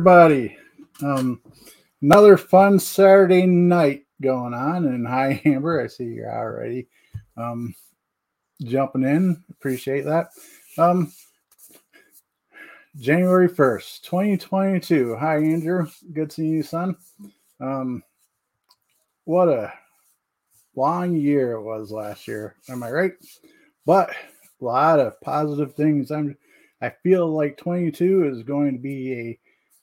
Everybody. Um, another fun Saturday night going on. And hi, Amber. I see you're already um, jumping in. Appreciate that. Um, January 1st, 2022. Hi, Andrew. Good seeing you, son. Um, what a long year it was last year. Am I right? But a lot of positive things. I'm I feel like 22 is going to be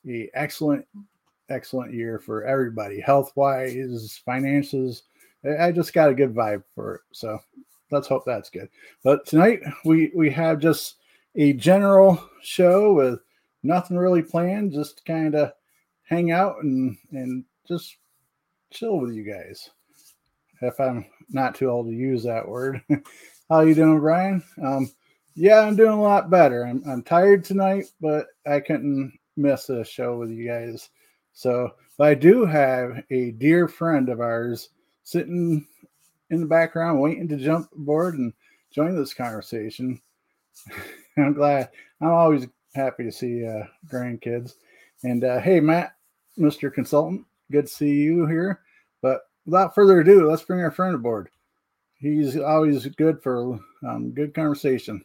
a, excellent, excellent year for everybody, health wise, finances. I just got a good vibe for it. So let's hope that's good. But tonight we we have just a general show with nothing really planned, just kind of hang out and and just chill with you guys. If I'm not too old to use that word. How you doing, Brian? Um, yeah, I'm doing a lot better. I'm I'm tired tonight, but I couldn't miss a show with you guys. So, I do have a dear friend of ours sitting in the background waiting to jump aboard and join this conversation. I'm glad. I'm always happy to see uh, grandkids. And uh, hey, Matt, Mr. Consultant, good to see you here. But without further ado, let's bring our friend aboard. He's always good for um, good conversation.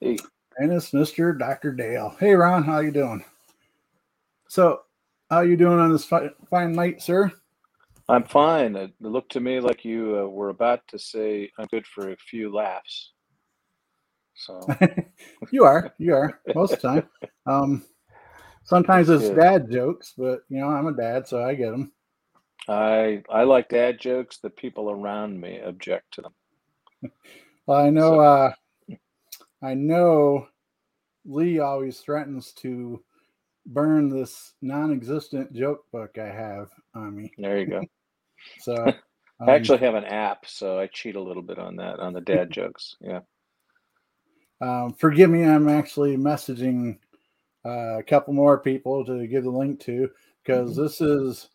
Hey. And it's Mr. Dr. Dale. Hey, Ron, how you doing? So, how you doing on this fi- fine night, sir? I'm fine. It looked to me like you uh, were about to say I'm good for a few laughs. So you are, you are most of the time. Um, sometimes it's dad jokes, but you know I'm a dad, so I get them. I I like dad jokes. The people around me object to them. well, I know. So. Uh, I know Lee always threatens to burn this non-existent joke book I have on me. There you go. so um, I actually have an app, so I cheat a little bit on that on the dad jokes. Yeah. Um, forgive me, I'm actually messaging uh, a couple more people to give the link to because mm-hmm. this is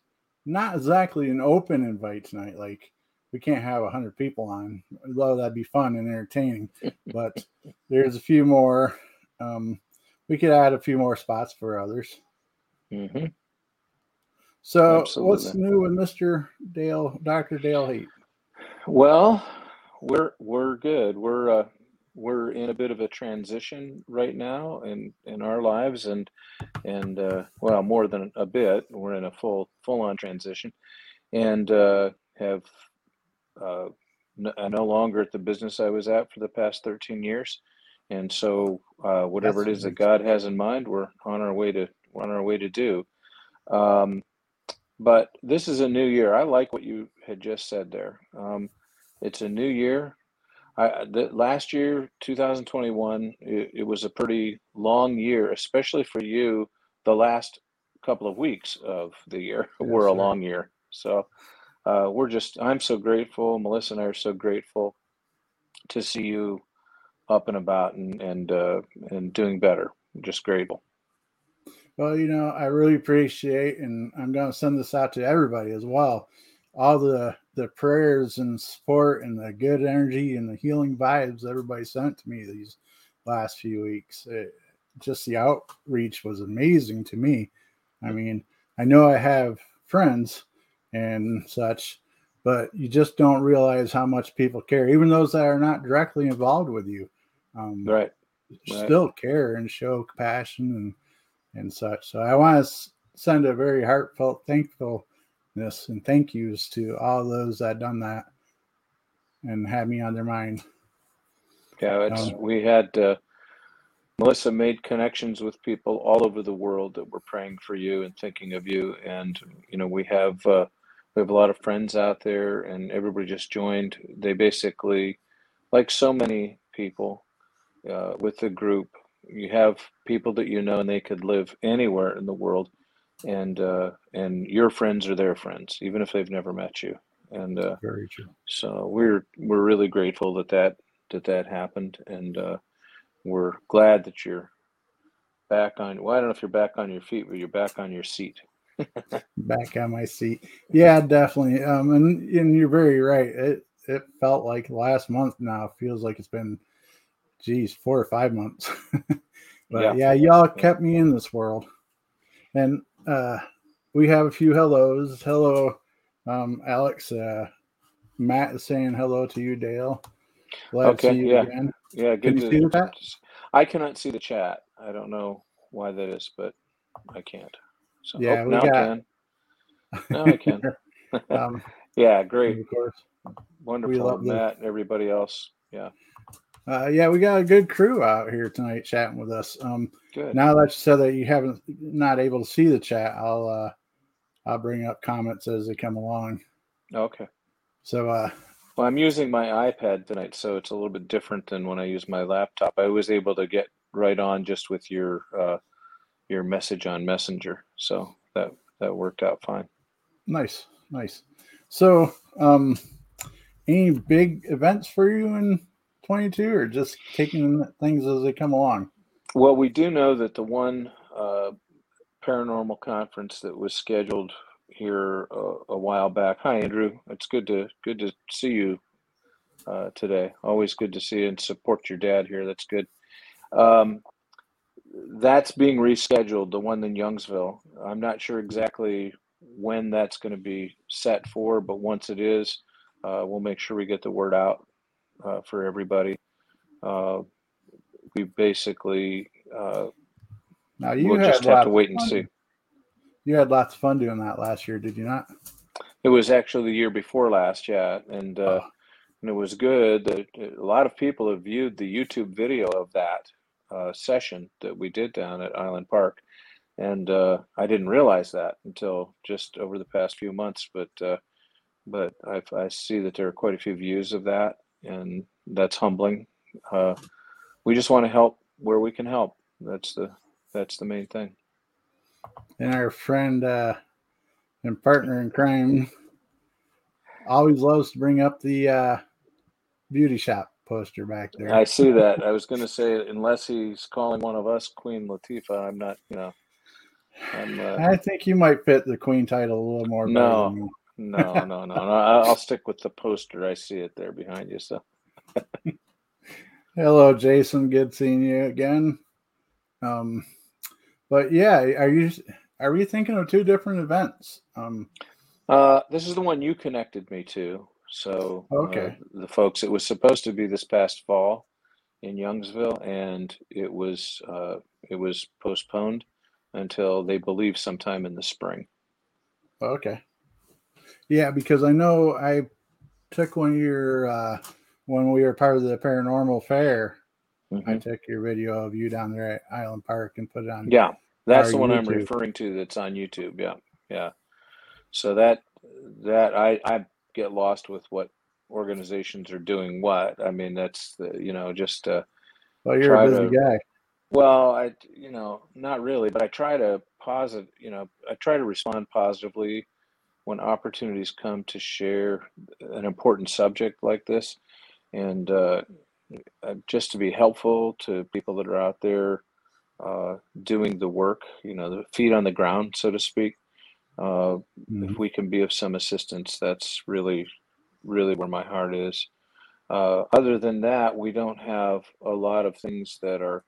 not exactly an open invite tonight. Like we can't have 100 people on. Although that'd be fun and entertaining but there's a few more um, we could add a few more spots for others. Mm-hmm. so Absolutely. what's new with mr dale dr dale heat? Well we're we're good. We're uh we're in a bit of a transition right now in in our lives and and uh, well more than a bit. We're in a full full on transition and uh, have uh, no, no longer at the business I was at for the past 13 years. And so, uh, whatever it is that God has in mind, we're on our way to on our way to do. Um, but this is a new year. I like what you had just said there. Um, it's a new year. I, the, last year, 2021, it, it, was a pretty long year, especially for you. The last couple of weeks of the year yes, were a sir. long year. So uh, we're just i'm so grateful melissa and i are so grateful to see you up and about and and uh, and doing better. Just grateful. Well you know i really appreciate and i'm going to send this out to everybody as well all the the prayers and support and the good energy and the healing vibes everybody sent to me these last few weeks. It, just the outreach was amazing to me. I mean i know i have friends and such but you just don't realize how much people care even those that are not directly involved with you um, right. still care and show compassion and and such so i want to send a very heartfelt thankfulness and thank yous to all those that done that and had me on their mind yeah it's um, we had uh, Melissa made connections with people all over the world that were praying for you and thinking of you. And, you know, we have uh, we have a lot of friends out there and everybody just joined. They basically like so many people uh, with the group you have people that you know and they could live anywhere in the world and uh, and your friends are their friends even if they've never met you. And uh, very true. so we're we're really grateful that that that that happened and uh, we're glad that you're back on well i don't know if you're back on your feet but you're back on your seat back on my seat. Yeah, definitely. Um, and and you're very right. It it felt like last month now. Feels like it's been, geez, four or five months. But Yeah. yeah, y'all kept me in this world. And uh we have a few hellos. Hello, um, Alex. Uh Matt is saying hello to you, Dale. Glad Okay, to see you yeah. again. Yeah, Can good you to. see the chat? I cannot see the chat. I don't know why that is, but I can't. So Yeah, oh, we now I can. Now I can. um, yeah, great, of course. wonderful, Matt, and everybody else. Yeah, Uh, yeah, we got a good crew out here tonight chatting with us. Um, good. now that you said that you haven't not able to see the chat, I'll uh, I'll bring up comments as they come along. Okay. So uh, Well, I'm using my iPad tonight, so it's a little bit different than when I use my laptop. I was able to get right on just with your uh, your message on Messenger, so that that worked out fine. nice, nice. So, um, any big events for you in 22, or just taking things as they come along? Well, we do know that the one uh, paranormal conference that was scheduled here a, a while back. Hi, Andrew. It's good to good to see you uh, today. Always good to see you and support your dad here. That's good. Um, that's being rescheduled. The one in Youngsville. I'm not sure exactly when that's going to be set for, but once it is, uh, we'll make sure we get the word out uh, for everybody. Uh, we basically uh, Now you we'll just have to wait and see. You had lots of fun doing that last year, did you not? It was actually the year before last, yeah, and uh, Oh. and it was good. That a lot of people have viewed the YouTube video of that uh, session that we did down at Island Park, and uh, I didn't realize that until just over the past few months. But uh, but I, I see that there are quite a few views of that, and that's humbling. Uh, we just want to help where we can help. That's the that's the main thing. and our friend uh, and partner in crime always loves to bring up the uh, beauty shop poster back there. I see that. I was going to say, unless he's calling one of us Queen Latifah, I'm not. You know, I'm. Uh, I think you might fit the queen title a little more. No. no, no, no, no. I'll stick with the poster. I see it there behind you. So Hello, Jason. Good seeing you again. Um, but yeah, are you are you thinking of two different events? Um, uh, this is the one you connected me to. So uh, the folks. It was supposed to be this past fall in Youngsville, and it was uh, it was postponed until they believe sometime in the spring. okay. Yeah, because I know I took one of your uh, when we were part of the paranormal fair. I Mhm. took your video of you down there at Island Park and put it on. Yeah, that's the one I'm referring to. That's on YouTube. Yeah, yeah. So that that I I get lost with what organizations are doing what. I mean, that's the you know just uh, Well, you're a busy to- guy. well, I you know not really, but I try to posit. You know, I try to respond positively when opportunities come to share an important subject like this, and uh, uh, just to be helpful to people that are out there uh, doing the work. You know, the feet on the ground, so to speak. Uh, Mhm. if we can be of some assistance, that's really, really where my heart is. Uh, other than that, we don't have a lot of things that are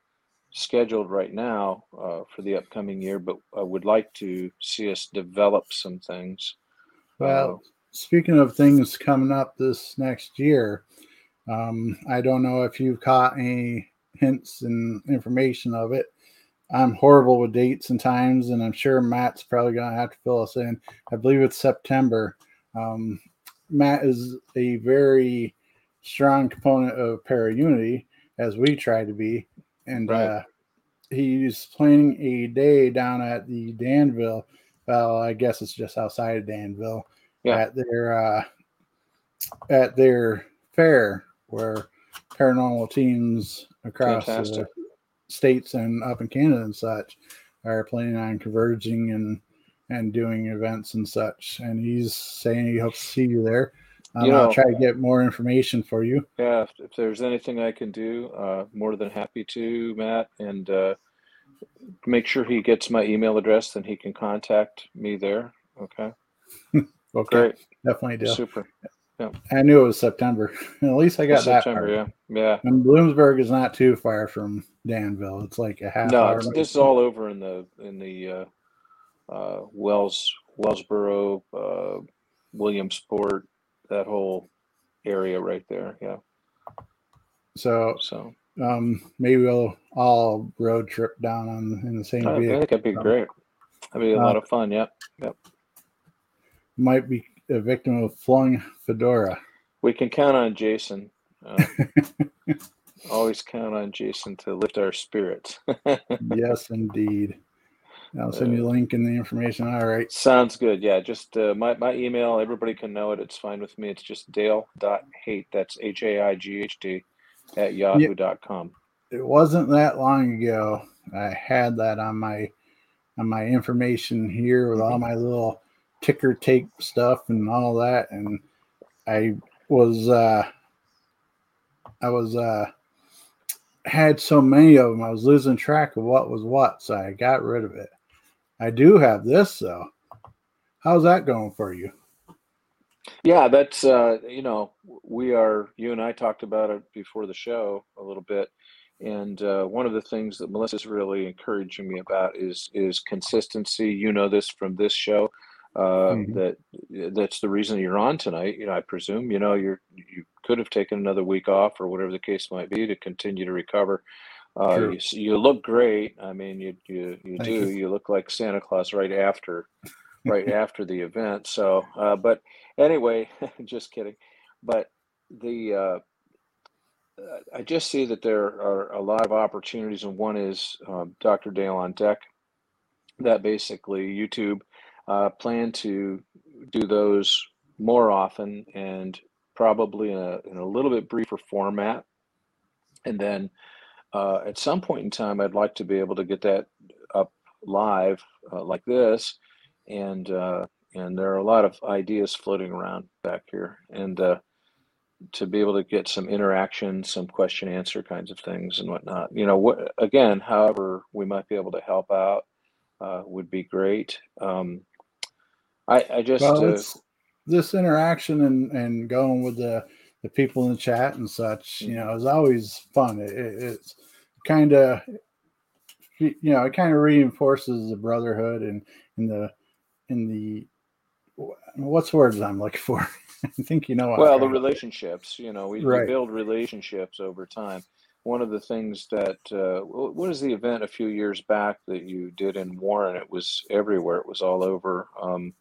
scheduled right now uh, for the upcoming year, but I would like to see us develop some things. Well, speaking of things coming up this next year, um, I don't know if you've caught any hints and information of it. I'm horrible with dates and times, and I'm sure Matt's probably going to have to fill us in. I believe it's September. Um, Matt is a very strong component of para unity, as we try to be, and Right. uh, he's planning a day down at the Danville. Well, I guess it's just outside of Danville Yeah. at their uh, at their fair where paranormal teams across the Fantastic. States and up in Canada and such are planning on converging and and doing events and such. And he's saying he hopes to see you there. Um, You I'll try to get more information for you. Yeah, if, if there's anything I can do, uh, more than happy to, Matt. And uh, make sure he gets my email address, then he can contact me there. Okay, Okay, great, definitely do. super. Yeah. I knew it was September. At least I got September, that. Part. yeah, yeah. And Bloomsburg is not too far from Danville. It's like a half No, this is all over in the in the uh, uh, Wells Wellsboro, uh, Williamsport, that whole area right there. Yeah. So So um, maybe we'll all road trip down on in the same I I vehicle. think that'd be great. That'd be a Uh, lot of fun. Yep. Yep. Might be a victim of flung fedora. We can count on Jason. Uh, always count on Jason to lift our spirits. yes, indeed. I'll send you a link and the information. All right. Sounds good. Yeah, just uh, my, my email, everybody can know it. It's fine with me. It's just dale.haight. That's H A I G H T at yahoo.com. It wasn't that long ago. I had that on my on my information here with all my little ticker tape stuff and all that. And I was uh I was uh had so many of them, I was losing track of what was what, so I got rid of it. I do have this though. How's that going for you? Yeah, that's uh, you know, we are you and I talked about it before the show a little bit, and uh, one of the things that Melissa's really encouraging me about is is consistency. You know this from this show. Uh, Mhm. That that's the reason you're on tonight. You know, I presume. You know, you're you could have taken another week off or whatever the case might be to continue to recover. Uh, you, you look great. I mean, you you you do. you. You look like Santa Claus right after right after the event. So, uh, but anyway, just kidding. But the uh, uh, I just see that there are a lot of opportunities, and one is um, Dr. Dale on Deck. That basically YouTube uh, plan to do those more often and probably in a, in a little bit briefer format. And then uh, at some point in time, I'd like to be able to get that up live uh, like this, and uh, and there are a lot of ideas floating around back here, and uh, to be able to get some interaction, some question answer kinds of things and whatnot. You know, again, however we might be able to help out uh, would be great. Um, I I just Well, uh, this interaction and and going with the the people in the chat and such, you know, is always fun. It, it, it's kind of you know it kind of reinforces the brotherhood and in the in the what's words I'm looking for. I think you know. what Well, the trying to say. relationships, you know, we, we build relationships over time. One of the things that, uh, wh- what is the event a few years back that you did in Warren? It was everywhere. It was all over. Um,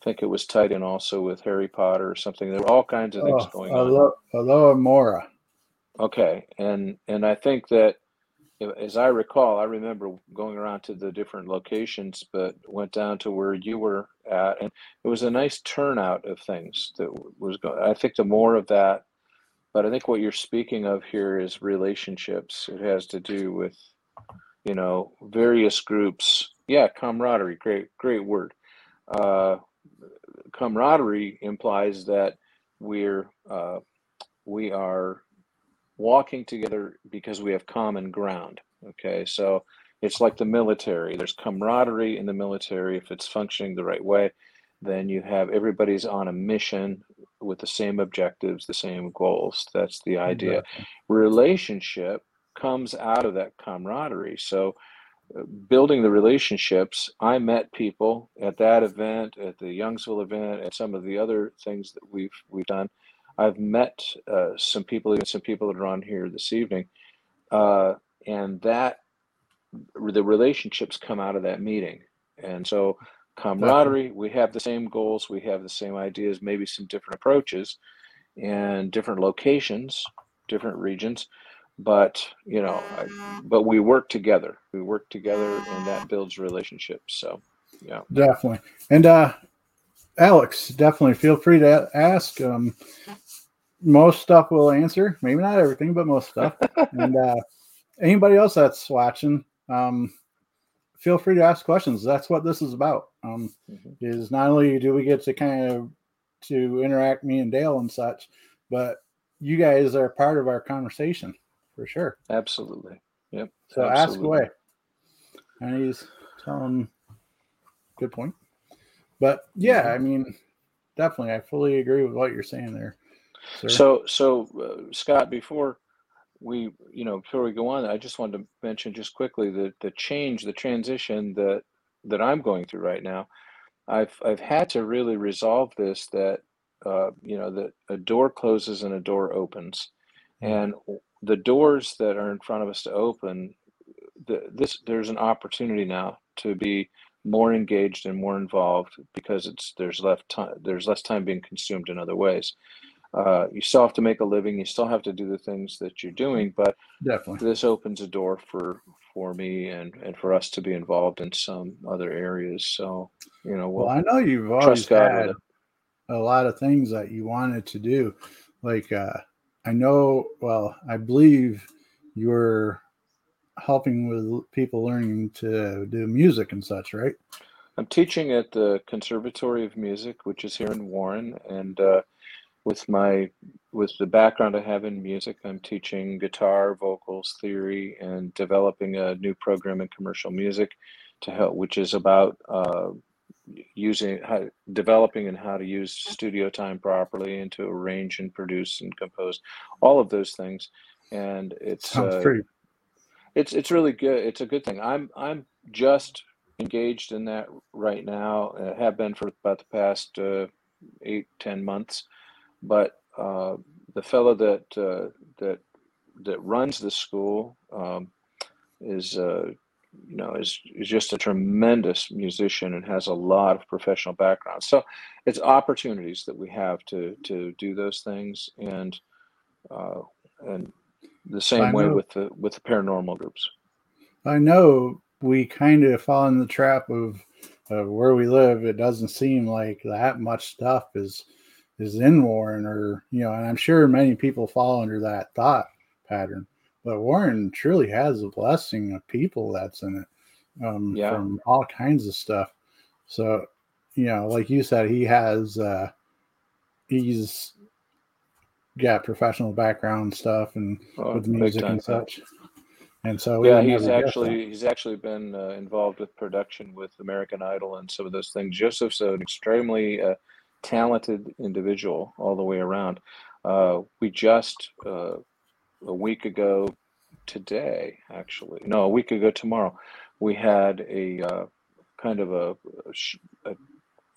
I think it was tied in also with Harry Potter or something. There were all kinds of things Oh, going on. Alo- Alohomora. Okay, and and I think that, as I recall, I remember going around to the different locations, but went down to where you were at, and it was a nice turnout of things that was going. I think the more of that, but I think what you're speaking of here is relationships. It has to do with, you know, various groups. Yeah, camaraderie. Great, great word. Uh, camaraderie implies that we're uh, we are walking together because we have common ground. Okay, so it's like the military. There's camaraderie in the military if it's functioning the right way. Then you have everybody's on a mission with the same objectives, the same goals. That's the idea. Relationship comes out of that camaraderie. So building the relationships, I met people at that event, at the Youngsville event, at some of the other things that we've we've done. I've met uh, some people, even some people that are on here this evening, uh, and that the relationships come out of that meeting. And so, camaraderie, we have the same goals, we have the same ideas, maybe some different approaches, and different locations, different regions. But you know, I, but we work together. We work together, and that builds relationships. So, yeah. Definitely. And uh Alex, definitely feel free to ask. Um most stuff we'll answer. Maybe not everything, but most stuff. and uh anybody else that's watching, um feel free to ask questions. That's what this is about. Um Mhm. is not only do we get to kind of to interact me and Dale and such, but you guys are part of our conversation for sure. Absolutely. Yep. So ask away. And he's telling good point. But yeah, I mean, definitely. I fully agree with what you're saying there. Sir. So, so uh, Scott, before we, you know, before we go on, I just wanted to mention just quickly the the change, the transition that that I'm going through right now. I've I've had to really resolve this that uh, you know that a door closes and a door opens, mm-hmm. and the doors that are in front of us to open, the, this there's an opportunity now to be more engaged and more involved because it's there's less time there's less time being consumed in other ways. Uh, you still have to make a living. You still have to do the things that you're doing, but definitely this opens a door for for me and and for us to be involved in some other areas. So you know, we'll, well I know you've always had a lot of things that you wanted to do, like uh, I know. Well, I believe you're helping with people learning to do music and such, right? I'm teaching at the Conservatory of Music, which is here in Warren, and uh, with my with the background I have in music, I'm teaching guitar, vocals, theory, and developing a new program in commercial music to help, which is about uh, using how, developing and how to use studio time properly and to arrange and produce and compose all of those things. And it's uh. It's it's really good. It's a good thing. I'm I'm just engaged in that right now. I have been for about the past uh, eight ten months but uh, the fellow that uh, that that runs the school um, is uh, you know is is just a tremendous musician and has a lot of professional background. So it's opportunities that we have to to do those things and uh, and the same way with the with the paranormal groups. I know we kind of fall in the trap of, of where we live. It doesn't seem like that much stuff is is in Warren, or you know, and I'm sure many people fall under that thought pattern. But Warren truly has a blessing of people that's in it, um, yeah. from all kinds of stuff. So, you know, like you said, he has uh, he's got professional background stuff and oh, with music and such. And so, yeah, he's actually he's actually been uh, involved with production with American Idol and some of those things. Joseph's an extremely uh, talented individual all the way around. Uh, we just uh, a week ago today, actually, no, a week ago tomorrow, we had a uh, kind of a, a,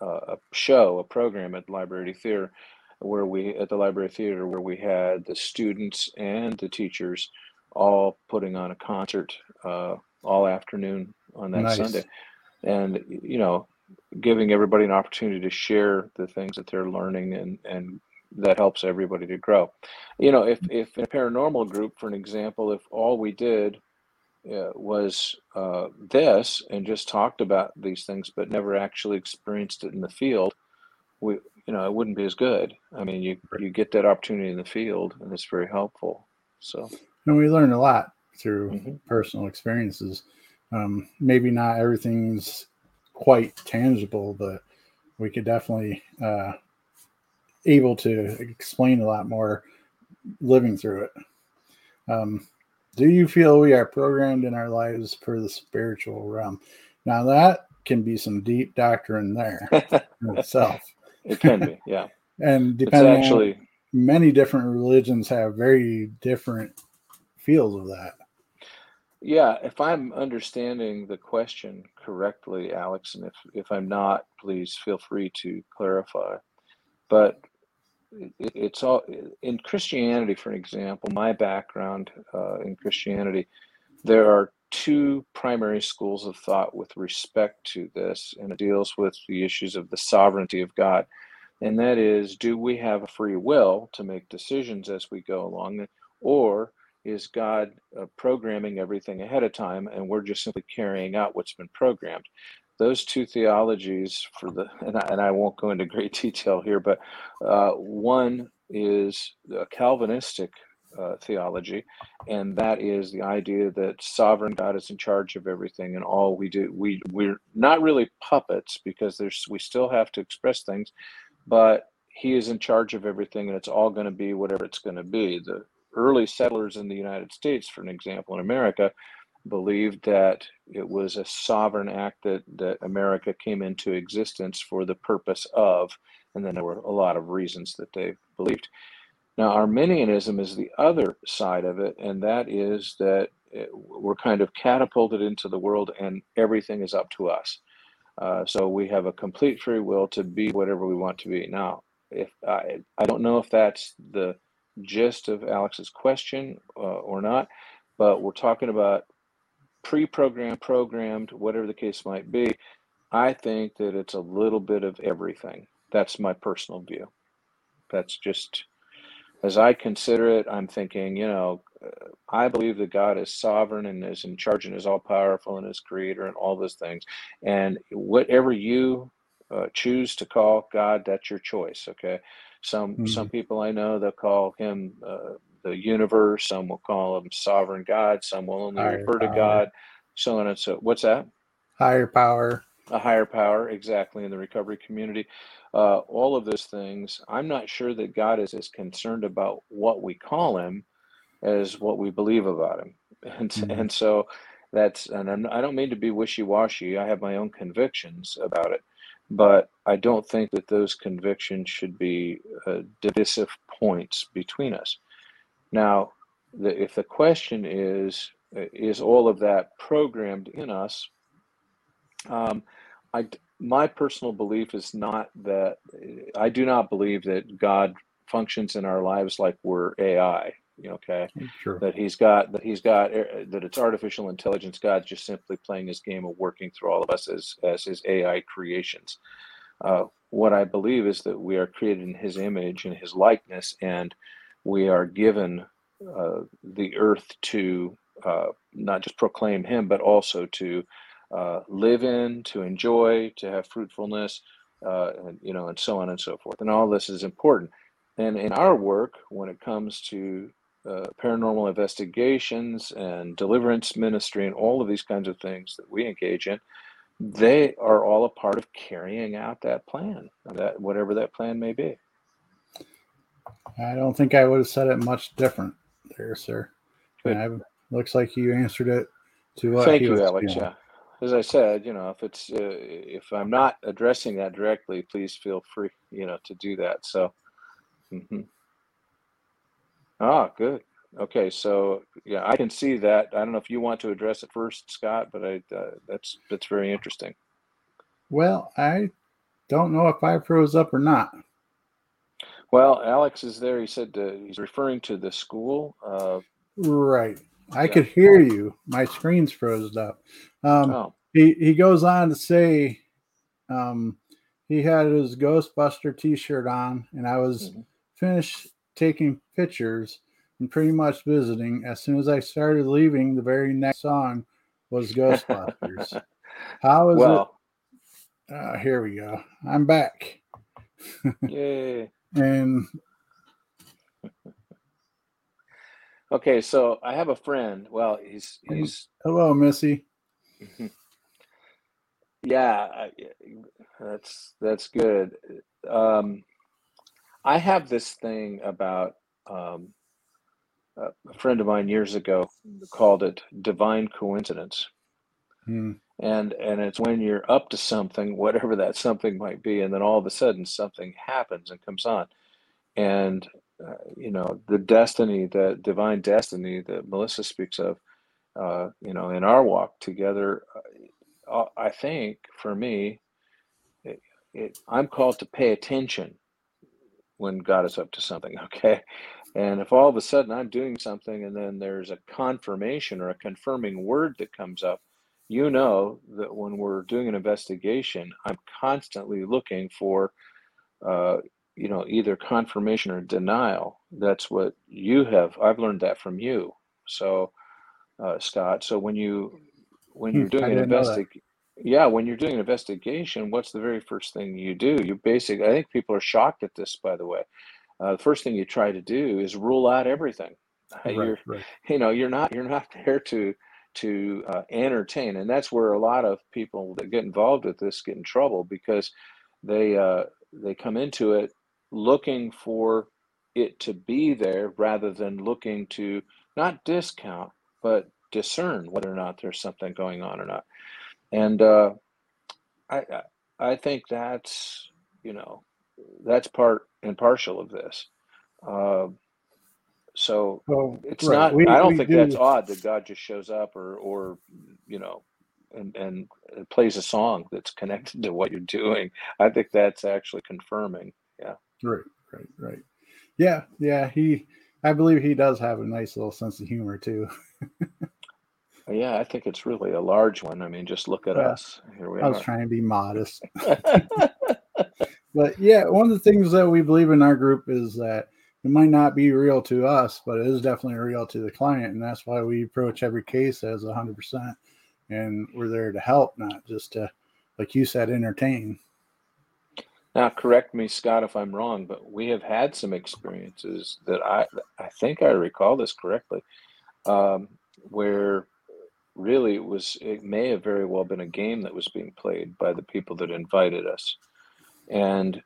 a, show, a program at Library Theater, where we at the Library Theater where we had the students and the teachers all putting on a concert uh, all afternoon on that nice. Sunday, and you know giving everybody an opportunity to share the things that they're learning and and that helps everybody to grow. You know if if in a paranormal group for an example if all we did uh, was uh, this and just talked about these things but never actually experienced it in the field we you know it wouldn't be as good. I mean you you get that opportunity in the field and it's very helpful so. And we learn a lot through mm-hmm. personal experiences. Um, maybe not everything's quite tangible, but we could definitely uh, able to explain a lot more living through it. Um, do you feel we are programmed in our lives for the spiritual realm? Now that can be some deep doctrine there itself. It can be, yeah. and depending it's actually on, many different religions have very different fields of that. Yeah, if I'm understanding the question correctly, Alex, and if, if I'm not, please feel free to clarify. But it's all in Christianity, for example, my background uh, in Christianity, there are two primary schools of thought with respect to this, and it deals with the issues of the sovereignty of God. And that is, do we have a free will to make decisions as we go along, or is God uh, programming everything ahead of time, and we're just simply carrying out what's been programmed. Those two theologies, for the and I, and I won't go into great detail here, but uh, one is a Calvinistic uh, theology, and that is the idea that sovereign God is in charge of everything, and all we do we we're not really puppets because there's we still have to express things, but He is in charge of everything, and it's all going to be whatever it's going to be. The early settlers in the United States, for an example, in America, believed that it was a sovereign act that, that America came into existence for the purpose of, and then there were a lot of reasons that they believed. Now, Arminianism is the other side of it, and that is that it, we're kind of catapulted into the world and everything is up to us. Uh, so we have a complete free will to be whatever we want to be. Now, if I, I don't know if that's the gist of Alex's question uh, or not, but we're talking about pre-programmed, programmed, whatever the case might be. I think that it's a little bit of everything. That's my personal view. That's just as I consider it. I'm thinking, you know, uh, I believe that God is sovereign and is in charge and is all powerful and is creator and all those things. And whatever you uh, choose to call God, that's your choice. Okay. Some mm-hmm. some people I know they'll call him uh, the universe. Some will call him sovereign God. Some will only higher refer power. to God. So on and so. What's that? Higher power. A higher power, exactly, in the recovery community. Uh, all of those things. I'm not sure that God is as concerned about what we call him as what we believe about him. And mm-hmm. and so that's and I'm, I do not mean to be wishy-washy. I have my own convictions about it, but I don't think that those convictions should be uh, divisive points between us. Now, the, if the question is, is all of that programmed in us? Um, I, my personal belief is not that, I do not believe that God functions in our lives like we're AI. Okay, sure. that he's got that he's got uh, that it's artificial intelligence. God's just simply playing his game of working through all of us as as his AI creations. Uh, what I believe is that we are created in His image and His likeness, and we are given uh, the earth to uh, not just proclaim Him, but also to uh, live in, to enjoy, to have fruitfulness, uh, and you know, and so on and so forth. And all this is important. And in our work, when it comes to uh, paranormal investigations and deliverance ministry and all of these kinds of things that we engage in, they are all a part of carrying out that plan, that whatever that plan may be. I don't think I would have said it much different there, sir. I, looks like you answered it to what Thank you, Alex. Yeah. As I said, you know, if it's uh, if I'm not addressing that directly, please feel free, you know, to do that. So, mm-hmm. ah, good. Okay, so yeah, I can see that. I don't know if you want to address it first, Scott, but I uh, that's that's very interesting. Well, I don't know if I froze up or not. Well, Alex is there. He said uh, he's referring to the school. Uh, right. I could hear you. My screen's froze up. Um, oh. He he goes on to say, um, he had his Ghostbuster T-shirt on, and I was mm-hmm. finished taking pictures and pretty much visiting. As soon as I started leaving, the very next song was Ghostbusters. How is well, it? Uh, here we go. I'm back. Yay. And okay, so I have a friend. Well, he's he's hello, Missy. yeah, that's that's good. Um, I have this thing about um, a friend of mine years ago called it divine coincidence. Hmm. And and it's when you're up to something, whatever that something might be, and then all of a sudden something happens and comes on, and uh, you know the destiny, the divine destiny that Melissa speaks of, uh, you know, in our walk together. Uh, I think for me, it, it, I'm called to pay attention when God is up to something. Okay, and if all of a sudden I'm doing something and then there's a confirmation or a confirming word that comes up, you know that when we're doing an investigation, I'm constantly looking for, uh, you know, either confirmation or denial. That's what you have. I've learned that from you. So, uh, Scott. So when you when you're hmm, doing an investigation, yeah, when you're doing an investigation, what's the very first thing you do? You basically, I think people are shocked at this, by the way. Uh, the first thing you try to do is rule out everything. Right, you're, right. you know, you're not you're not there to to uh, entertain, and that's where a lot of people that get involved with this get in trouble because they uh, they come into it looking for it to be there rather than looking to not discount but discern whether or not there's something going on or not. And uh, I I think that's you know that's part and partial of this. So Well, it's right. not. We, I don't think do. that's odd that God just shows up or or you know and and plays a song that's connected to what you're doing. I think that's actually confirming. Yeah. Right, right, right. Yeah, yeah. He, I believe he does have a nice little sense of humor too. Yeah, I think it's really a large one. I mean, just look at Yeah. us. Here we are. I was trying to be modest. But yeah, one of the things that we believe in our group is that it might not be real to us, but it is definitely real to the client. And that's why we approach every case as 100%. And we're there to help, not just to, like you said, entertain. Now, correct me, Scott, if I'm wrong, but we have had some experiences that I I think I recall this correctly, um, where really it was it may have very well been a game that was being played by the people that invited us, and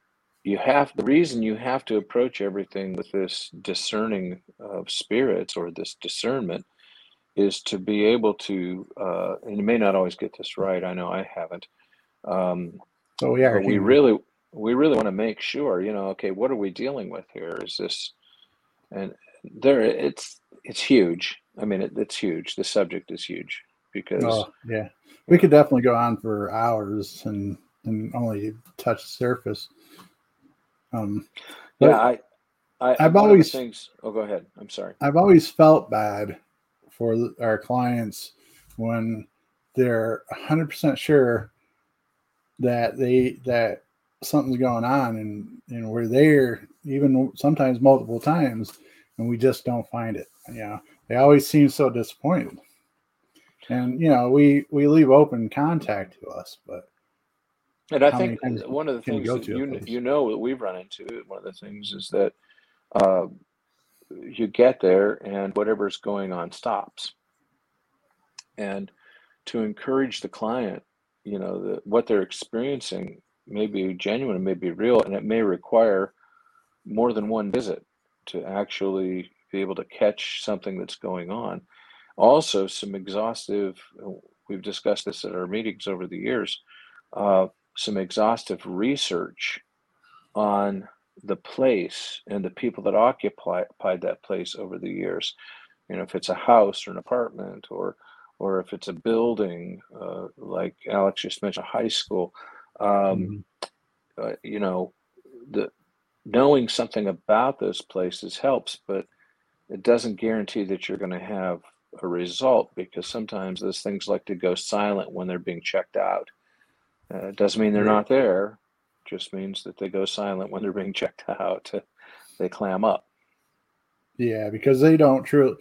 you have the reason you have to approach everything with this discerning of spirits or this discernment is to be able to, uh, and you may not always get this right. I know I haven't. Um, So we we really we really want to make sure you know okay what are we dealing with here is this and there it's it's huge i mean it, it's huge the subject is huge because Oh, yeah. We could definitely go on for hours and, and only touch the surface. Um, yeah i i I've always- things oh go ahead. I'm sorry. I've always felt bad for our clients when they're 100% sure that they that something's going on and and we're there even sometimes multiple times and we just don't find it you know? They always seem so disappointed. And you know we we leave open contact to us but and i How think one of the things that you you know that we've run into one of the things is that uh, you get there and whatever's going on stops. And to encourage the client you know that what they're experiencing may be genuine may be real and it may require more than one visit to actually be able to catch something that's going on. Also some exhaustive we've discussed this at our meetings over the years uh, some exhaustive research on the place and the people that occupied that place over the years. You know if it's a house or an apartment or or if it's a building uh, like alex just mentioned a high school um, uh, you know the knowing something about those places helps but it doesn't guarantee that you're going to have a result because sometimes those things like to go silent when they're being checked out uh, it doesn't mean they're not there just means that they go silent when they're being checked out they clam up. Yeah because they don't truly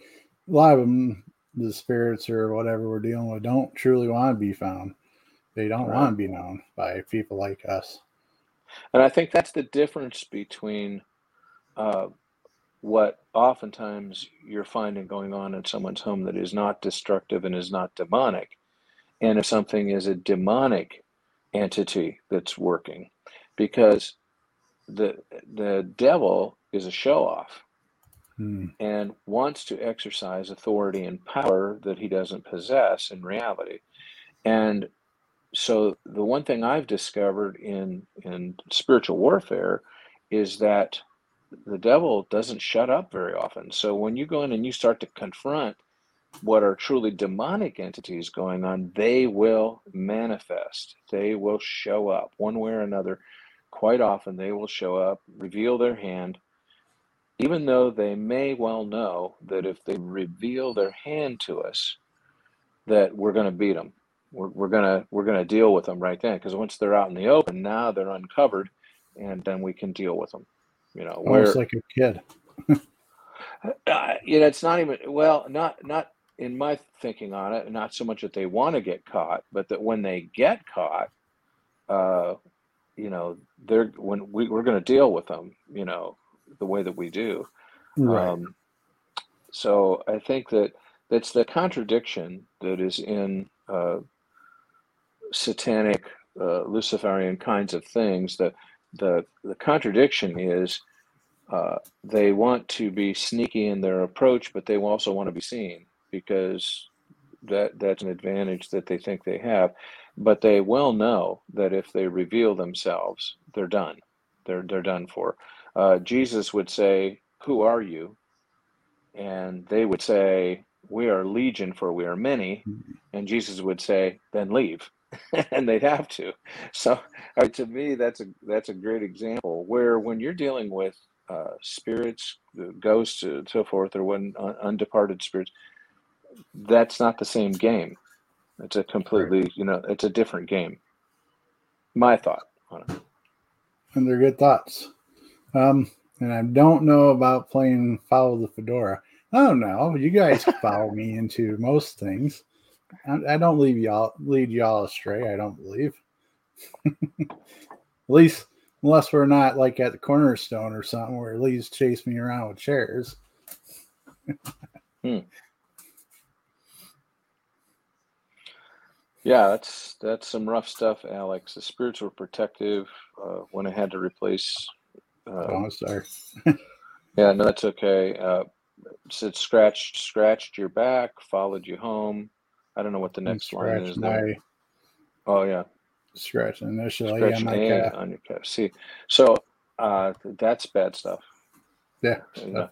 a lot of them the spirits or whatever we're dealing with don't truly want to be found. They don't Right. want to be known by people like us. And I think that's the difference between uh, what oftentimes you're finding going on in someone's home that is not destructive and is not demonic, and if something is a demonic entity that's working, because the the devil is a show off Hmm. and wants to exercise authority and power that he doesn't possess in reality. And so the one thing I've discovered in in spiritual warfare is that the devil doesn't shut up very often. So when you go in and you start to confront what are truly demonic entities going on, they will manifest. They will show up one way or another. Quite often they will show up, reveal their hand, even though they may well know that if they reveal their hand to us, that we're going to beat them. We're, we're gonna we're gonna deal with them right then because once they're out in the open, now they're uncovered, and then we can deal with them. You know, where almost like a kid uh, you know, it's not even well, not not in my thinking on it. Not so much that they want to get caught, but that when they get caught, uh, you know, they're when we, we're going to deal with them. You know, the way that we do. right Um, so I think that that's the contradiction that is in uh, satanic, uh, Luciferian kinds of things. The the the contradiction is uh, they want to be sneaky in their approach, but they also want to be seen because that that's an advantage that they think they have. But they well know that if they reveal themselves, they're done. They're they're done for. Uh, Jesus would say, "Who are you?" And they would say, "We are legion, for we are many." And Jesus would say, "Then leave." and they'd have to. So uh, to me, that's a that's a great example where when you're dealing with uh, spirits, ghosts, and so forth, or when uh, undeparted spirits, that's not the same game. It's a completely, right. you know, it's a different game. My thought on it. And they're good thoughts. Um, and I don't know about playing follow the fedora. I don't know. You guys follow me into most things. I, I don't leave y'all lead y'all astray. I don't believe. at least unless we're not like at the cornerstone or something where Lee's chase me around with chairs. hmm. Yeah, that's that's some rough stuff, Alex. The spirits were protective uh, when I had to replace. Uh, oh, sorry. yeah, no, that's okay. Uh, said scratched scratched your back, followed you home. I don't know what the next line is. My, oh yeah, scratching initially scratching on my calf. on your calf. See, so uh, that's bad stuff. Yeah.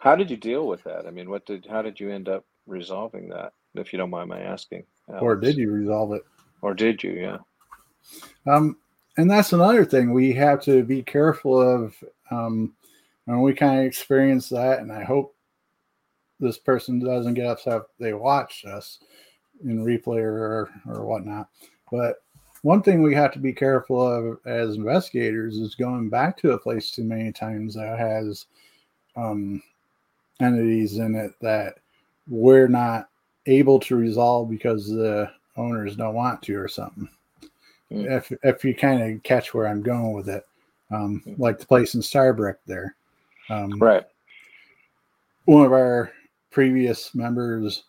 how did you deal with that? I mean, what did how did you end up resolving that? If you don't mind my asking. Or did you resolve it? Or did you? Yeah. Um, and that's another thing we have to be careful of. Um, and we kind of experience that, and I hope this person doesn't get upset if they watch us in replay or, or whatnot. But one thing we have to be careful of as investigators is going back to a place too many times that has um, entities in it that we're not able to resolve because the owners don't want to or something. Mm. If if you kind of catch where I'm going with it, um, mm. like the place in Starbrick there, um, right? One of our previous members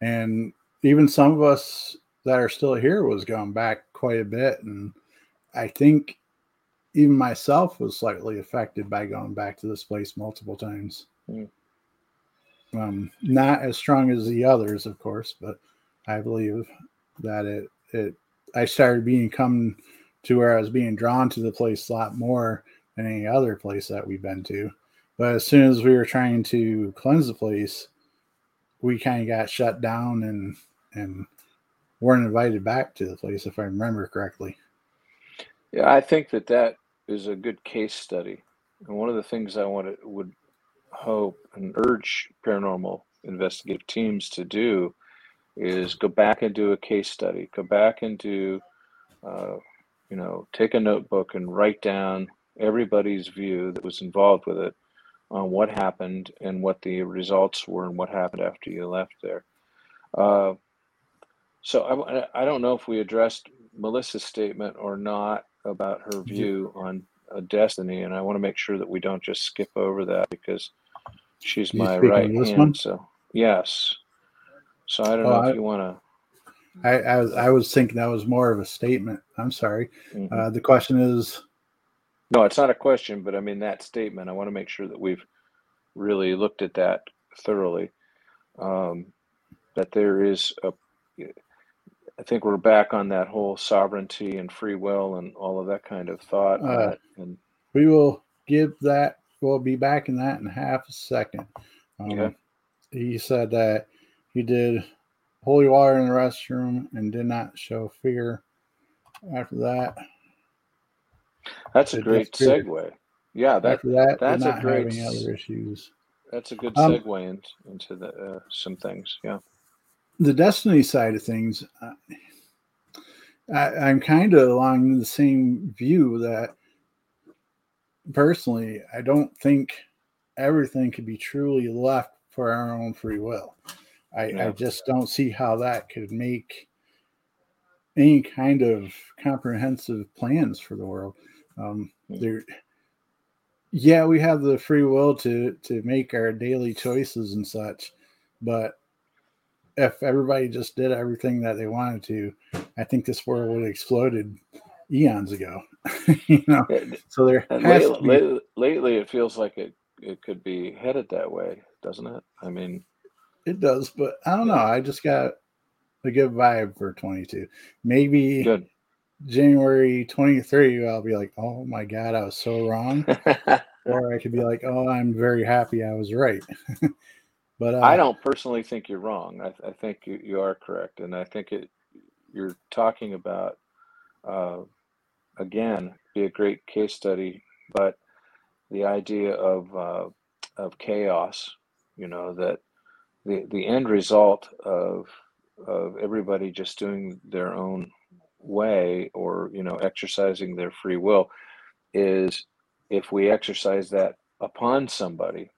and even some of us that are still here was going back quite a bit and i think even myself was slightly affected by going back to this place multiple times mm. Um, not as strong as the others of course but i believe that it it i started being come to where i was being drawn to the place a lot more than any other place that we've been to but as soon as we were trying to cleanse the place we kind of got shut down and and weren't invited back to the place, if I remember correctly. Yeah, I think that that is a good case study. And one of the things I wanted would hope and urge paranormal investigative teams to do is go back and do a case study. Go back and do, uh, you know, take a notebook and write down everybody's view that was involved with it on what happened and what the results were and what happened after you left there. Uh, so I, I don't know if we addressed Melissa's statement or not about her view on a destiny, and I want to make sure that we don't just skip over that because she's my right hand. One? So yes. So I don't oh, know if I, you want to. I, I was I was thinking that was more of a statement. I'm sorry. Mm-hmm. Uh, the question is. No, it's not a question, but I mean that statement. I want to make sure that we've really looked at that thoroughly. Um, that there is a I think we're back on that whole sovereignty and free will and all of that kind of thought. Uh, and we will give that. We'll be back in that in half a second. Um, okay. He said that he did holy water in the restroom and did not show fear. After that, that's a great segue. Yeah, that, After that that's a great other issues. That's a good um, segue um, into, into the, uh, some things. Yeah the destiny side of things, I, am kind of along the same view that personally, I don't think everything could be truly left for our own free will. I, yeah. I just don't see how that could make any kind of comprehensive plans for the world. Um, hmm. there, yeah, we have the free will to to make our daily choices and such, but if everybody just did everything that they wanted to, I think this world would have exploded eons ago. you know, so there lately, be... lately, lately, it feels like it it could be headed that way, doesn't it? I mean, it does, but I don't know. I just got a good vibe for 22. Maybe good. January 23, I'll be like, oh my God, I was so wrong. or I could be like, oh, I'm very happy I was right. but uh, I don't personally think you're wrong. I, I think you, you are correct. And I think it, you're talking about, uh, again, be a great case study, but the idea of, uh, of chaos, you know, that the, the end result of, of everybody just doing their own way or you know exercising their free will is if we exercise that upon somebody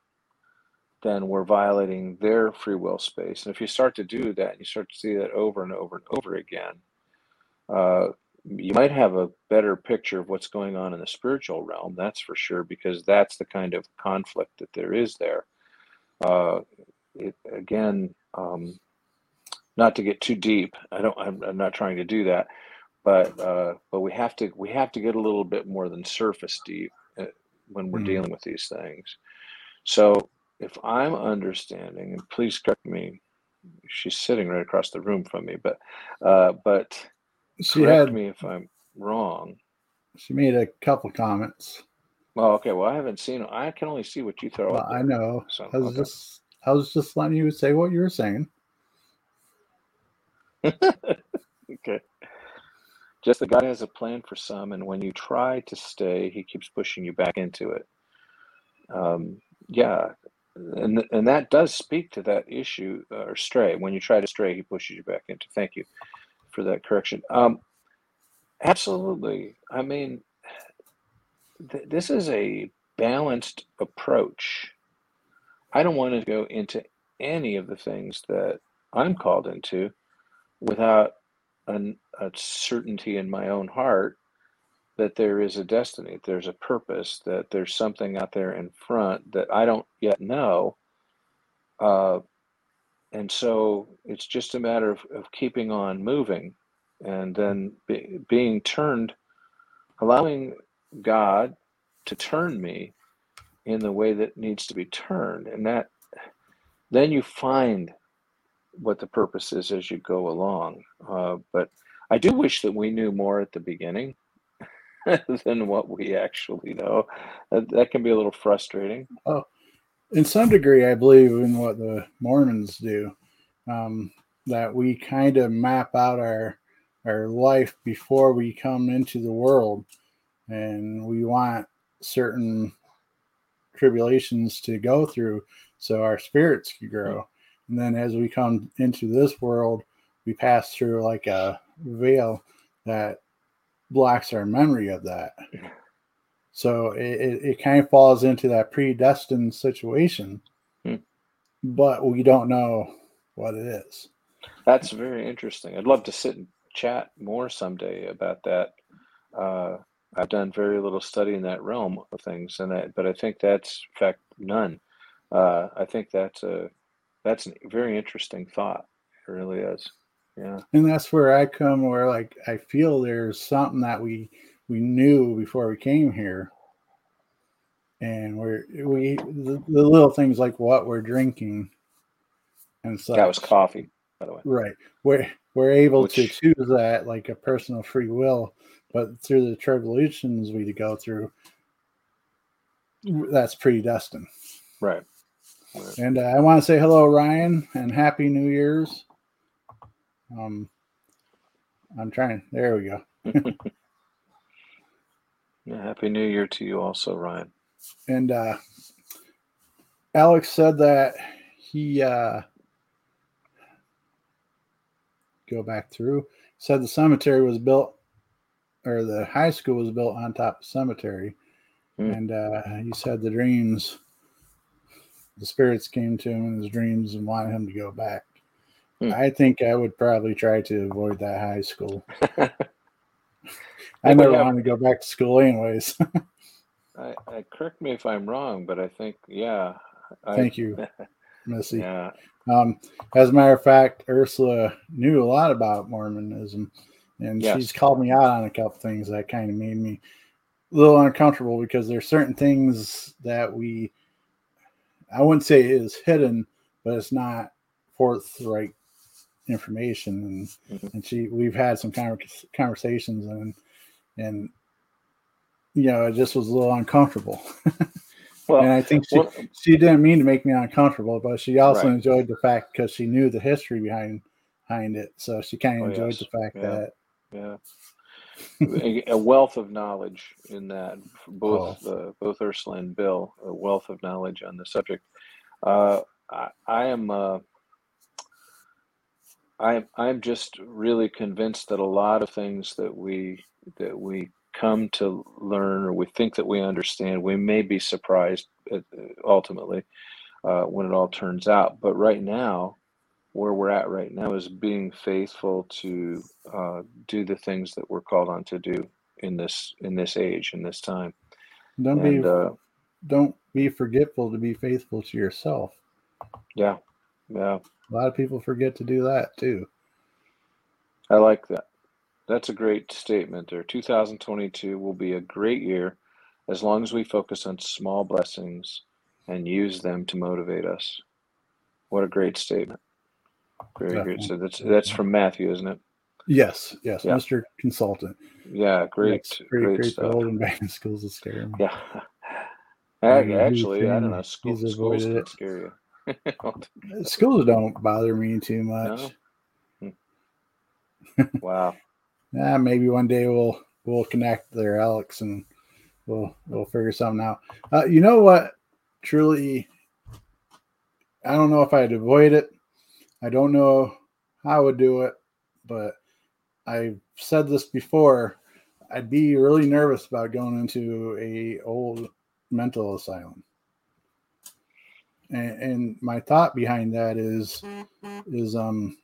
then we're violating their free will space and if you start to do that you start to see that over and over and over again uh, you might have a better picture of what's going on in the spiritual realm that's for sure because that's the kind of conflict that there is there uh, it, again um, not to get too deep i don't I'm, I'm not trying to do that but uh, but we have to we have to get a little bit more than surface deep uh, when we're mm. dealing with these things. So if I'm understanding, and please correct me, she's sitting right across the room from me, but uh, but she correct had, me if I'm wrong. She made a couple comments. Well, okay. Well, I haven't seen. I can only see what you throw. Well, I know. So, I was okay. just I was just letting you say what you were saying. okay. Just that God has a plan for some, and when you try to stay, He keeps pushing you back into it. Um, yeah, and and that does speak to that issue uh, or stray. When you try to stray, He pushes you back into. Thank you for that correction. Um, absolutely. I mean, th- this is a balanced approach. I don't want to go into any of the things that I'm called into without an, a certainty in my own heart that there is a destiny, there's a purpose, that there's something out there in front that I don't yet know. Uh, and so it's just a matter of, of keeping on moving and then be, being turned, allowing God to turn me in the way that needs to be turned. And that then you find what the purpose is as you go along. Uh, but I do wish that we knew more at the beginning than what we actually know. That, that can be a little frustrating. Oh, in some degree, I believe in what the Mormons do. Um, that we kind of map out our our life before we come into the world, and we want certain tribulations to go through so our spirits can grow. And then as we come into this world, we pass through like a veil that blocks our memory of that. So it, it, it kind of falls into that predestined situation, hmm. but we don't know what it is. That's very interesting. I'd love to sit and chat more someday about that. Uh, I've done very little study in that realm of things, and that, but I think that's in fact none. Uh, I think that's a that's a very interesting thought. It really is. Yeah. And that's where I come where like I feel there's something that we we knew before we came here. And we're we the, the little things like what we're drinking and so that was coffee, by the way. Right. We're we're able Which, to choose that like a personal free will, but through the tribulations we go through, that's predestined. Right. And uh, I want to say hello, Ryan, and Happy New Year's. Um, I'm trying. There we go. yeah, Happy New Year to you also, Ryan. And uh, Alex said that he uh, go back through. Said the cemetery was built, or the high school was built on top of cemetery, mm. and uh, he said the dreams the spirits came to him in his dreams and wanted him to go back. Hmm. I think I would probably try to avoid that high school. I never wanted to go back to school, anyways. I, I, correct me if I'm wrong, but I think yeah. Thank you, Missy. Yeah. Um, as a matter of fact, Ursula knew a lot about Mormonism, and yes. she's called me out on a couple things that kind of made me a little uncomfortable because there's certain things that we I wouldn't say is hidden, but it's not forthright information and Mhm. and she we've had some conver- conversations and and you know it just was a little uncomfortable Well, and i think she one- she didn't mean to make me uncomfortable but she also Right. enjoyed the fact because she knew the history behind behind it so she kind of Oh, enjoyed yes. the fact Yeah. that yeah, a, wealth of knowledge in that. Both uh, both Ursula and Bill, a wealth of knowledge on the subject. Uh, I, I am. Uh, I I'm just really convinced that a lot of things that we that we come to learn or we think that we understand, we may be surprised uh, ultimately uh, when it all turns out. But right now, where we're at right now is being faithful to uh, do the things that we're called on to do in this in this age in this time. don't And be uh, don't be forgetful to be faithful to yourself yeah, yeah, a lot of people forget to do that too I like that. That's a great statement there. 2022 will be a great year as long as we focus on small blessings and use them to motivate us. What a great statement. Very great. So that's that's from Matthew, isn't it? yes yes Yeah. mr consultant Yeah, great, That's great creepy. stuff. Old and schools is scary. Yeah. Ac- he's Actually, I don't know. School, schools can scare you. Schools don't bother me too much. wow. Yeah, maybe one day we'll we'll connect there, Alex, and we'll we'll figure something out. Uh, you know what? Truly, I don't know if I'd avoid it. I don't know how I would do it, but I've said this before. I'd be really nervous about going into a old mental asylum. And, and my thought behind that is is um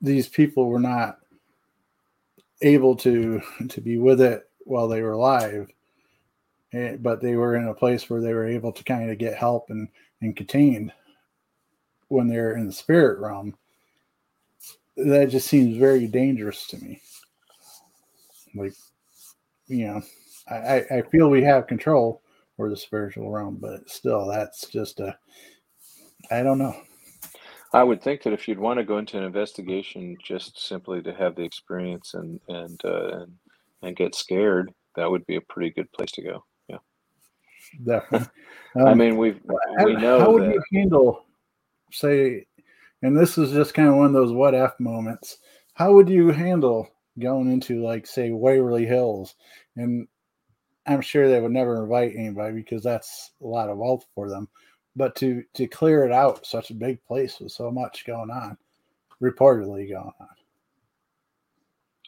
these people were not able to to be with it while they were alive. Eh, but they were in a place where they were able to kind of get help and and contained when they're in the spirit realm. That just seems very dangerous to me. Like you know i I feel we have control over the spiritual realm but still that's just a i don't know I would think that if you'd want to go into an investigation just simply to have the experience and and uh, and, and get scared, that would be a pretty good place to go. Yeah. definitely I Um, mean, we've we know how would that. you handle say and this is just kind of one of those what if moments how would you handle going into like say waverly hills and i'm sure they would never invite anybody because that's a lot of wealth for them but to to clear it out such a big place with so much going on reportedly going on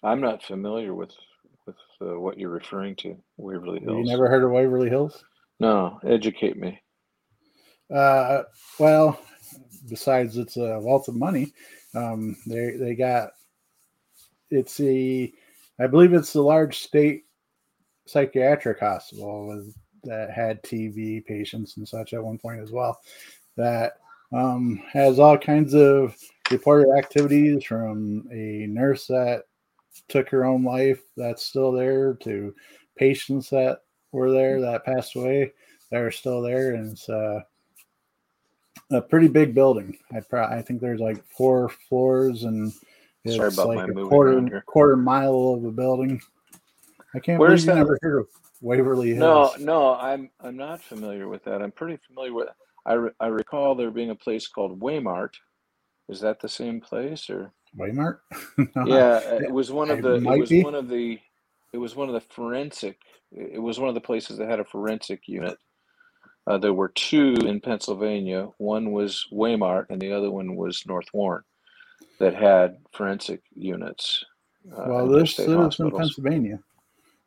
I'm not familiar with with uh, what you're referring to, Waverly Hills. you never heard of waverly hills No, educate me. Uh, well, besides it's a wealth of money, um, they they got it's a, I believe it's the large state psychiatric hospital with that had TB patients and such at one point as well. That um, has all kinds of reported activities from a nurse that took her own life that's still there to patients that were there that passed away that are still there, and it's uh, a pretty big building. I pro- I think there's like four floors and it's like a quarter quarter mile of a building. I can't Where's believe you never heard of Waverly No, Hills. no, I'm I'm not familiar with that. I'm pretty familiar with. I re, I recall there being a place called Waymart. Is that the same place or? Waymart? No, Yeah, it was one of it the. It might was be. one of the. It was one of the forensic. It was one of the places that had a forensic unit. Uh, there were two in Pennsylvania. One was Waymart, and the other one was North Warren, that had forensic units. Uh, Well, this is in. Pennsylvania,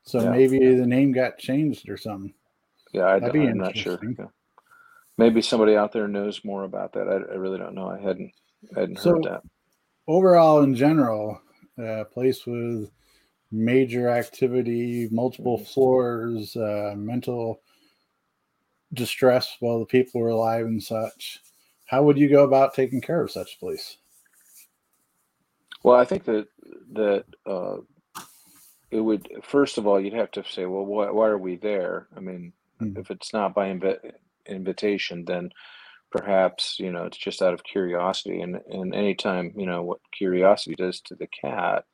so Yeah. maybe the name got changed or something. Yeah, I, That'd be am not sure. Yeah. Maybe somebody out there knows more about that. I, I really don't know. I hadn't I hadn't So- heard that. Overall, in general, a place with major activity, multiple Mhm. floors, uh, mental distress while the people were alive and such. How would you go about taking care of such a place? Well, I think that that uh, it would first of all you'd have to say, well, why, why are we there? I mean, Mhm. if it's not by invi- invitation, then perhaps you know it's just out of curiosity and and anytime you know what curiosity does to the cat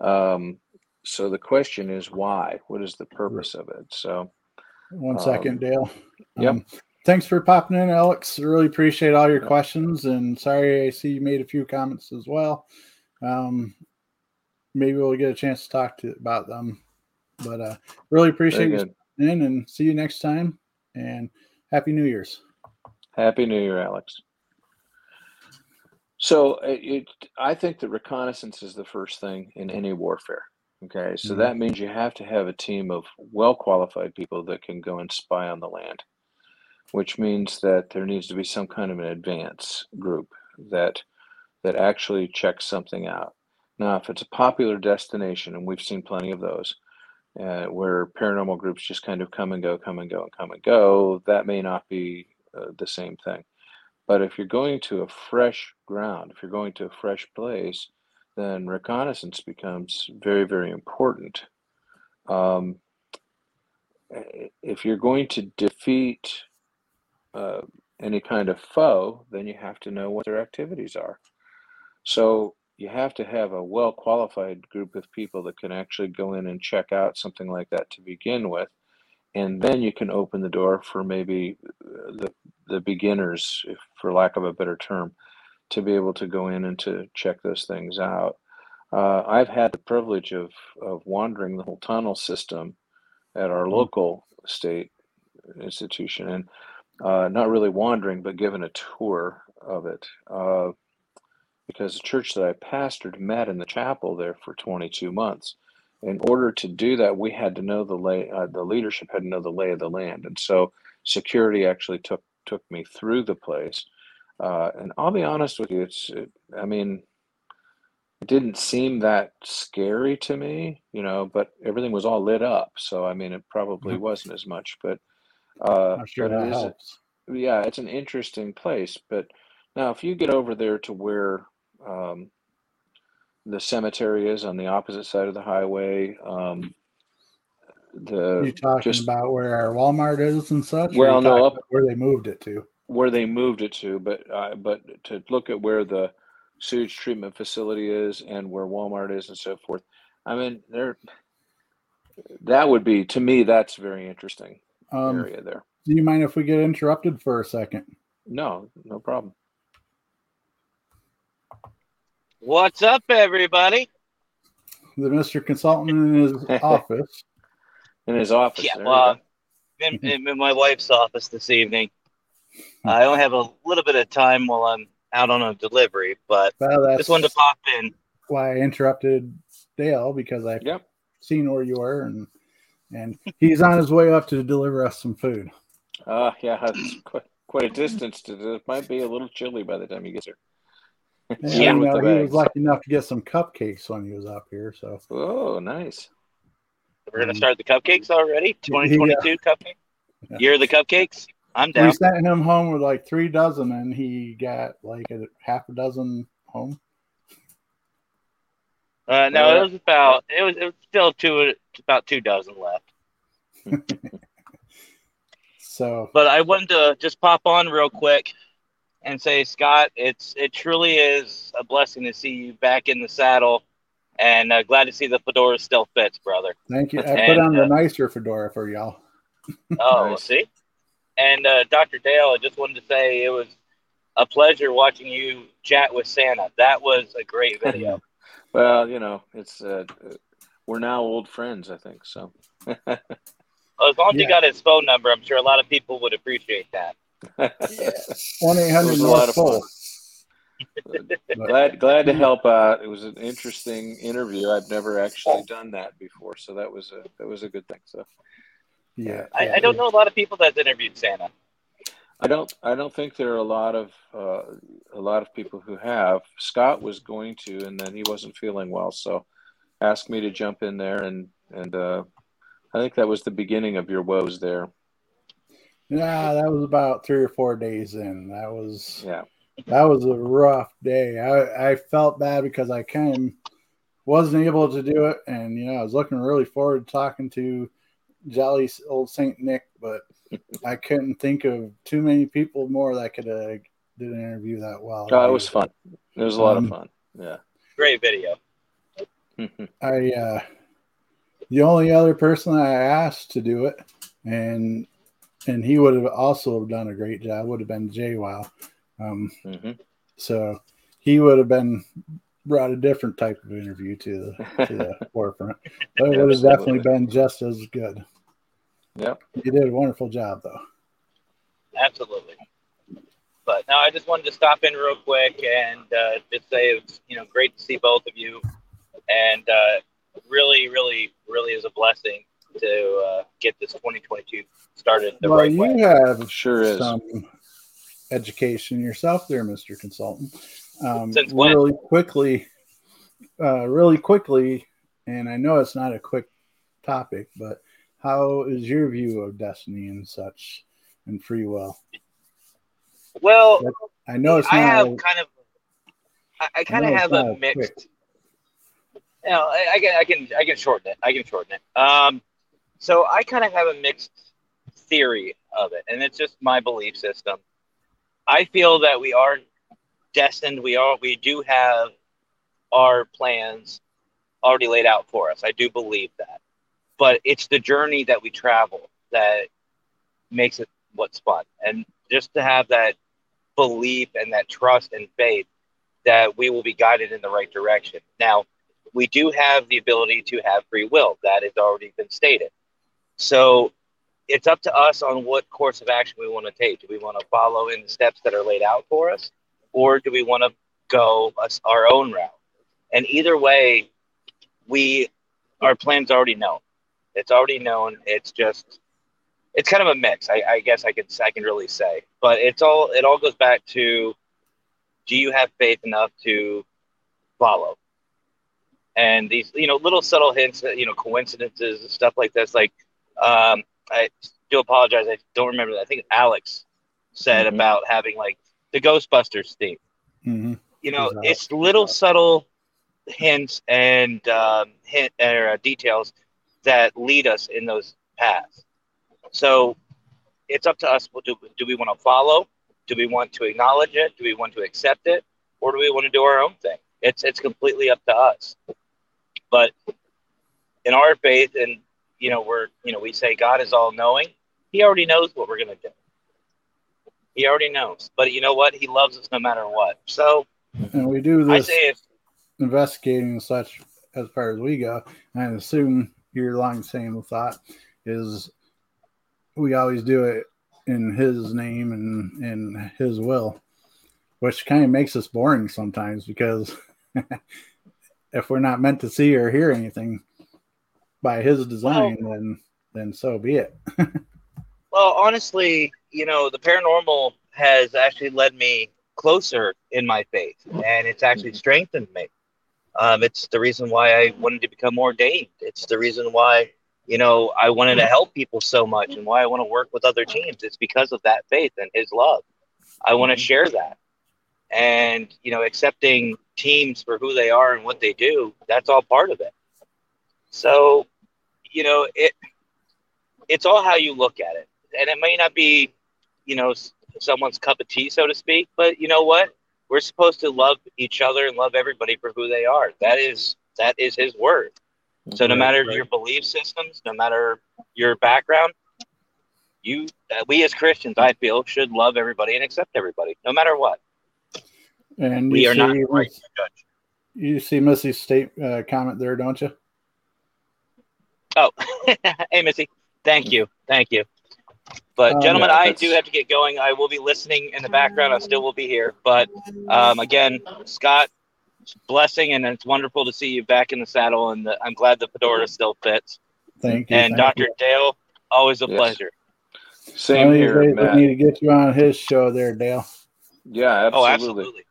um, so the question is why what is the purpose of it so one second, um, Dale. Yep. Um, thanks for popping in, Alex. Really appreciate all your questions. And sorry, I see you made a few comments as well. Um, maybe we'll get a chance to talk to about them. But uh, really appreciate you in and see you next time. And happy New Year's. Happy New Year, Alex. So it, I think that reconnaissance is the first thing in any warfare. Okay, so mm-hmm. that means you have to have a team of well qualified people that can go and spy on the land, which means that there needs to be some kind of an advance group that that actually checks something out. Now, if it's a popular destination, and we've seen plenty of those, uh, where paranormal groups just kind of come and go, come and go, and come and go, that may not be uh, the same thing. But if you're going to a fresh ground, if you're going to a fresh place, then reconnaissance becomes very, very important. Um, if you're going to defeat uh, any kind of foe, then you have to know what their activities are. So you have to have a well qualified group of people that can actually go in and check out something like that to begin with. And then you can open the door for maybe uh, the, the beginners, if, for lack of a better term, to be able to go in and to check those things out. Uh, I've had the privilege of, of wandering the whole tunnel system at our mm-hmm. local state institution and uh, not really wandering, but given a tour of it. Uh, because the church that I pastored met in the chapel there for 22 months. In order to do that, we had to know the lay. Uh, the leadership had to know the lay of the land, and so security actually took took me through the place. Uh, and I'll be honest with you, it's. It, I mean, it didn't seem that scary to me, you know, but everything was all lit up. So, I mean, it probably mm-hmm. wasn't as much, but, uh, I'm sure but that it is, helps. yeah, it's an interesting place. But now, if you get over there to where um, the cemetery is on the opposite side of the highway, um, the you talking just, about where our Walmart is and such? Well, no, up where they moved it to. Where they moved it to, but uh, but to look at where the sewage treatment facility is and where Walmart is and so forth. I mean, there that would be to me that's very interesting um, area there. Do you mind if we get interrupted for a second? No, no problem. What's up, everybody? The Mr. Consultant in his office. In his office. Yeah, well, in, in, my wife's office this evening. I only have a little bit of time while I'm out on a delivery, but well, just wanted to pop in. Why I interrupted Dale because I've yep. seen where you are, and and he's on his way up to deliver us some food. Uh yeah, it's quite, quite a distance to it might be a little chilly by the time he gets here. Yeah, you know, he was lucky enough to get some cupcakes when he was up here. So oh nice. We're gonna start the cupcakes already? 2022 yeah. cupcake? Yeah. Year of the cupcakes? I'm down. We sent him home with like three dozen, and he got like a half a dozen home. Uh, no, it was about it was it was still two about two dozen left. so, but I wanted to just pop on real quick and say, Scott, it's it truly is a blessing to see you back in the saddle, and uh, glad to see the fedora still fits, brother. Thank you. I and, put on the uh, nicer fedora for y'all. oh, nice. see. And uh, Dr. Dale, I just wanted to say it was a pleasure watching you chat with Santa. That was a great video. well, you know, it's uh, we're now old friends, I think. So, well, as long as yeah. you got his phone number, I'm sure a lot of people would appreciate that. One eight hundred North Pole. glad glad to help out. It was an interesting interview. I've never actually done that before, so that was a that was a good thing. So yeah, I, I don't know a lot of people that's interviewed Santa. I don't. I don't think there are a lot of uh, a lot of people who have. Scott was going to, and then he wasn't feeling well, so asked me to jump in there, and and uh, I think that was the beginning of your woes there. Yeah, that was about three or four days in. That was yeah, that was a rough day. I I felt bad because I kind of wasn't able to do it, and you know I was looking really forward to talking to jolly old Saint Nick, but I couldn't think of too many people more that could uh, did an interview that well. Oh, it was fun. It was a lot Um, of fun. Yeah. Great video. I uh, the only other person I asked to do it, and and he would have also done a great job. Would have been Jay Wow. Um, hmm so he would have been brought a different type of interview to the to the forefront. But it would have definitely been just as good. Yep. He did a wonderful job though. Absolutely. But now I just wanted to stop in real quick and uh, just say it's you know great to see both of you, and uh, really, really, really is a blessing to uh, get this 2022 started the well, right you way. have Sure is. some education yourself there, Mr. Consultant. Um, Since when? really quickly, uh, really quickly, and I know it's not a quick topic, but how is your view of destiny and such and free will? Well, I know it's I have a- kind of, I, I kind of have a a mixed. quick- You know, I, I can, I can, I can shorten it. I can shorten it. Um, so I kind of have a mixed theory of it, and it's just my belief system. I feel that we are destined. We are, we do have our plans already laid out for us. I do believe that, but it's the journey that we travel that makes it what's fun, and just to have that belief and that trust and faith that we will be guided in the right direction. Now, we do have the ability to have free will. That has already been stated. So it's up to us on what course of action we want to take. Do we want to follow in the steps that are laid out for us, or do we want to go our own route? And either way, we our plan's already known. It's already known. It's just it's kind of a mix. I, I guess I could I can really say, but it's all it all goes back to do you have faith enough to follow? And these, you know, little subtle hints, you know, coincidences and stuff like this. Like, um, I do apologize. I don't remember. I think Alex said Mhm. about having like the Ghostbusters theme. Mhm. You know, Exactly. it's little subtle hints and um, hint or uh, details that lead us in those paths. So it's up to us. What do, do we want to follow? Do we want to acknowledge it? Do we want to accept it? Or do we want to do our own thing? It's it's completely up to us. But in our faith, and you know, we're you know, we say God is all knowing. He already knows what we're gonna do. He already knows. But you know what? He loves us no matter what. So And we do I this say if investigating and such as far as we go. And I assume your line same thought is we always do it in his name and in his will, which kind of makes us boring sometimes because if we're not meant to see or hear anything by his design, then then so be it. Well, honestly, you know, the paranormal has actually led me closer in my faith, and it's actually strengthened me. Um, it's the reason why I wanted to become ordained. It's the reason why, you know, I wanted to help people so much, and why I want to work with other teams. It's because of that faith and His love. I want to share that, and you know, accepting teams for who they are and what they do. That's all part of it. So, you know, it it's all how you look at it and it may not be, you know, someone's cup of tea, so to speak. But you know what? We're supposed to love each other and love everybody for who they are. That is that is His word. So no matter right. your belief systems, no matter your background, you uh, we as Christians, I feel, should love everybody and accept everybody, no matter what. And We are see, not right to judge. you see Missy's state uh, comment there, don't you? Oh, hey, Missy, thank you, thank you. But Um, gentlemen, yeah, I do have to get going. I will be listening in the background. I still will be here. But um, again, Scott, blessing, and it's wonderful to see you back in the saddle. And the, I'm glad the fedora still fits. Thank you. And thank Dr. Dale, always a Yes. pleasure. you. Same One of these here, days we Matt. need to get you on his show there, Dale. Yeah, Oh, absolutely. absolutely.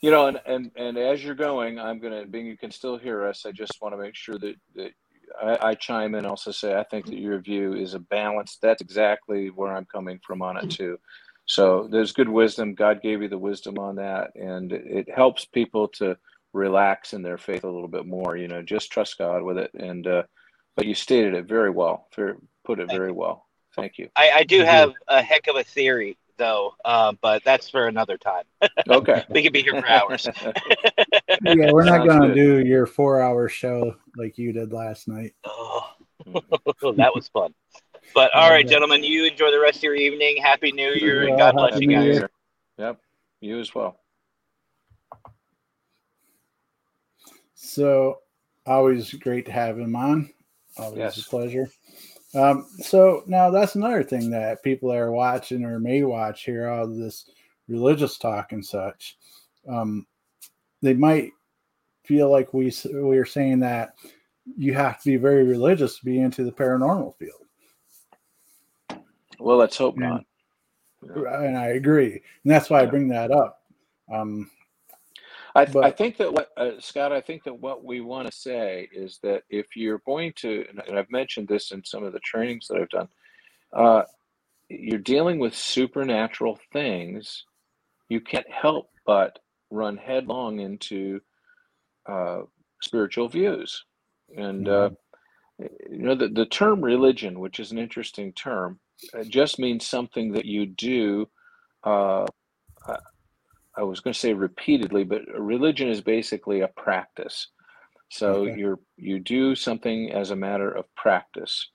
You know, and, and, and as you're going, I'm going to, being you can still hear us, I just want to make sure that, that I, I chime in and also say I think that your view is a balance. That's exactly where I'm coming from on it too. So there's good wisdom. God gave you the wisdom on that, and it, it helps people to relax in their faith a little bit more. You know, just trust God with it. And uh, but you stated it very well. Put it very well. Thank you. I, I do Mhm. have a heck of a theory, though, uh, but that's for another time. Okay. we could be here for hours. Yeah, we're not going to do your four hour show like you did last night. oh, that was fun. But all right, gentlemen, you enjoy the rest of your evening. Happy New Year, and God bless Happy you guys. Year. Yep. You as well. So, always great to have him on. Always Yes. a pleasure. Um, so now that's another thing that people that are watching or may watch here, all this religious talk and such. Um, they might feel like we we are saying that you have to be very religious to be into the paranormal field, Well, let's hope Yeah. not. and I agree, and that's why I bring that up. Um, I, I But- think that what uh, Scott, I think that what we want to say is that if you're going to, and- I've mentioned this in some of the trainings that I've done, uh, you're dealing with supernatural things. You can't help but run headlong into uh, spiritual views, and uh, you know the the term religion, which is an interesting term, uh, just means something that you do. I was going to say repeatedly, but religion is basically a practice. So Okay. you're you do something as a matter of practice.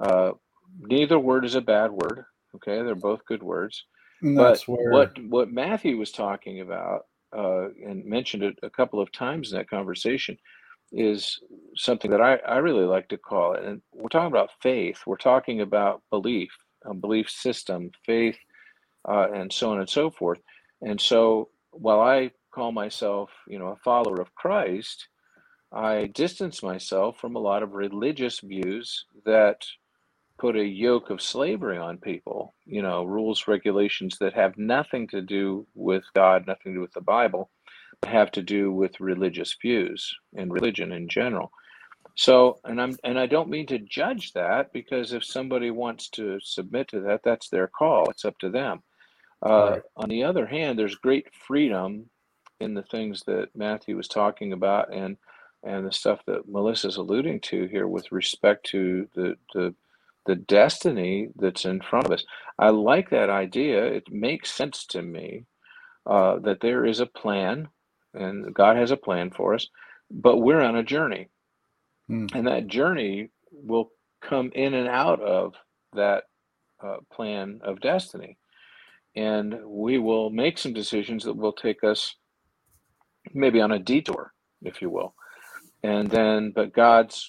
Uh, neither word is a bad word. Okay, they're both good words. and But where what what Matthew was talking about uh, and mentioned it a couple of times in that conversation is something that I, I really like to call it. And we're talking about faith. We're talking about belief, a belief system, faith, uh, and so on and so forth. And so while I call myself, you know, a follower of Christ, I distance myself from a lot of religious views that put a yoke of slavery on people, you know, rules, regulations that have nothing to do with God, nothing to do with the Bible, have to do with religious views and religion in general. So, and I'm and I don't mean to judge that because if somebody wants to submit to that, that's their call. It's up to them. Uh, Right. On the other hand, there's great freedom in the things that Matthew was talking about, and and the stuff that Melissa's alluding to here with respect to the the the destiny that's in front of us. I like that idea. It makes sense to me uh, that there is a plan, and God has a plan for us, but we're on a journey, Hmm. and that journey will come in and out of that uh, plan of destiny, and we will make some decisions that will take us maybe on a detour, if you will, and then but God's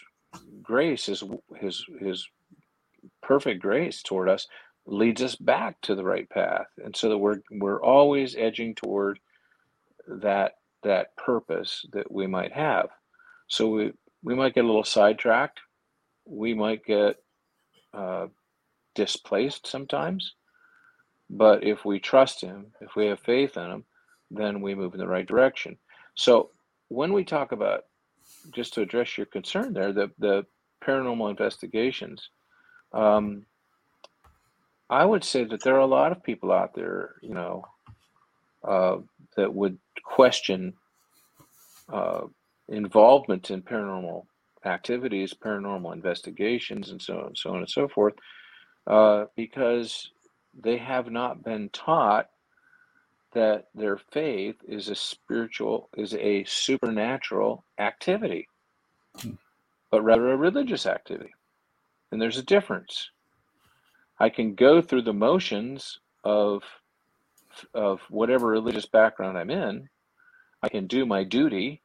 grace is his his perfect grace toward us leads us back to the right path. And so that we're we're always edging toward that that purpose that we might have. So we we might get a little sidetracked. We might get uh, displaced sometimes but if we trust him if we have faith in him then we move in the right direction. So when we talk about just to address your concern there the the paranormal investigations um, I would say that there are a lot of people out there, you know, uh, that would question uh, involvement in paranormal activities, paranormal investigations, and so on, so on and so forth, uh, because they have not been taught that their faith is a spiritual, is a supernatural activity, but rather a religious activity. And there's a difference. I can go through the motions of of whatever religious background I'm in. I can do my duty,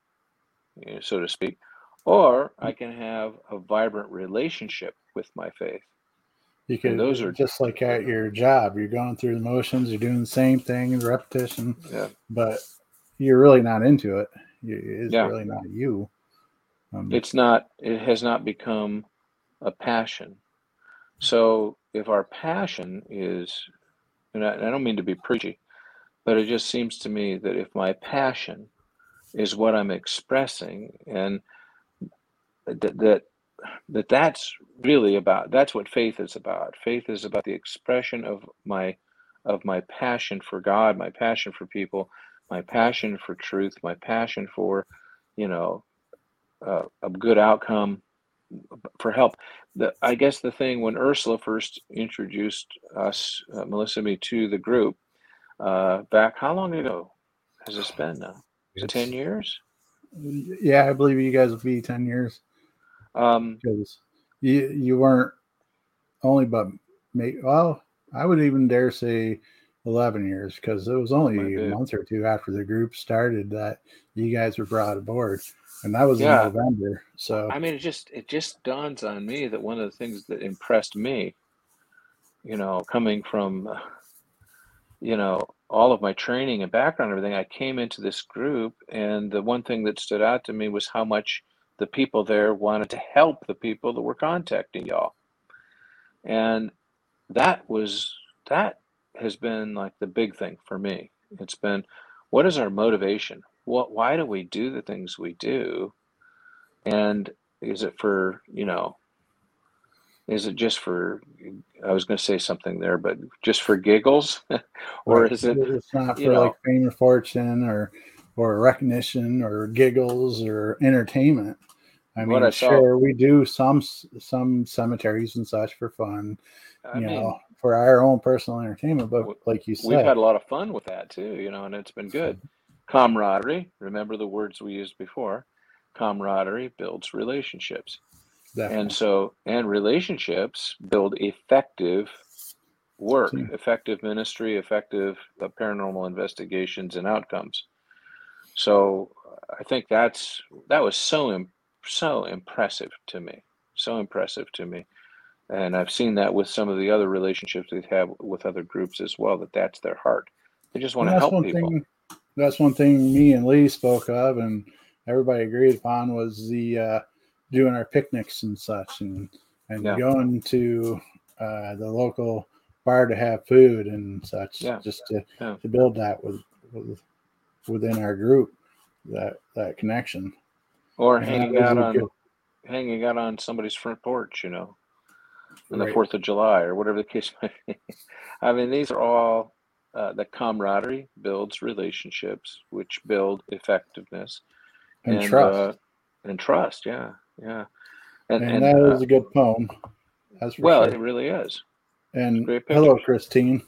so to speak, or I can have a vibrant relationship with my faith. You could those are- just like at your job, you're going through the motions, you're doing the same thing in repetition, Yeah. but you're really not into it. It's Yeah. really not you. Um, It's not. It has not become a passion. So if our passion is, and I, I don't mean to be preachy, but it just seems to me that if my passion is what I'm expressing, and that that that that's really about that's what faith is about. Faith is about the expression of my of my passion for God, my passion for people, my passion for truth, my passion for, you know, uh, a good outcome, for help. The I guess the thing when Ursula first introduced us, uh, Melissa, me to the group uh, back. How long ago has this been now? Is it ten years? Yeah, I believe you guys will be ten years. Um, because you you weren't only but maybe well, I would even dare say eleven years because it was only a month or two after the group started that you guys were brought aboard, and that was yeah. in November. So I mean, it just it just dawns on me that one of the things that impressed me, you know, coming from, you know, all of my training and background, and everything, I came into this group, and the one thing that stood out to me was how much the people there wanted to help the people that were contacting y'all. And that was, that has been like the big thing for me. It's been, what is our motivation? What, why do we do the things we do? And is it for, you know, is it just for i was going to say something there but just for giggles or right. is it it's not for know, like fame or fortune or or recognition or giggles or entertainment I mean, I sure, we do some some cemeteries and such for fun, I you mean, know, for our own personal entertainment. But like you said, we've had a lot of fun with that too, you know, and it's been good. Camaraderie. Remember the words we used before. Camaraderie builds relationships, Definitely. and so and relationships build effective work, yeah. effective ministry, effective uh, paranormal investigations and outcomes. So I think that's that was so important so impressive to me. So impressive to me. And I've seen that with some of the other relationships they have with other groups as well, that that's their heart. They just want to help people. Thing, that's one thing me and Lee spoke of, and everybody agreed upon was the uh, doing our picnics and such, and and yeah. going to uh, the local bar to have food and such, yeah. just to, yeah. to build that with, with within our group that that connection or hanging out on good. hanging out on somebody's front porch, you know, on right. the Fourth of July or whatever the case might be. I mean, these are all uh, the camaraderie builds relationships, which build effectiveness and, and trust. Uh, and trust, yeah, yeah. And, and, and that uh, is a good poem. That's well, sure. it really is. And hello, Christine.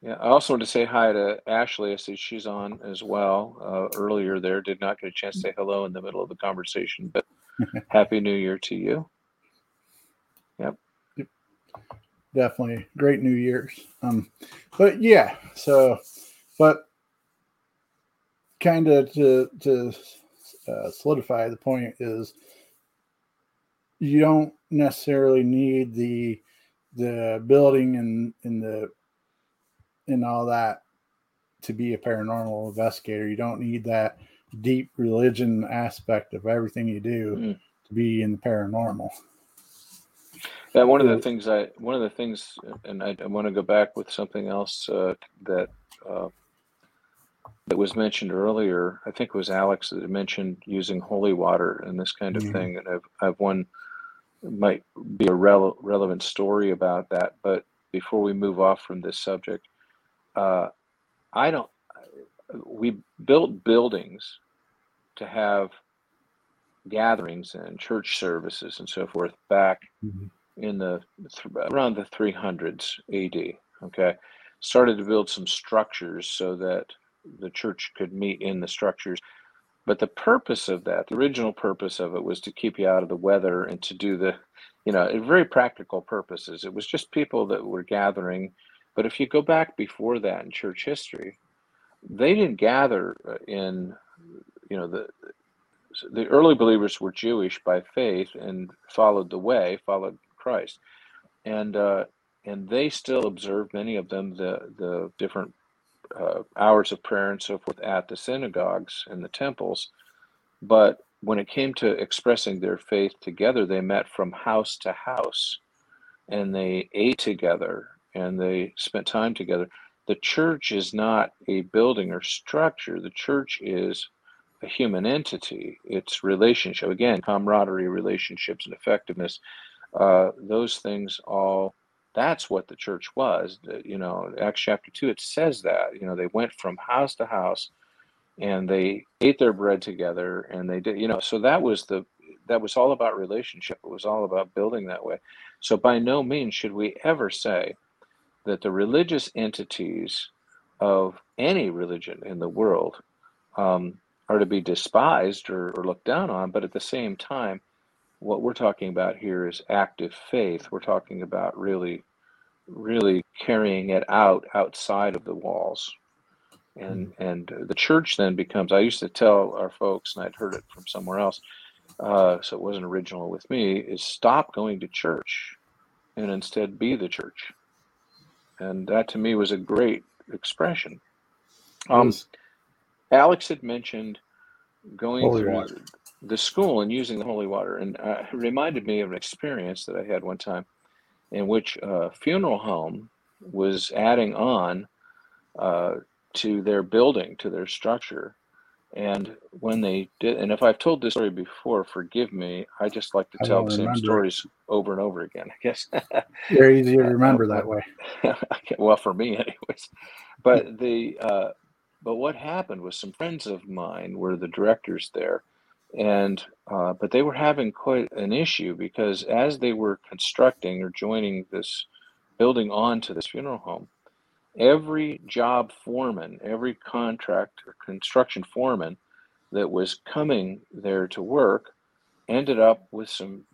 Yeah, I also want to say hi to Ashley. I see she's on as well uh, earlier there. Did not get a chance to say hello in the middle of the conversation, but happy new year to you. Yep. Definitely great New Year's. Um, but yeah, so, but kind of to, to uh, solidify the point is you don't necessarily need the the building and in the and all that to be a paranormal investigator. You don't need that deep religion aspect of everything you do mm. to be in the paranormal. Yeah, one of the things I one of the things, and I, I want to go back with something else uh, that uh, that was mentioned earlier. I think it was Alex that mentioned using holy water and this kind of mm-hmm. thing. And I've I've one might be a rele- relevant story about that. But before we move off from this subject, uh, I don't. We built buildings to have gatherings and church services and so forth back mm-hmm. in the around the 300s AD. Okay, started to build some structures so that the church could meet in the structures. But the purpose of that, the original purpose of it, was to keep you out of the weather and to do the, you know, very practical purposes. It was just people that were gathering but if you go back before that in church history, they didn't gather uh, in, you know, the the early believers were Jewish by faith and followed the way, followed Christ, and uh, and they still observed many of them the the different uh, hours of prayer and so forth at the synagogues and the temples, but when it came to expressing their faith together, they met from house to house, and they ate together and they spent time together. The church is not a building or structure. The church is a human entity. It's relationship. Again, camaraderie, relationships, and effectiveness. Uh, those things all. That's what the church was. You know, Acts chapter two. It says that. You know, they went from house to house, and they ate their bread together, and they did. You know, so that was the that was all about relationship. It was all about building that way. So by no means should we ever say that the religious entities of any religion in the world um, are to be despised or, or looked down on. But at the same time, what we're talking about here is active faith. We're talking about really, really carrying it out outside of the walls. And, mm. and the church then becomes, I used to tell our folks, and I'd heard it from somewhere else, uh, so it wasn't original with me, is stop going to church and instead be the church. And that to me was a great expression. Um, Alex had mentioned going holy through water. the school and using the holy water, and uh, it reminded me of an experience that I had one time in which a funeral home was adding on uh, to their building, to their structure. And when they did, and if I've told this story before, forgive me. I just like to tell the same stories over and over again. I guess very easy to remember that way. well, for me, anyways. But the uh, but what happened was some friends of mine were the directors there, and uh, but they were having quite an issue because as they were constructing or joining this building onto this funeral home, every job foreman, every contract or construction foreman that was coming there to work ended up with some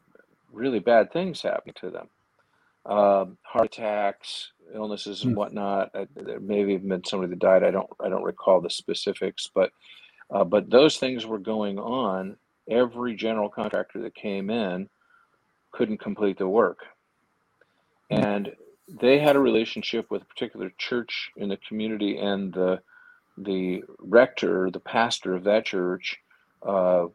really bad things happening to them. Um, heart attacks, illnesses and hmm. whatnot. Uh, there may have even been somebody that died. I don't I don't recall the specifics, but uh, but those things were going on. Every general contractor that came in couldn't complete the work, hmm. and they had a relationship with a particular church in the community, and the the rector, the pastor of that church, uh,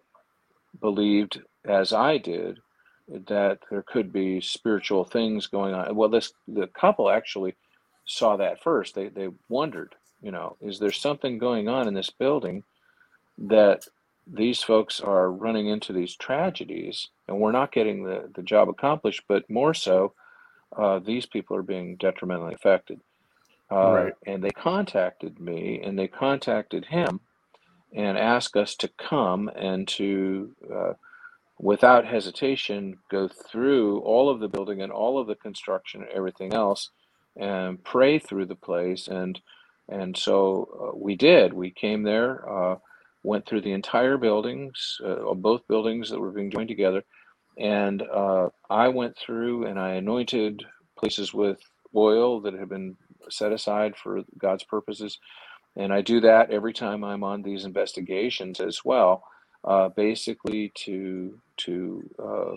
believed, as I did, that there could be spiritual things going on. Well, this the couple actually saw that first. They they wondered, you know, is there something going on in this building that these folks are running into these tragedies and we're not getting the, the job accomplished, but more so, uh, these people are being detrimentally affected. Uh, right. And they contacted me and they contacted him and asked us to come and to uh, without hesitation go through all of the building and all of the construction and everything else and pray through the place and and so uh, we did we came there uh, went through the entire buildings uh, both buildings that were being joined together and uh, i went through and i anointed places with oil that had been set aside for god's purposes and i do that every time i'm on these investigations as well uh, basically to to uh,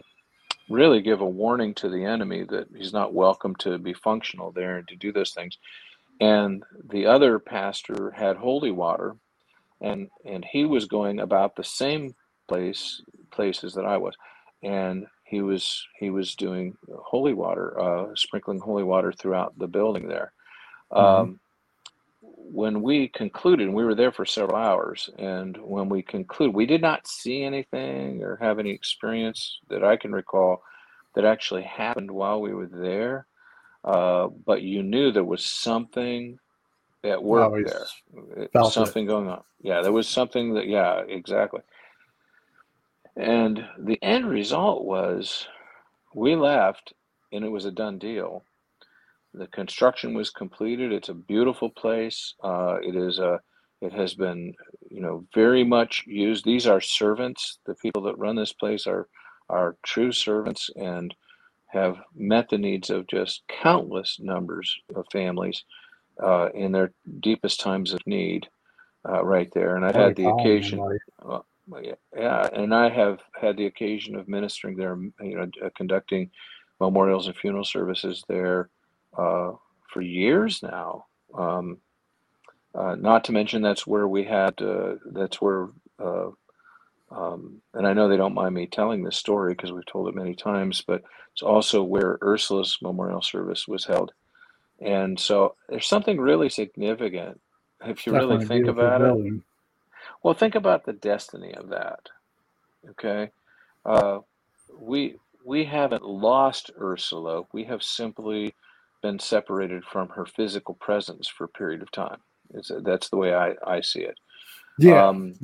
really give a warning to the enemy that he's not welcome to be functional there and to do those things. And the other pastor had holy water, and and he was going about the same place places that I was, and he was he was doing holy water, uh, sprinkling holy water throughout the building there. Mm-hmm. Um, when we concluded, and we were there for several hours, and when we concluded, we did not see anything or have any experience that I can recall that actually happened while we were there. Uh, but you knew there was something at work there, something it. going on. Yeah, there was something that, yeah, exactly. And the end result was we left, and it was a done deal the construction was completed. It's a beautiful place. Uh, it is a it has been you know very much used. These are servants. The people that run this place are are true servants and have met the needs of just countless numbers of families uh, in their deepest times of need. Uh, right there, and I've had the occasion. Yeah, and I have had the occasion of ministering there. You know, uh, conducting memorials and funeral services there uh, for years now. Um, uh, not to mention that's where we had uh, that's where uh, um, and I know they don't mind me telling this story because we've told it many times, but it's also where Ursula's memorial service was held. And so there's something really significant if you Definitely really think about building. Well, think about the destiny of that. Okay, uh, we we haven't lost Ursula. We have simply been separated from her physical presence for a period of time. It's, that's the way I, I see it. Yeah. Um,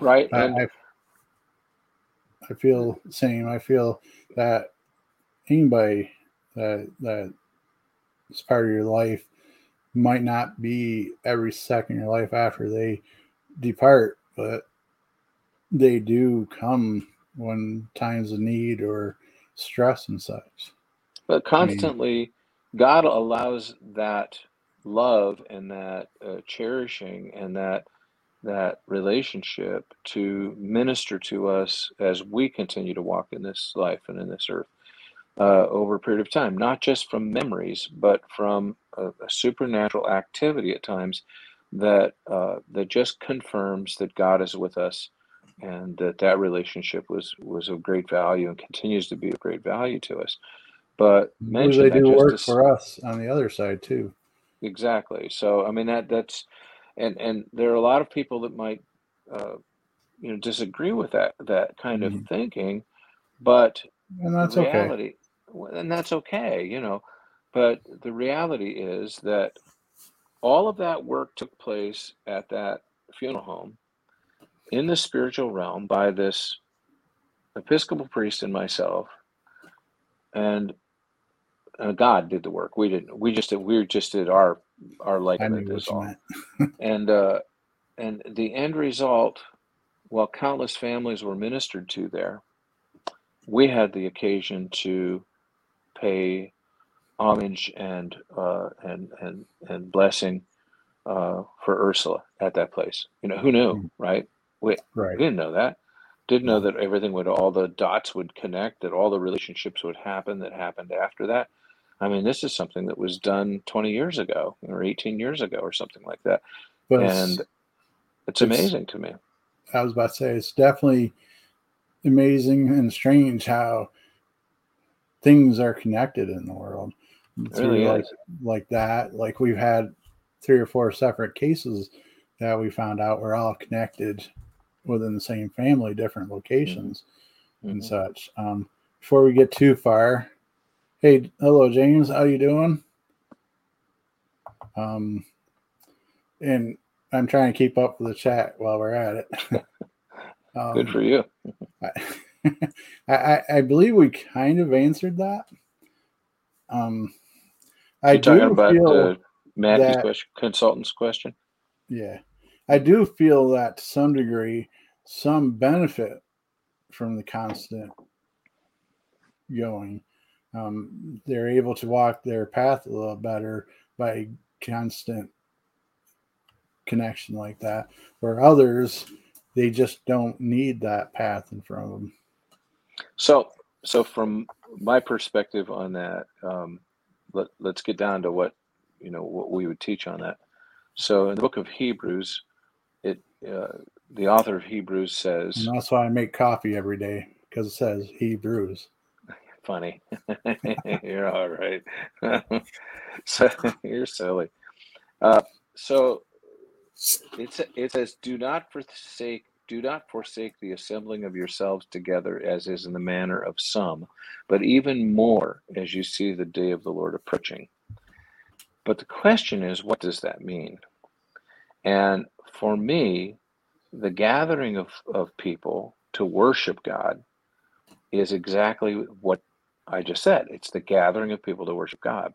Right. And, I, I feel the same. I feel that anybody that that is part of your life might not be every second of your life after they depart, but they do come when times of need or stress and such. But constantly, God allows that love and that uh, cherishing and that that relationship to minister to us as we continue to walk in this life and in this earth uh, over a period of time, not just from memories, but from a, a supernatural activity at times that uh, that just confirms that God is with us and that that relationship was was of great value and continues to be of great value to us. But mention they do work for us on the other side too. Exactly. So I mean that that's and and there are a lot of people that might uh, you know disagree with that that kind of mm-hmm. thinking, but and that's reality, okay. And that's okay, you know. But the reality is that all of that work took place at that funeral home in the spiritual realm by this Episcopal priest and myself, and uh, God did the work. We didn't. We just did. We just did our our like of it. Is all. and uh, and the end result, while countless families were ministered to there, we had the occasion to pay homage and uh, and and and blessing uh, for Ursula at that place. You know, who knew, mm. right? We, right. we didn't know that. Didn't know that everything would, all the dots would connect, that all the relationships would happen that happened after that. I mean, this is something that was done 20 years ago or 18 years ago or something like that. But and it's, it's amazing to me. I was about to say, it's definitely amazing and strange how things are connected in the world. Really like, like that. Like we've had three or four separate cases that we found out were all connected within the same family, different locations mm-hmm. and mm-hmm. such. Um, before we get too far, Hey, hello, James. How you doing? Um, and I'm trying to keep up with the chat while we're at it. um, Good for you. I, I, I believe we kind of answered that. Um, I You're do about feel uh, Matthew's that, question, consultant's question. Yeah, I do feel that to some degree, some benefit from the constant going. Um, they're able to walk their path a little better by constant connection like that. Where others they just don't need that path in front of them so so from my perspective on that um, let, let's get down to what you know what we would teach on that so in the book of hebrews it uh, the author of hebrews says and that's why i make coffee every day because it says hebrews funny. you're all right. so you're silly. Uh, so it's it says, "Do not forsake." Do not forsake the assembling of yourselves together, as is in the manner of some, but even more as you see the day of the Lord approaching. But the question is, what does that mean? And for me, the gathering of, of people to worship God is exactly what I just said. It's the gathering of people to worship God.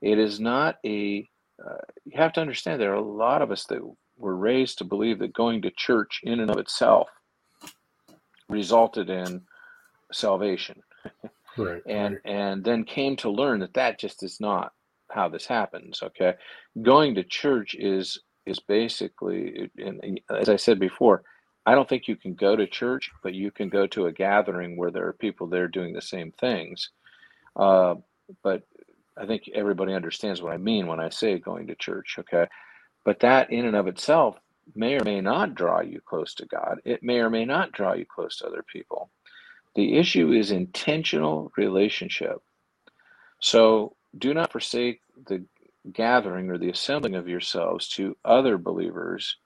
It is not a, uh, you have to understand there are a lot of us that were raised to believe that going to church in and of itself resulted in salvation. Right, and right. and then came to learn that that just is not how this happens okay going to church is is basically and as i said before I don't think you can go to church, but you can go to a gathering where there are people there doing the same things. Uh, but I think everybody understands what I mean when I say going to church, okay? But that in and of itself may or may not draw you close to God. It may or may not draw you close to other people. The issue is intentional relationship. So do not forsake the gathering or the assembling of yourselves to other believers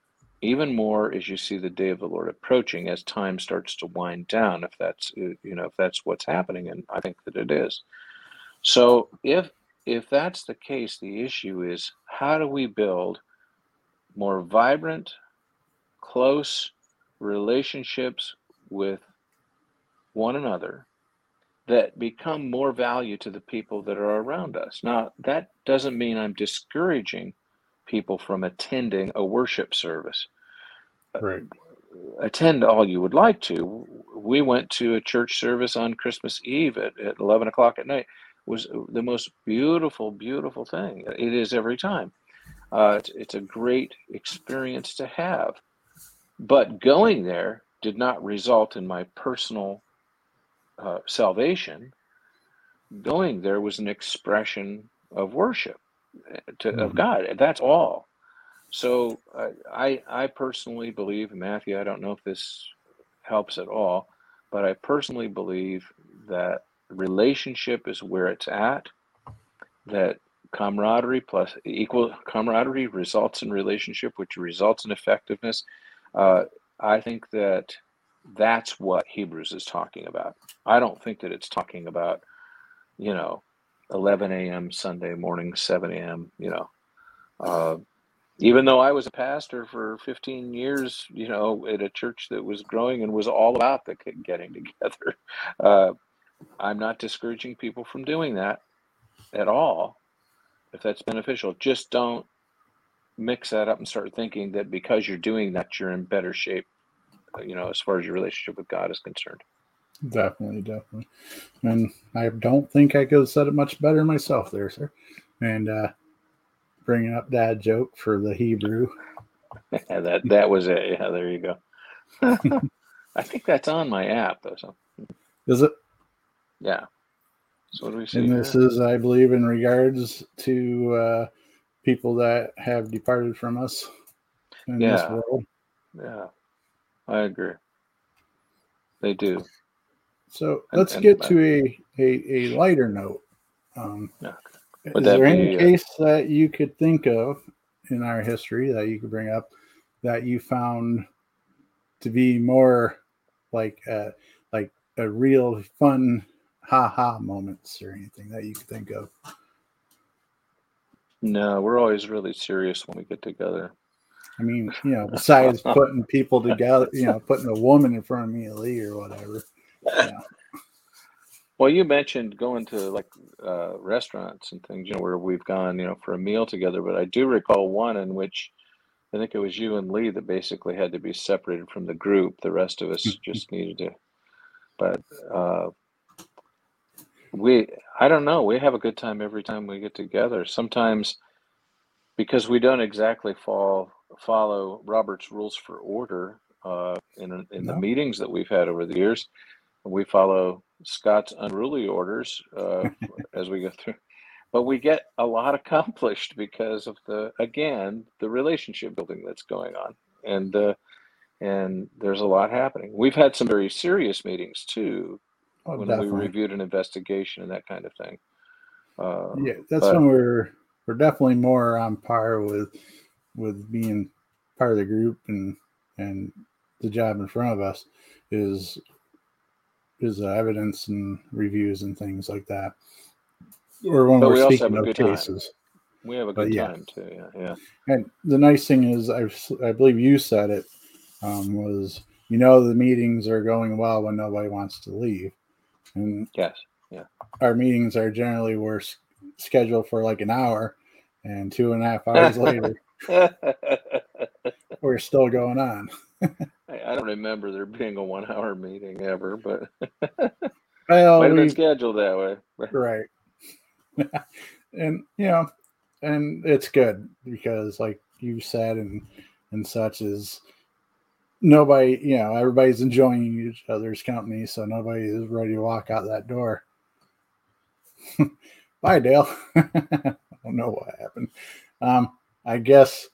even more as you see the day of the Lord approaching as time starts to wind down if that's you know if that's what's happening and I think that it is so if if that's the case the issue is how do we build more vibrant close relationships with one another that become more value to the people that are around us. Now, that doesn't mean I'm discouraging people from attending a worship service. Right. Attend all you would like to. We went to a church service on Christmas Eve at, at 11 o'clock at night. It was the most beautiful, beautiful thing. It is every time. Uh, it's, it's a great experience to have. But going there did not result in my personal uh, salvation. Going there was an expression of worship uh, to, of Mhm. God. That's all. So uh, I I personally believe, Matthew. I don't know if this helps at all, but I personally believe that relationship is where it's at. That camaraderie plus equal camaraderie results in relationship, which results in effectiveness. Uh, I think that that's what Hebrews is talking about. I don't think that it's talking about, you know, 11 a.m. Sunday morning, 7 a.m. You know, uh, even though I was a pastor for 15 years, you know, at a church that was growing and was all about the getting together, uh, I'm not discouraging people from doing that at all. If that's beneficial, just don't mix that up and start thinking that because you're doing that, you're in better shape, uh, you know, as far as your relationship with God is concerned. Definitely, definitely. And I don't think I could have said it much better myself there, sir. And uh bringing up that joke for the Hebrew. Yeah, that that was it. Yeah, there you go. I think that's on my app though. So Is it? yeah. So what do we see? And this here? is, I believe, in regards to uh people that have departed from us in this Yeah. world. Yeah, I agree. They do. So let's and- get to a, a, a lighter note. Um, Yeah. is that there any be, uh, case that you could think of in our history that you could bring up that you found to be more like uh, like a real fun ha ha moments or anything that you could think of? No, we're always really serious when we get together. I mean, you know, besides putting people together, you know, putting a woman in front of me, Lee, or whatever. Well, you mentioned going to like uh, restaurants and things, you know, where we've gone, you know, for a meal together. But I do recall one in which I think it was you and Lee that basically had to be separated from the group. The rest of us just needed to. But uh, we, I don't know. We have a good time every time we get together. Sometimes because we don't exactly fall follow Robert's rules for order uh, in in the meetings that we've had over the years. We follow Scott's unruly orders uh, as we go through, but we get a lot accomplished because of the again the relationship building that's going on, and uh, and there's a lot happening. We've had some very serious meetings too Oh, when definitely. we reviewed an investigation and that kind of thing. Uh, Yeah, that's but- when we're we're definitely more on par with with being part of the group and and the job in front of us is is uh, evidence and reviews and things like that. Or when But we're we speaking of good time. cases. we have a good yeah. time too. Yeah, yeah. And the nice thing is, I I believe you said it um, was you know the meetings are going well when nobody wants to leave, and Yes. Yeah. Our meetings are generally we're s- scheduled for like an hour, and two and a half hours later we're still going on. I I don't remember there being a one-hour meeting ever, but Well, might have been scheduled that way. right, and you know, and it's good because, like you said, and and such is nobody, you know, everybody's enjoying each other's company, so nobody is ready to walk out that door. Bye, Dale. I don't know what happened. Um, I guess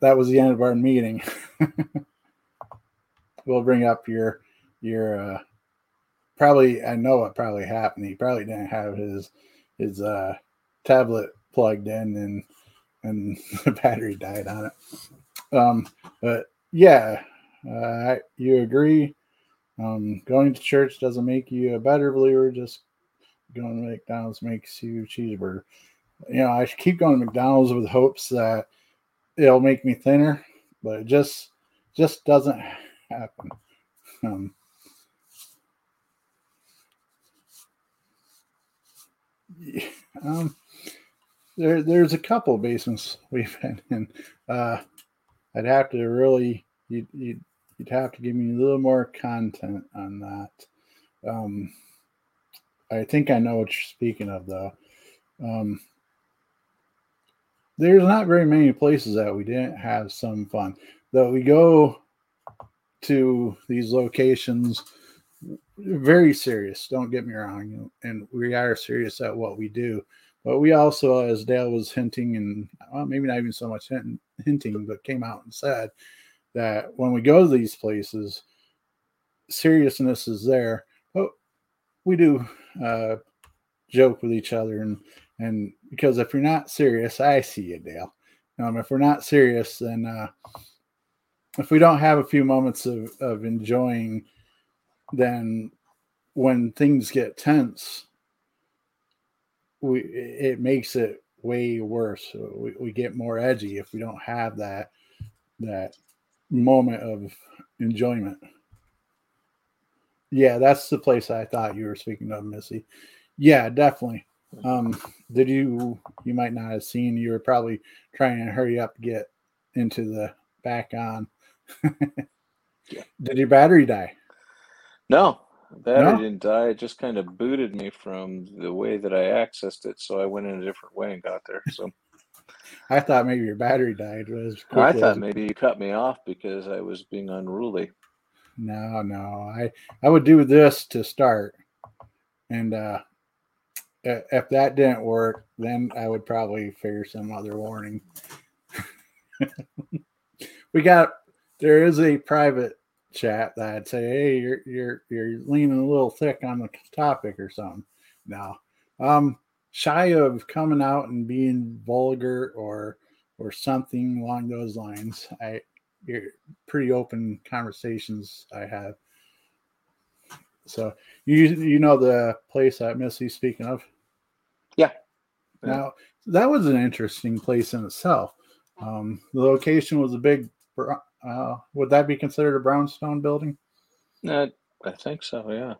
that was the end of our meeting. we'll bring up your your uh, probably I know what probably happened. He probably didn't have his his uh, tablet plugged in and and the battery died on it. Um, but yeah, uh, you agree. Um, going to church doesn't make you a better believer. Just going to McDonald's makes you cheeseburger. You know, I keep going to McDonald's with hopes that it'll make me thinner, but it just just doesn't happen. Um, yeah, um, there, there's a couple basements we've been in. Uh, I'd have to really you you you'd have to give me a little more content on that. Um, I think I know what you're speaking of, though. Um, there's not very many places that we didn't have some fun. Though we go to these locations very serious. Don't get me wrong, and we are serious at what we do. But we also, as Dale was hinting, and well, maybe not even so much hint, hinting, but came out and said that when we go to these places, seriousness is there. But we do uh, joke with each other, and and because if you're not serious, I see you, Dale. Um, if we're not serious, then uh, if we don't have a few moments of, of enjoying then when things get tense, we it makes it way worse. We, we get more edgy if we don't have that that moment of enjoyment. Yeah, that's the place I thought you were speaking of, Missy. Yeah, definitely. Um, did you you might not have seen you were probably trying to hurry up get into the back on. yeah. Did your battery die? No, battery no? didn't die. It just kind of booted me from the way that I accessed it, so I went in a different way and got there. So I thought maybe your battery died. Was I thought maybe you cut me off because I was being unruly. No, no. I I would do this to start, and uh if that didn't work, then I would probably figure some other warning. we got there is a private chat that I'd say, "Hey, you're you're you're leaning a little thick on the topic or something." No, um, shy of coming out and being vulgar or or something along those lines. I you're pretty open conversations I have. So you you know the place that Missy's speaking of? Yeah. yeah. Now that was an interesting place in itself. Um, the location was a big uh, would that be considered a brownstone building? Uh, I think so. Yeah.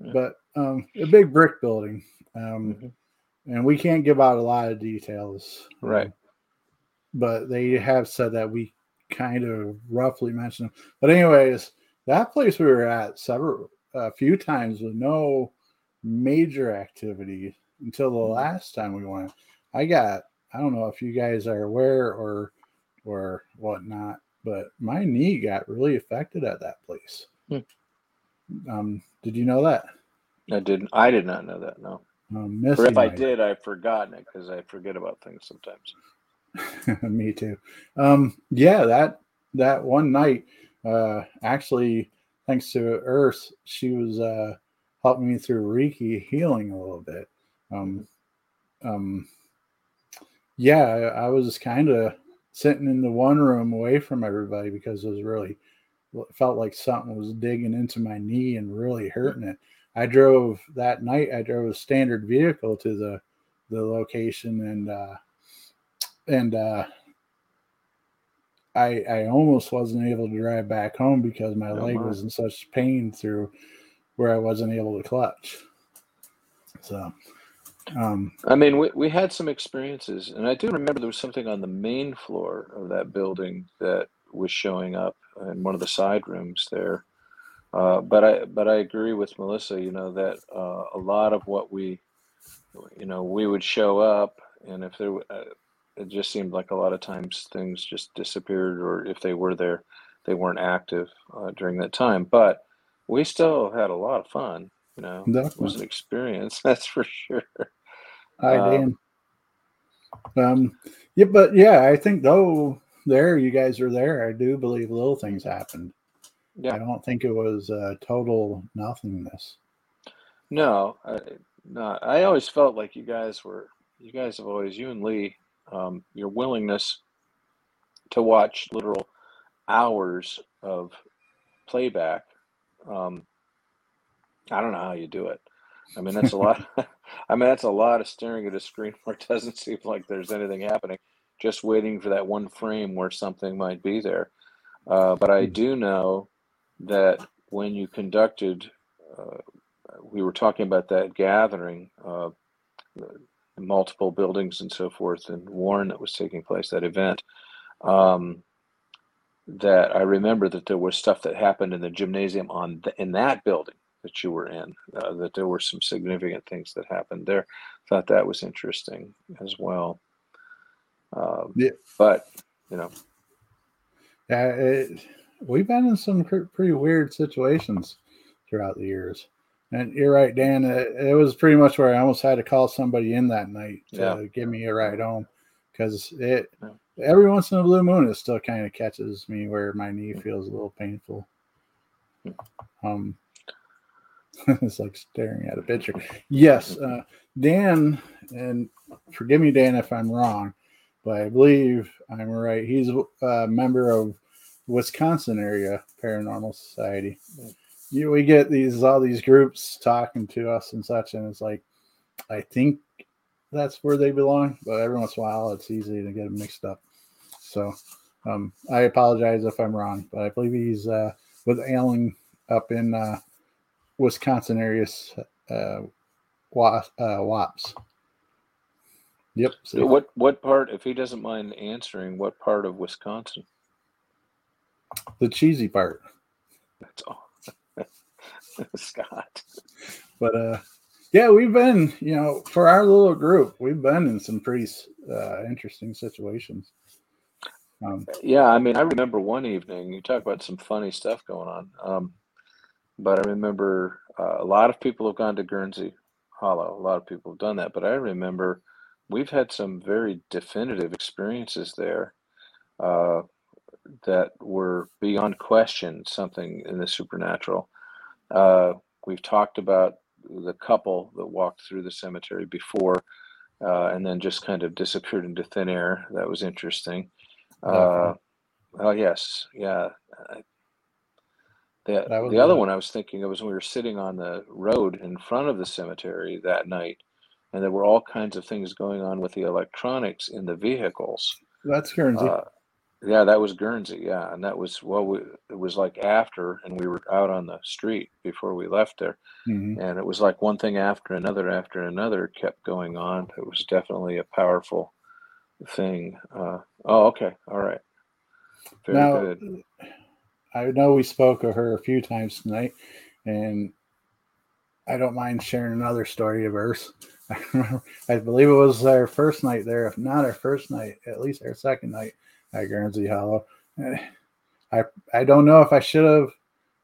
Yeah. But um, a big brick building, um, mm-hmm. and we can't give out a lot of details. Right. Um, but they have said that we kind of roughly mentioned them. But anyways, that place we were at several a few times with no major activity until the mm-hmm. last time we went. I got I don't know if you guys are aware or or whatnot, but my knee got really affected at that place. Hmm. Um, did you know that? I didn't. I did not know that. No. Um, or if I did, I've forgotten it because I forget about things sometimes. Me too. Um, yeah, that that one night, uh, actually, thanks to Earth, she was uh, helping me through Reiki healing a little bit. Um, um, yeah, I, I was kind of sitting in the one room away from everybody because it was really felt like something was digging into my knee and really hurting it. I drove that night. I drove a standard vehicle to the the location and uh, and uh, I I almost wasn't able to drive back home because my oh, leg my. was in such pain through where I wasn't able to clutch. So um, I mean, we, we had some experiences, and I do remember there was something on the main floor of that building that was showing up in one of the side rooms there. Uh, but I but I agree with Melissa. You know that uh, a lot of what we, you know, we would show up, and if there, uh, it just seemed like a lot of times things just disappeared, or if they were there, they weren't active uh, during that time. But we still had a lot of fun. You know, Definitely. it was an experience, that's for sure. Dan. Um, um, yeah, but yeah, I think though there you guys are there, I do believe little things happened. Yeah, I don't think it was uh, total nothingness. No, I, no, I always felt like you guys were. You guys have always, you and Lee, um, your willingness to watch literal hours of playback. Um, I don't know how you do it. I mean, that's a lot. I mean, that's a lot of staring at a screen where it doesn't seem like there's anything happening, just waiting for that one frame where something might be there. Uh, but I hmm. do know that when you conducted, uh, we were talking about that gathering, uh, multiple buildings and so forth and Warren that was taking place, that event, um, that I remember that there was stuff that happened in the gymnasium on the, in that building that you were in, uh, that there were some significant things that happened there. Thought that was interesting as well. Um, Yeah. But, you know, Yeah, it, we've been in some pretty weird situations throughout the years. And you're right, Dan. It, it was pretty much where I almost had to call somebody in that night to Yeah. give me a ride home because it Yeah. every once in a blue moon it still kind of catches me where my knee feels a little painful. Um, it's like staring at a picture. Yes, uh, Dan, and forgive me, Dan, if I'm wrong, but I believe I'm right. He's a member of Wisconsin area Paranormal Society. You, we get these all these groups talking to us and such, and it's like I think that's where they belong, but every once in a while it's easy to get them mixed up. So um, I apologize if I'm wrong, but I believe he's uh, with Alan up in uh, Wisconsin areas, uh, Wa- uh, WAPS. Yep. So what what part, if he doesn't mind answering, what part of Wisconsin? the cheesy part. That's all. Scott. But uh, yeah, we've been, you know, for our little group, we've been in some pretty uh, interesting situations. Um, Yeah, I mean, I remember one evening, you talk about some funny stuff going on. Um, but I remember uh, a lot of people have gone to Guernsey Hollow. A lot of people have done that. But I remember we've had some very definitive experiences there uh, that were beyond question something in the supernatural. Uh, we've talked about the couple that walked through the cemetery before uh, and then just kind of disappeared into thin air. That was interesting. Uh, oh yes, yeah. The, the other one I was thinking of was when we were sitting on the road in front of the cemetery that night, and there were all kinds of things going on with the electronics in the vehicles. that's Guernsey. Uh, yeah, that was Guernsey. Yeah, and that was well, we, it was like after, and we were out on the street before we left there, Mhm. and it was like one thing after another after another kept going on. It was definitely a powerful thing. Uh, oh, okay, all right, very Now, good. I know we spoke of her a few times tonight, and I don't mind sharing another story of hers. I believe it was our first night there, if not our first night, at least our second night at Guernsey Hollow. Eh, I I don't know if I should have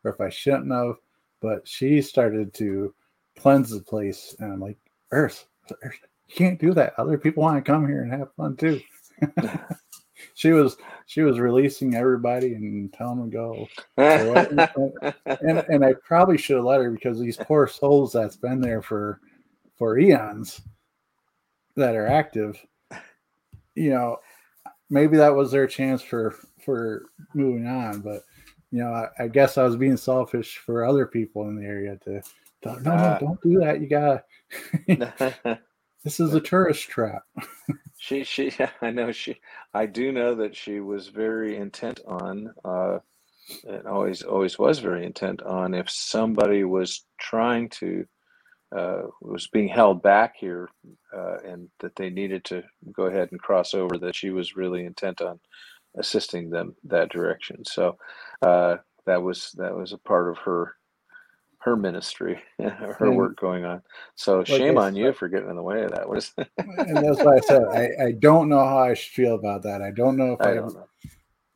or if I shouldn't have, but she started to cleanse the place, and I'm like, Earth, Earth you can't do that. Other people want to come here and have fun too. she was she was releasing everybody and telling them to go. and and I probably should have let her because these poor souls that's been there for for eons that are active, you know, maybe that was their chance for for moving on. But you know, I, I guess I was being selfish for other people in the area to, to no, no, Ah. don't do that. You gotta. this is a tourist trap. she she I know she I do know that she was very intent on uh and always always was very intent on if somebody was trying to uh was being held back here uh and that they needed to go ahead and cross over that she was really intent on assisting them that direction so uh that was that was a part of her her ministry her And- work going on so Like shame on you for getting in the way of that what is and that's why I said I, I don't know how I should feel about that. I don't know if I I, don't know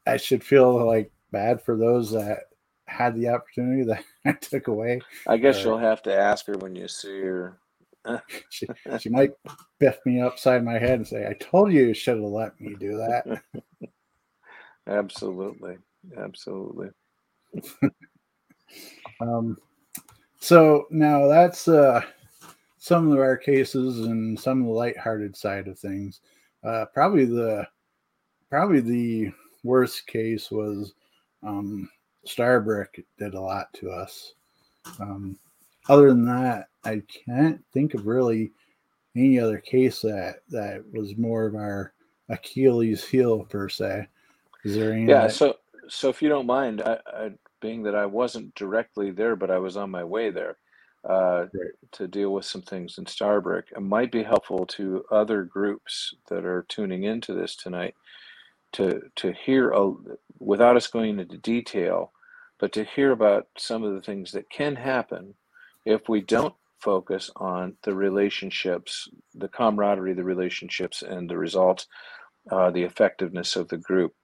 I should feel like bad for those that had the opportunity that I took away. I guess Or- you'll have to ask her when you see her. She she might biff me upside my head and say, "I told you you should have let me do that." Absolutely, absolutely. Um, so now that's uh, some of our cases and some of the lighthearted side of things. Uh, probably the probably the worst case was um, Starbrick did a lot to us. Um, other than that, I can't think of really any other case that that was more of our Achilles heel per se. Is there any? Yeah. that- So, so if you don't mind, I, I, being that I wasn't directly there, but I was on my way there, uh, Right. to deal with some things in Starbrick. It might be helpful to other groups that are tuning into this tonight to to hear a, without us going into detail, but to hear about some of the things that can happen if we don't focus on the relationships, the camaraderie, the relationships, and the results, uh, the effectiveness of the group.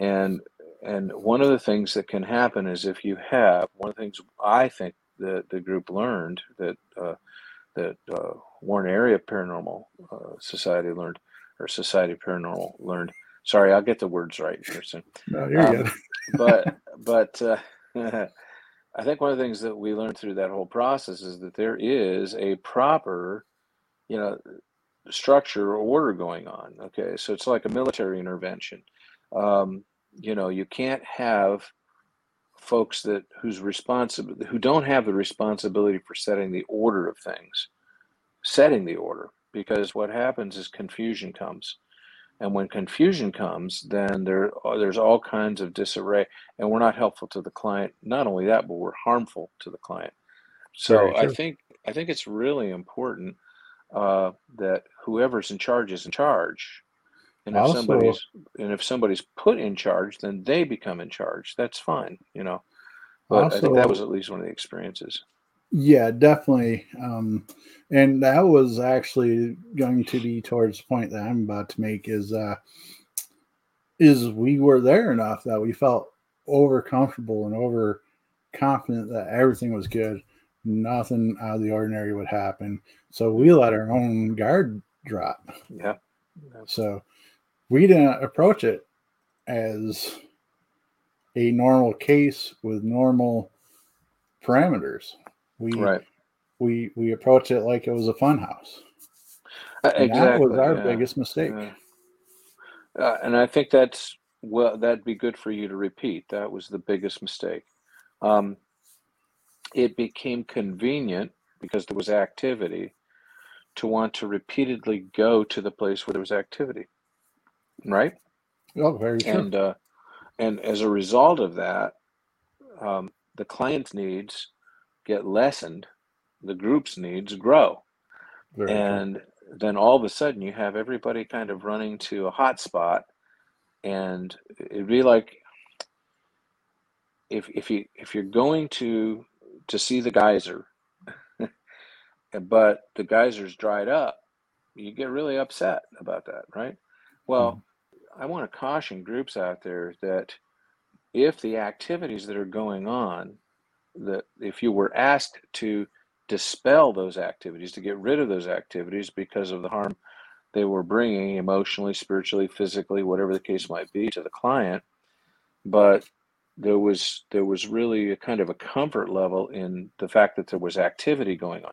And and one of the things that can happen is if you have one of the things I think that the group learned that uh, that uh, Warren Area Paranormal uh, Society learned or Society Paranormal learned. Sorry, I'll get the words right here soon No, you're Um, good. but but uh, I think one of the things that we learned through that whole process is that there is a proper, you know, structure or order going on. Okay, so it's like a military intervention. Um, you know, you can't have folks that who's responsible who don't have the responsibility for setting the order of things, setting the order, because what happens is confusion comes. And when confusion comes, then there there's all kinds of disarray, and we're not helpful to the client. Not only that, but we're harmful to the client. So I think I think it's really important uh, that whoever's in charge is in charge, and if Also- somebody's and if somebody's put in charge, then they become in charge. That's fine, you know. But I think that Also- was at least one of the experiences. Yeah, definitely. Um, and that was actually going to be towards the point that I'm about to make is uh is we were there enough that we felt over comfortable and over confident that everything was good. Nothing out of the ordinary would happen. So we let our own guard drop. Yeah. So we didn't approach it as a normal case with normal parameters. We Right. we we approached it like it was a fun house. Uh, And Exactly. that was our yeah. biggest mistake. Yeah. Uh, and I think that's well, that'd be good for you to repeat. That was the biggest mistake. Um, it became convenient because there was activity to want to repeatedly go to the place where there was activity, right? Oh, very true. And uh, and as a result of that, um, the client's needs get lessened, the group's needs grow very true. and then all of a sudden you have everybody kind of running to a hot spot and it'd be like if if you if you're going to to see the geyser but the geyser's dried up you get really upset about that right well i want to caution groups out there that if the activities that are going on that if you were asked to dispel those activities, to get rid of those activities because of the harm they were bringing emotionally, spiritually, physically, whatever the case might be to the client. But there was there was really a kind of a comfort level in the fact that there was activity going on.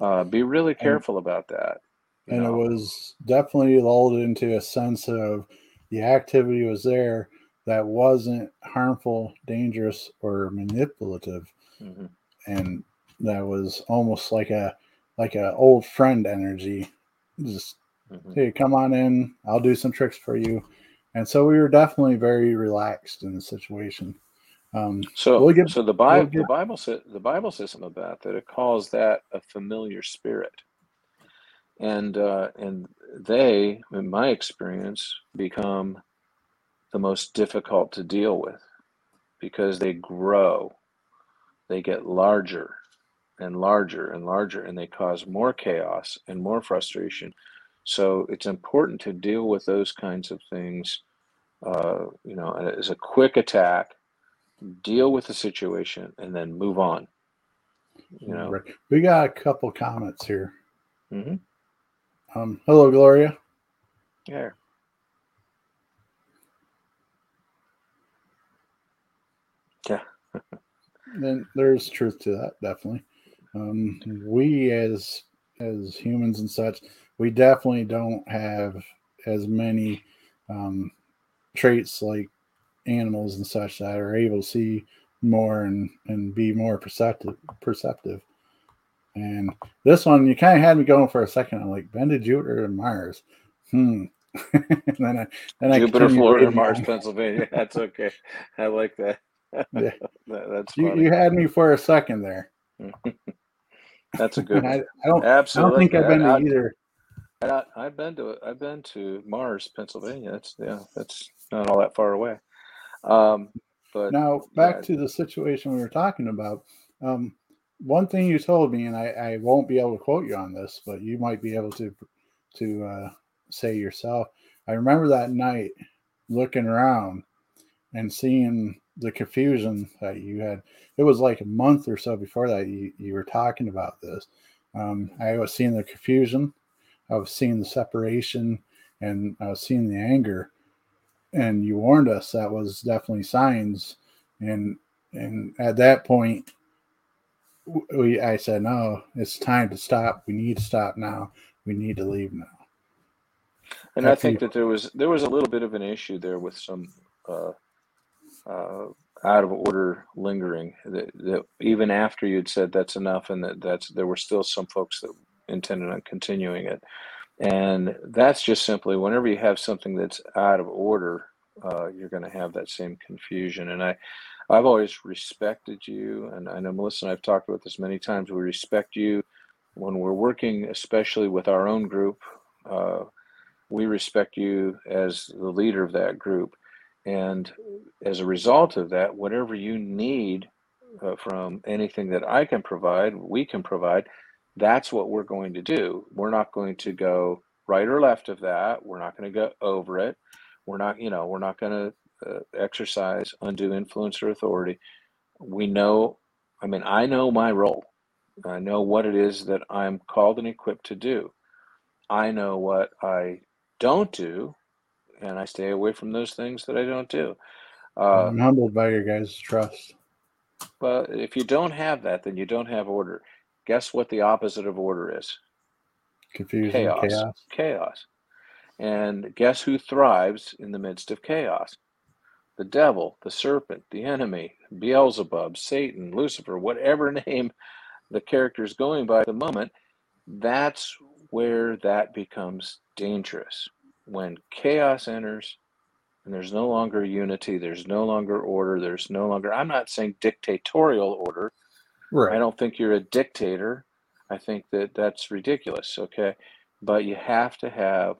Uh, be really careful about that. And it was definitely lulled into a sense of the activity was there that wasn't harmful, dangerous, or manipulative, Mhm. and that was almost like a like a old friend energy. Just Mhm. hey, come on in, I'll do some tricks for you. And so we were definitely very relaxed in the situation. Um, So, We'll get- so the Bible, get- the Bible says the Bible says something about that. It calls that a familiar spirit, and uh, and they, in my experience, become the most difficult to deal with because they grow, they get larger and larger and larger, and they cause more chaos and more frustration. So it's important to deal with those kinds of things. Uh, you know, as a quick attack deal with the situation and then move on you know we got a couple comments here. hmm Um, hello, Gloria. yeah Yeah. then there's truth to that, definitely. Um, we as as humans and such, we definitely don't have as many um, traits like animals and such that are able to see more and and be more perceptive perceptive. And this one, you kind of had me going for a second. I'm like, Bend to Jupiter and Mars. Hmm. and then I, then I jupiter continued florida mars on. pennselsylvania that's okay i like that, Yeah. That- that's You, you had me for a second there. That's a good I, one. I don't. Absolutely. I don't think I've been to I, either. I, I've been to I've been to Mars, Pennsylvania. That's yeah, that's not all that far away. Um, but Now back yeah. to the situation we were talking about. Um, one thing you told me, and I, I won't be able to quote you on this, but you might be able to to uh, say yourself. I remember that night looking around and seeing the confusion that you had. It was like a month or so before that you, you were talking about this. Um, I was seeing the confusion, I was seeing the separation, and I was seeing the anger. And you warned us that was definitely signs. And and at that point, we I said, no, it's time to stop. We need to stop now. We need to leave now. And I think that there was there was a little bit of an issue there with some uh, uh, out of order lingering. That, that even after you'd said that's enough, and that that's there were still some folks that intended on continuing it, and that's just simply whenever you have something that's out of order, uh, you're going to have that same confusion. And I, I've always respected you, and I know Melissa and I've talked about this many times. We respect you when we're working, especially with our own group. Uh, we respect you as the leader of that group. And as a result of that, whatever you need uh, from anything that I can provide, we can provide, that's what we're going to do. We're not going to go right or left of that. We're not going to go over it. We're not, you know, we're not going to uh, exercise undue influence or authority. We know, I mean, I know my role. I know what it is that I'm called and equipped to do. I know what I don't do, and I stay away from those things that I don't do. Uh, I'm humbled by your guys' trust. but if you don't have that, then you don't have order. Guess what the opposite of order is? Confusion, Chaos. chaos. Chaos. And guess who thrives in the midst of chaos? The devil, the serpent, the enemy, Beelzebub, Satan, Lucifer, whatever name the character is going by at the moment, that's where that becomes dangerous. When chaos enters and there's no longer unity, there's no longer order, there's no longer, I'm not saying dictatorial order. Right. I don't think you're a dictator. I think that that's ridiculous, okay? But you have to have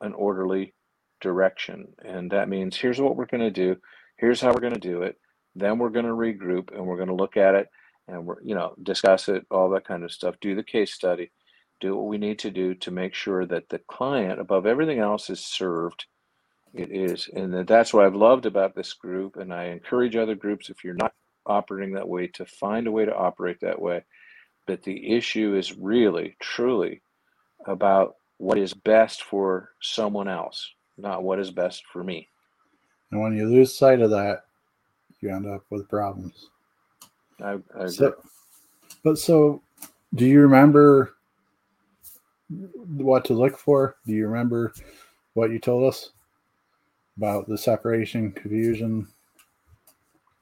an orderly direction. And that means here's what we're going to do, here's how we're going to do it. Then we're going to regroup and we're going to look at it and we're, you know, discuss it, all that kind of stuff. Do the case study, do what we need to do to make sure that the client, above everything else, is served. It is. And that- that's what I've loved about this group. And I encourage other groups, if you're not operating that way, to find a way to operate that way. But the issue is really, truly about what is best for someone else, not what is best for me. And when you lose sight of that, you end up with problems. I, I agree. So, but so, do you remember what to look for? Do you remember what you told us about the separation, confusion?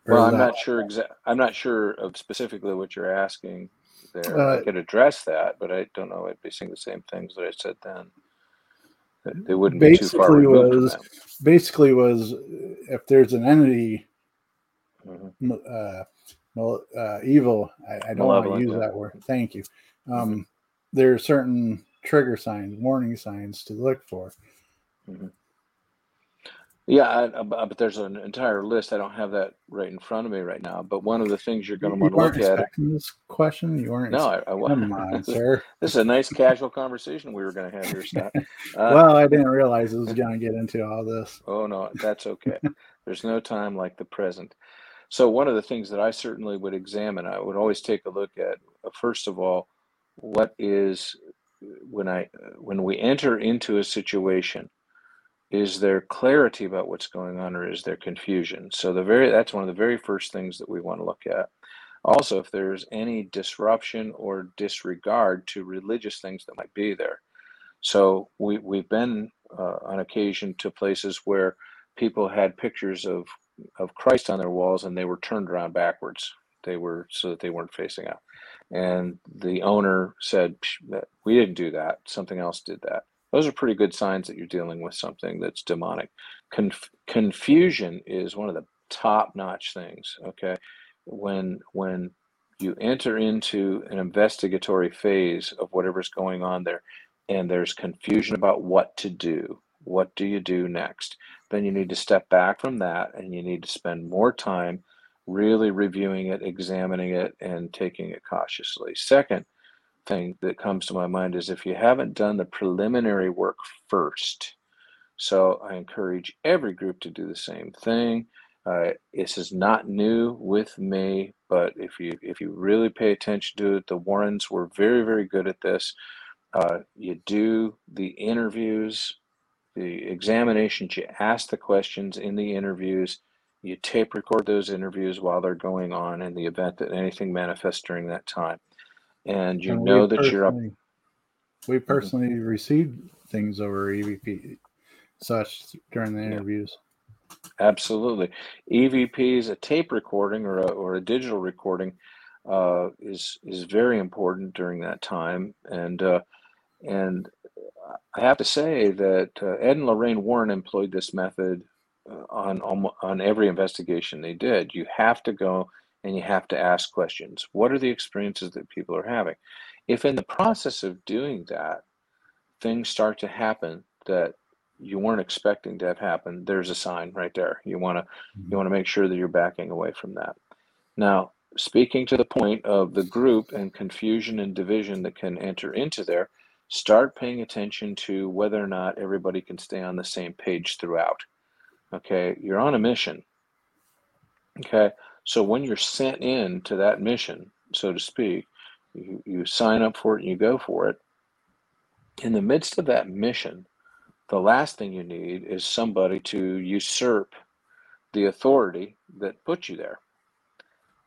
Well, I'm that- not sure exa- I'm not sure of specifically what you're asking there. I Uh, could address that, but I don't know. I'd be saying the same things that I said then. Wouldn't be too far Basically removed was-. Basically, was if there's an entity Mhm. uh, uh, evil. I, I don't want to use yeah. that word. Thank you. Um, There are certain trigger signs, warning signs to look for. Yeah, I, I- but there's an entire list. I don't have that right in front of me right now. But one of the things you're going to want to look at. expecting this question. You weren't. No, I, I wa- Come on, sir. This is a nice casual conversation we were going to have here, Scott. Uh, well, I didn't realize it was going to get into all this. Oh no, that's okay. There's no time like the present. So one of the things that I certainly would examine, I would always take a look at uh, first of all, what is when I when we enter into a situation, is there clarity about what's going on or is there confusion? So the very that's one of the very first things that we want to look at. Also, if there's any disruption or disregard to religious things that might be there. So we we've been uh, on occasion to places where people had pictures of of Christ on their walls and they were turned around backwards. They were so that they weren't facing out. And the owner said, that- "We didn't do that. Something else did that." Those are pretty good signs that you're dealing with something that's demonic. Conf- confusion is one of the top-notch things. Okay, when when you enter into an investigatory phase of whatever's going on there, and there's confusion about what to do. What do you do next? Then you need to step back from that and you need to spend more time really reviewing it, examining it, and taking it cautiously. Second thing that comes to my mind is if you haven't done the preliminary work first, so I encourage every group to do the same thing. Uh, this is not new with me, but if you if you really pay attention to it, the Warrens were very very good at this. Uh, you do the interviews, the examinations. You ask the questions in the interviews. You tape record those interviews while they're going on in the event that anything manifests during that time, and you And know that you're up. we personally received things over EVP such during the interviews. Absolutely. EVP is a tape recording or a, or a digital recording uh, is is very important during that time. And uh, and I have to say that uh, Ed and Lorraine Warren employed this method uh, on on every investigation they did. You have to go and you have to ask questions. What are the experiences that people are having? If in the process of doing that, things start to happen that you weren't expecting to have happen, there's a sign right there. You want to you mm-hmm. want to make sure that you're backing away from that. Now, speaking to the point of the group and confusion and division that can enter into there, start paying attention to whether or not everybody can stay on the same page throughout. Okay, you're on a mission. Okay, so when you're sent in to that mission, so to speak, you, you sign up for it and you go for it. In the midst of that mission, the last thing you need is somebody to usurp the authority that put you there.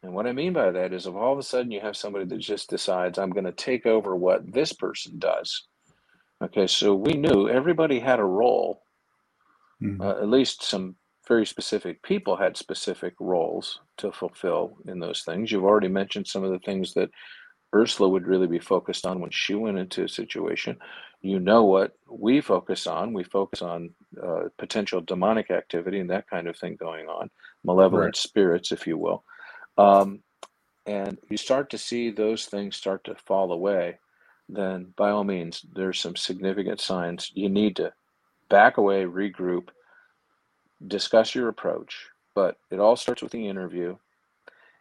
And what I mean by that is if all of a sudden you have somebody that just decides, I'm going to take over what this person does. Okay, so we knew everybody had a role, Mhm. uh, at least some very specific people had specific roles to fulfill in those things. You've already mentioned some of the things that Ursula would really be focused on when she went into a situation. You know what we focus on. We focus on uh, potential demonic activity and that kind of thing going on, malevolent Right. spirits, if you will. Um, and you start to see those things start to fall away, then by all means, there's some significant signs. You need to back away, regroup, discuss your approach. But it all starts with the interview.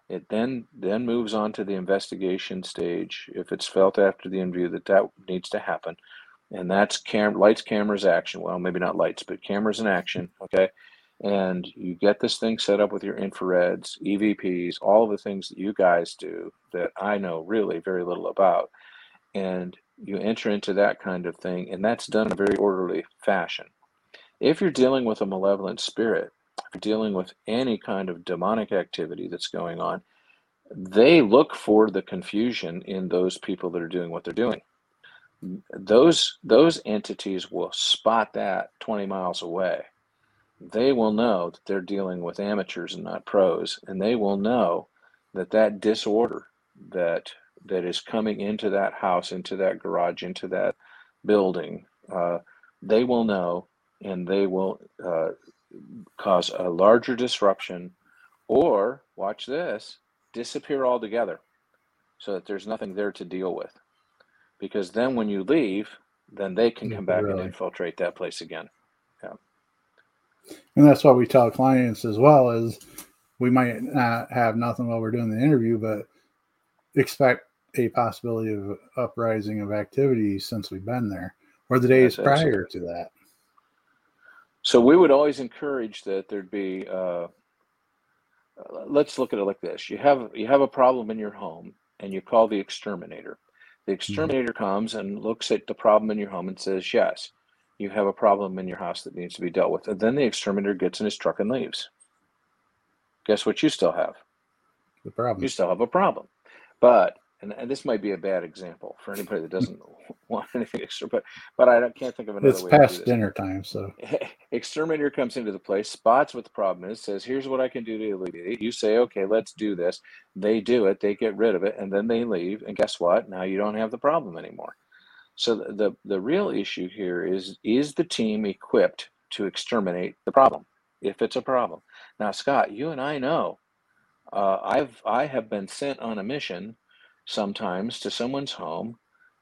It then then moves on to the investigation stage. If it's felt after the interview that that needs to happen, and that's cam lights, cameras, action. Well, maybe not lights, but cameras in action. Okay, and you get this thing set up with your infrareds, EVPs, all the things that you guys do that I know really very little about, and you enter into that kind of thing, and that's done in a very orderly fashion. If you're dealing with a malevolent spirit, if you're dealing with any kind of demonic activity that's going on, they look for the confusion in those people that are doing what they're doing. Those those entities will spot that 20 miles away. They will know that they're dealing with amateurs and not pros, and they will know that that disorder that that is coming into that house, into that garage, into that building, uh, they will know, and they will uh, cause a larger disruption, or watch this, disappear altogether, so that there's nothing there to deal with. Because then when you leave, then they can come back and infiltrate that place again. Yeah. And that's what we tell clients as well is we might not have nothing while we're doing the interview, but expect a possibility of uprising of activity since we've been there or the days Yes, prior to that. So we would always encourage that there'd be. Uh, let's look at it like this: you have you have a problem in your home, and you call the exterminator. The exterminator comes and looks at the problem in your home and says, "Yes, you have a problem in your house that needs to be dealt with." And then the exterminator gets in his truck and leaves. Guess what? You still have. The problem. You still have a problem. But and, and this might be a bad example for anybody that doesn't want anything extra. But but I don't- can't think of another It's way to do past dinner time, so Exterminator comes into the place, spots what the problem is, says, "Here's what I can do to alleviate it." You say, "Okay, let's do this." They do it. They get rid of it, and then they leave. And guess what? Now you don't have the problem anymore. So the the, the real issue here is: is the team equipped to exterminate the problem? If it's a problem. Now, Scott, you and I know Uh, I've I have been sent on a mission sometimes to someone's home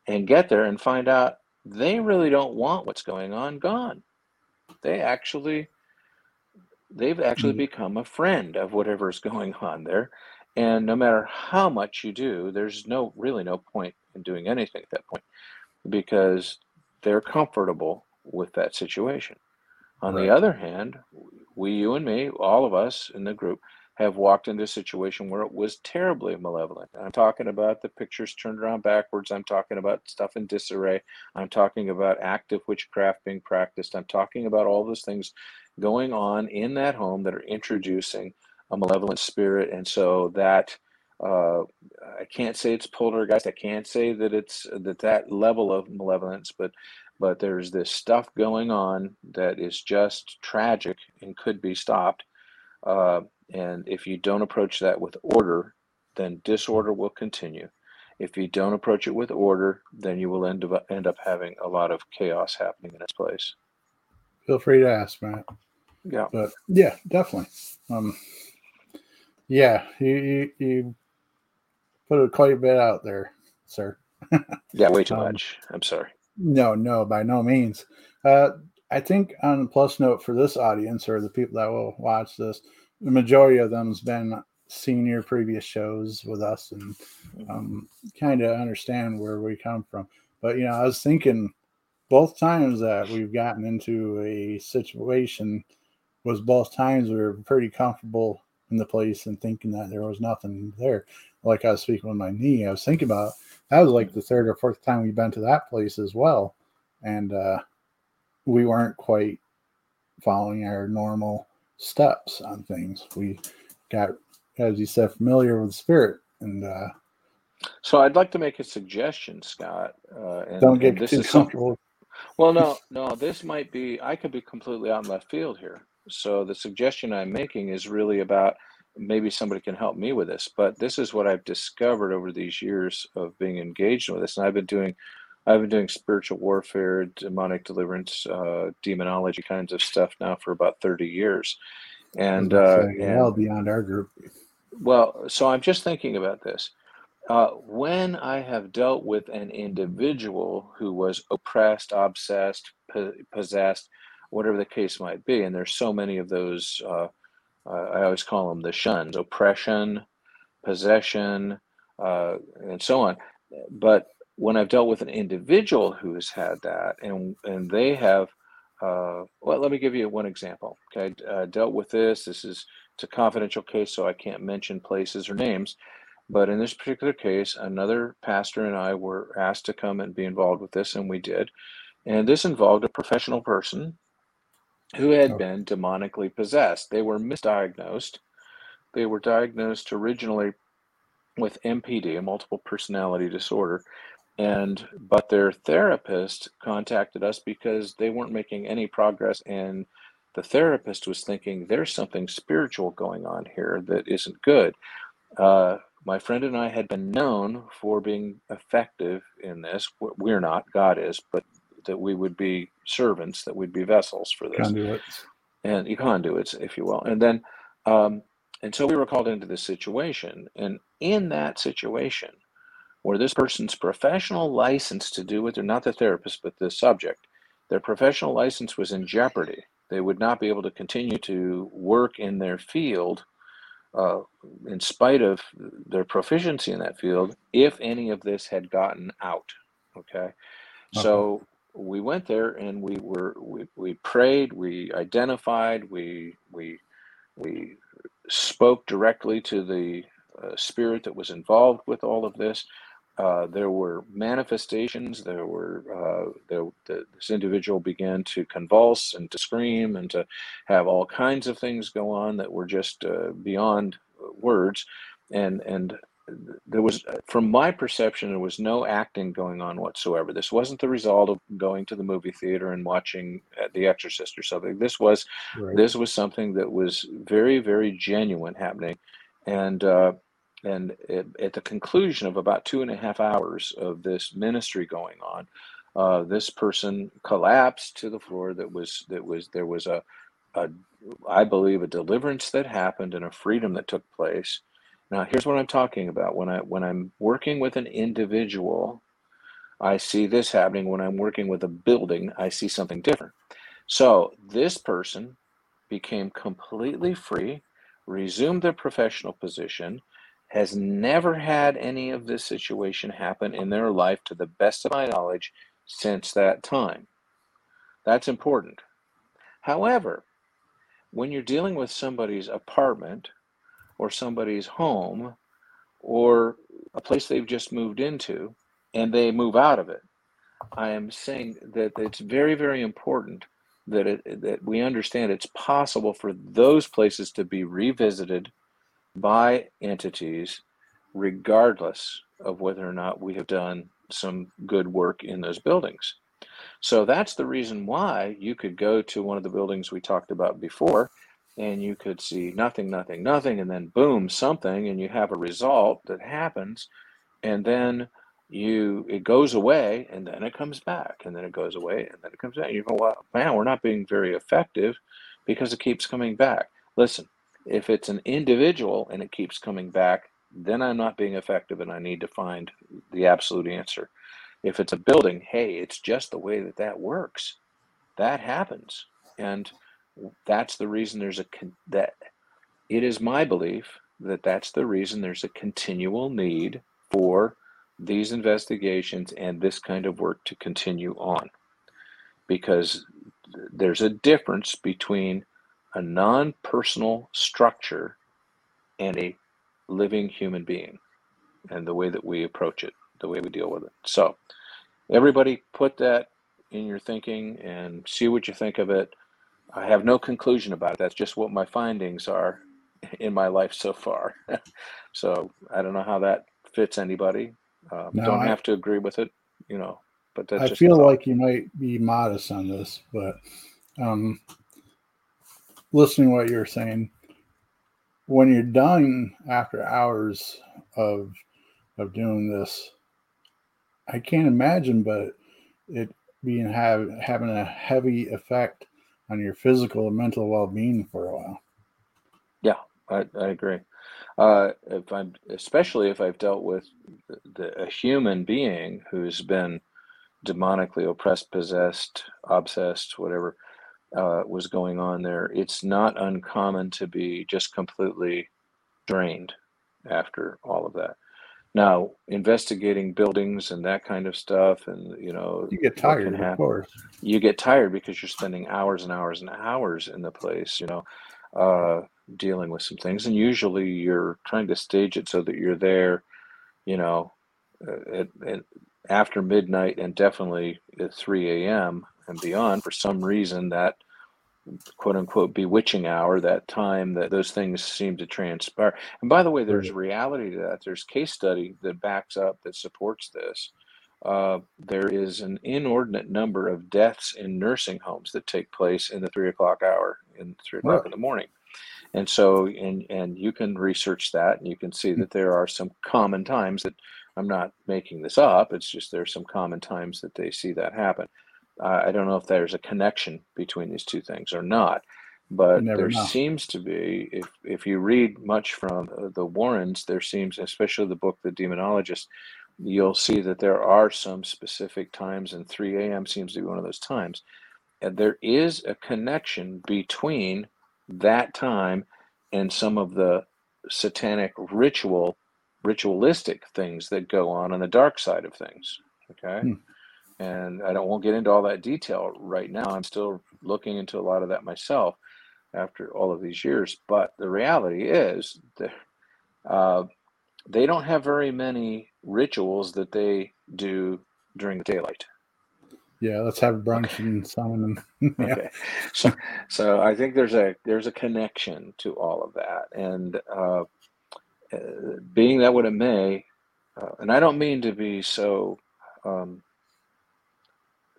and get there and find out they really don't want what's going on gone. They actually they've actually Mm. become a friend of whatever's going on there. And no matter how much you do, there's no really no point in doing anything at that point because they're comfortable with that situation. On Right. the other hand, we, you and me, all of us in the group, have walked into a situation where it was terribly malevolent. I'm talking about the pictures turned around backwards. I'm talking about stuff in disarray. I'm talking about active witchcraft being practiced. I'm talking about all those things going on in that home that are introducing a malevolent spirit. And so that uh, I can't say it's poltergeist. I can't say that it's that that level of malevolence, but but there's this stuff going on that is just tragic and could be stopped. Uh, and if you don't approach that with order, then disorder will continue. If you don't approach it with order, then you will end up end up having a lot of chaos happening in its place. Feel free to ask, Matt. Yeah. But yeah, definitely. Um, yeah, you, you, you put it quite a bit out there, sir. Yeah, way too Um, much. I'm sorry. No, no, by no means. Uh, I think on a plus note for this audience or the people that will watch this, the majority of them has been senior previous shows with us and um, kind of understand where we come from. But you know, I was thinking both times that we've gotten into a situation was both times we were pretty comfortable in the place and thinking that there was nothing there. Like I was speaking with my knee, I was thinking about that was like the third or fourth time we've been to that place as well, and uh, we weren't quite following our normal steps on things. We got, as you said, familiar with spirit, and uh, So I'd like to make a suggestion, Scott. Uh, and, don't get this too is comfortable. well, no, no, this might be. I could be completely out in left field here. So the suggestion I'm making is really about maybe somebody can help me with this. But this is what I've discovered over these years of being engaged with this, and I've been doing. I've been doing spiritual warfare, demonic deliverance, uh, demonology kinds of stuff now for about 30 years. And, uh, and well beyond our group. well, so I'm just thinking about this. Uh, when I have dealt with an individual who was oppressed, obsessed, po- possessed, whatever the case might be, and there's so many of those, uh, uh, I always call them the shuns oppression, possession, uh, and so on. But when I've dealt with an individual who has had that, and, and they have, uh, well, let me give you one example. Okay, uh, dealt with this. This is it's a confidential case, so I can't mention places or names. But in this particular case, another pastor and I were asked to come and be involved with this, and we did. And this involved a professional person who had Okay. been demonically possessed. They were misdiagnosed. They were diagnosed originally with MPD, a multiple personality disorder, and but their therapist contacted us because they weren't making any progress and the therapist was thinking there's something spiritual going on here that isn't good uh, my friend and i had been known for being effective in this we're not god is but that we would be servants that we'd be vessels for this Conduits. and conduits, if you will. And then, um, and so we were called into this situation. And in that situation, where this person's professional license to do it, they're not the therapist, but the subject, their professional license was in jeopardy. They would not be able to continue to work in their field uh, in spite of their proficiency in that field if any of this had gotten out. Okay. So we went there and we were we, we prayed, we identified, we we we spoke directly to the uh, spirit that was involved with all of this. Uh, there were manifestations. There were uh, there, the, this individual began to convulse and to scream and to have all kinds of things go on that were just uh, beyond words. And and there was, from my perception, there was no acting going on whatsoever. This wasn't the result of going to the movie theater and watching uh, The Exorcist or something. This was Right. this was something that was very very genuine happening and uh, and at, at the conclusion of about two and a half hours of this ministry going on uh, this person collapsed to the floor that was that was there was a, a i believe a deliverance that happened and a freedom that took place Now, here's what I'm talking about. When I when I'm working with an individual, I see this happening. When I'm working with a building, I see something different. So this person became completely free, resumed their professional position, has never had any of this situation happen in their life, to the best of my knowledge, since that time. That's important. However, when you're dealing with somebody's apartment or somebody's home or a place they've just moved into and they move out of it, I am saying that it's very, very important that it, that we understand it's possible for those places to be revisited by entities regardless of whether or not we have done some good work in those buildings. So that's the reason why you could go to one of the buildings we talked about before and you could see nothing, nothing, nothing, and then boom, something, and you have a result that happens, and then you it goes away and then it comes back and then it goes away and then it comes back. You go, well, man, we're not being very effective because it keeps coming back. Listen, if it's an individual and it keeps coming back, then I'm not being effective and I need to find the absolute answer. If it's a building, hey, it's just the way that that works. That happens. And that's the reason there's a con- that it is my belief that that's the reason there's a continual need for these investigations and this kind of work to continue on because there's a difference between a non-personal structure and a living human being and the way that we approach it the way we deal with it so everybody put that in your thinking and see what you think of it I have no conclusion about it. That's just what my findings are in my life so far. so I don't know how that fits anybody. Um, No, don't I, have to agree with it, you know, but that's I feel like you might be modest on this, but um, listening to what you're saying, when you're done after hours of of doing this, I can't imagine, but it being have having a heavy effect on your physical and mental well being for a while. Yeah, I, I agree. Uh, if I'm, especially if I've dealt with the, a human being who's been demonically oppressed, possessed, obsessed, whatever uh, was going on there, it's not uncommon to be just completely drained after all of that. Now, investigating buildings and that kind of stuff, and you know You get tired, can of course. you get tired because you're spending hours and hours and hours in the place, you know, uh, dealing with some things, and usually you're trying to stage it so that you're there, you know, uh, at, at after midnight and definitely at 3 a.m. and beyond. For some reason, that quote unquote bewitching hour, that time that those things seem to transpire. And by the way, there's reality to that. There's case study that backs up, that supports this. Uh, there is an inordinate number of deaths in nursing homes that take place in the three o'clock hour, in three o'clock in the morning. And so, and and you can research that, and you can see that there are some common times that I'm not making this up. It's just there's some common times that they see that happen. Uh, I don't know if there's a connection between these two things or not, but never there know. seems to be. If if you read much from uh, the Warrens, there seems, especially the book The Demonologist, you'll see that there are some specific times, and 3 a.m. seems to be one of those times. And there is a connection between that time and some of the satanic ritual, ritualistic things that go on on the dark side of things. Okay Hmm. And I don't won't get into all that detail right now. I'm still looking into a lot of that myself after all of these years. But the reality is that uh, they don't have very many rituals that they do during the daylight. Yeah, let's have brunch and summon them. yeah. Okay, so so I think there's a there's a connection to all of that, and uh, uh, being that what it may, uh, and I don't mean to be so. Um,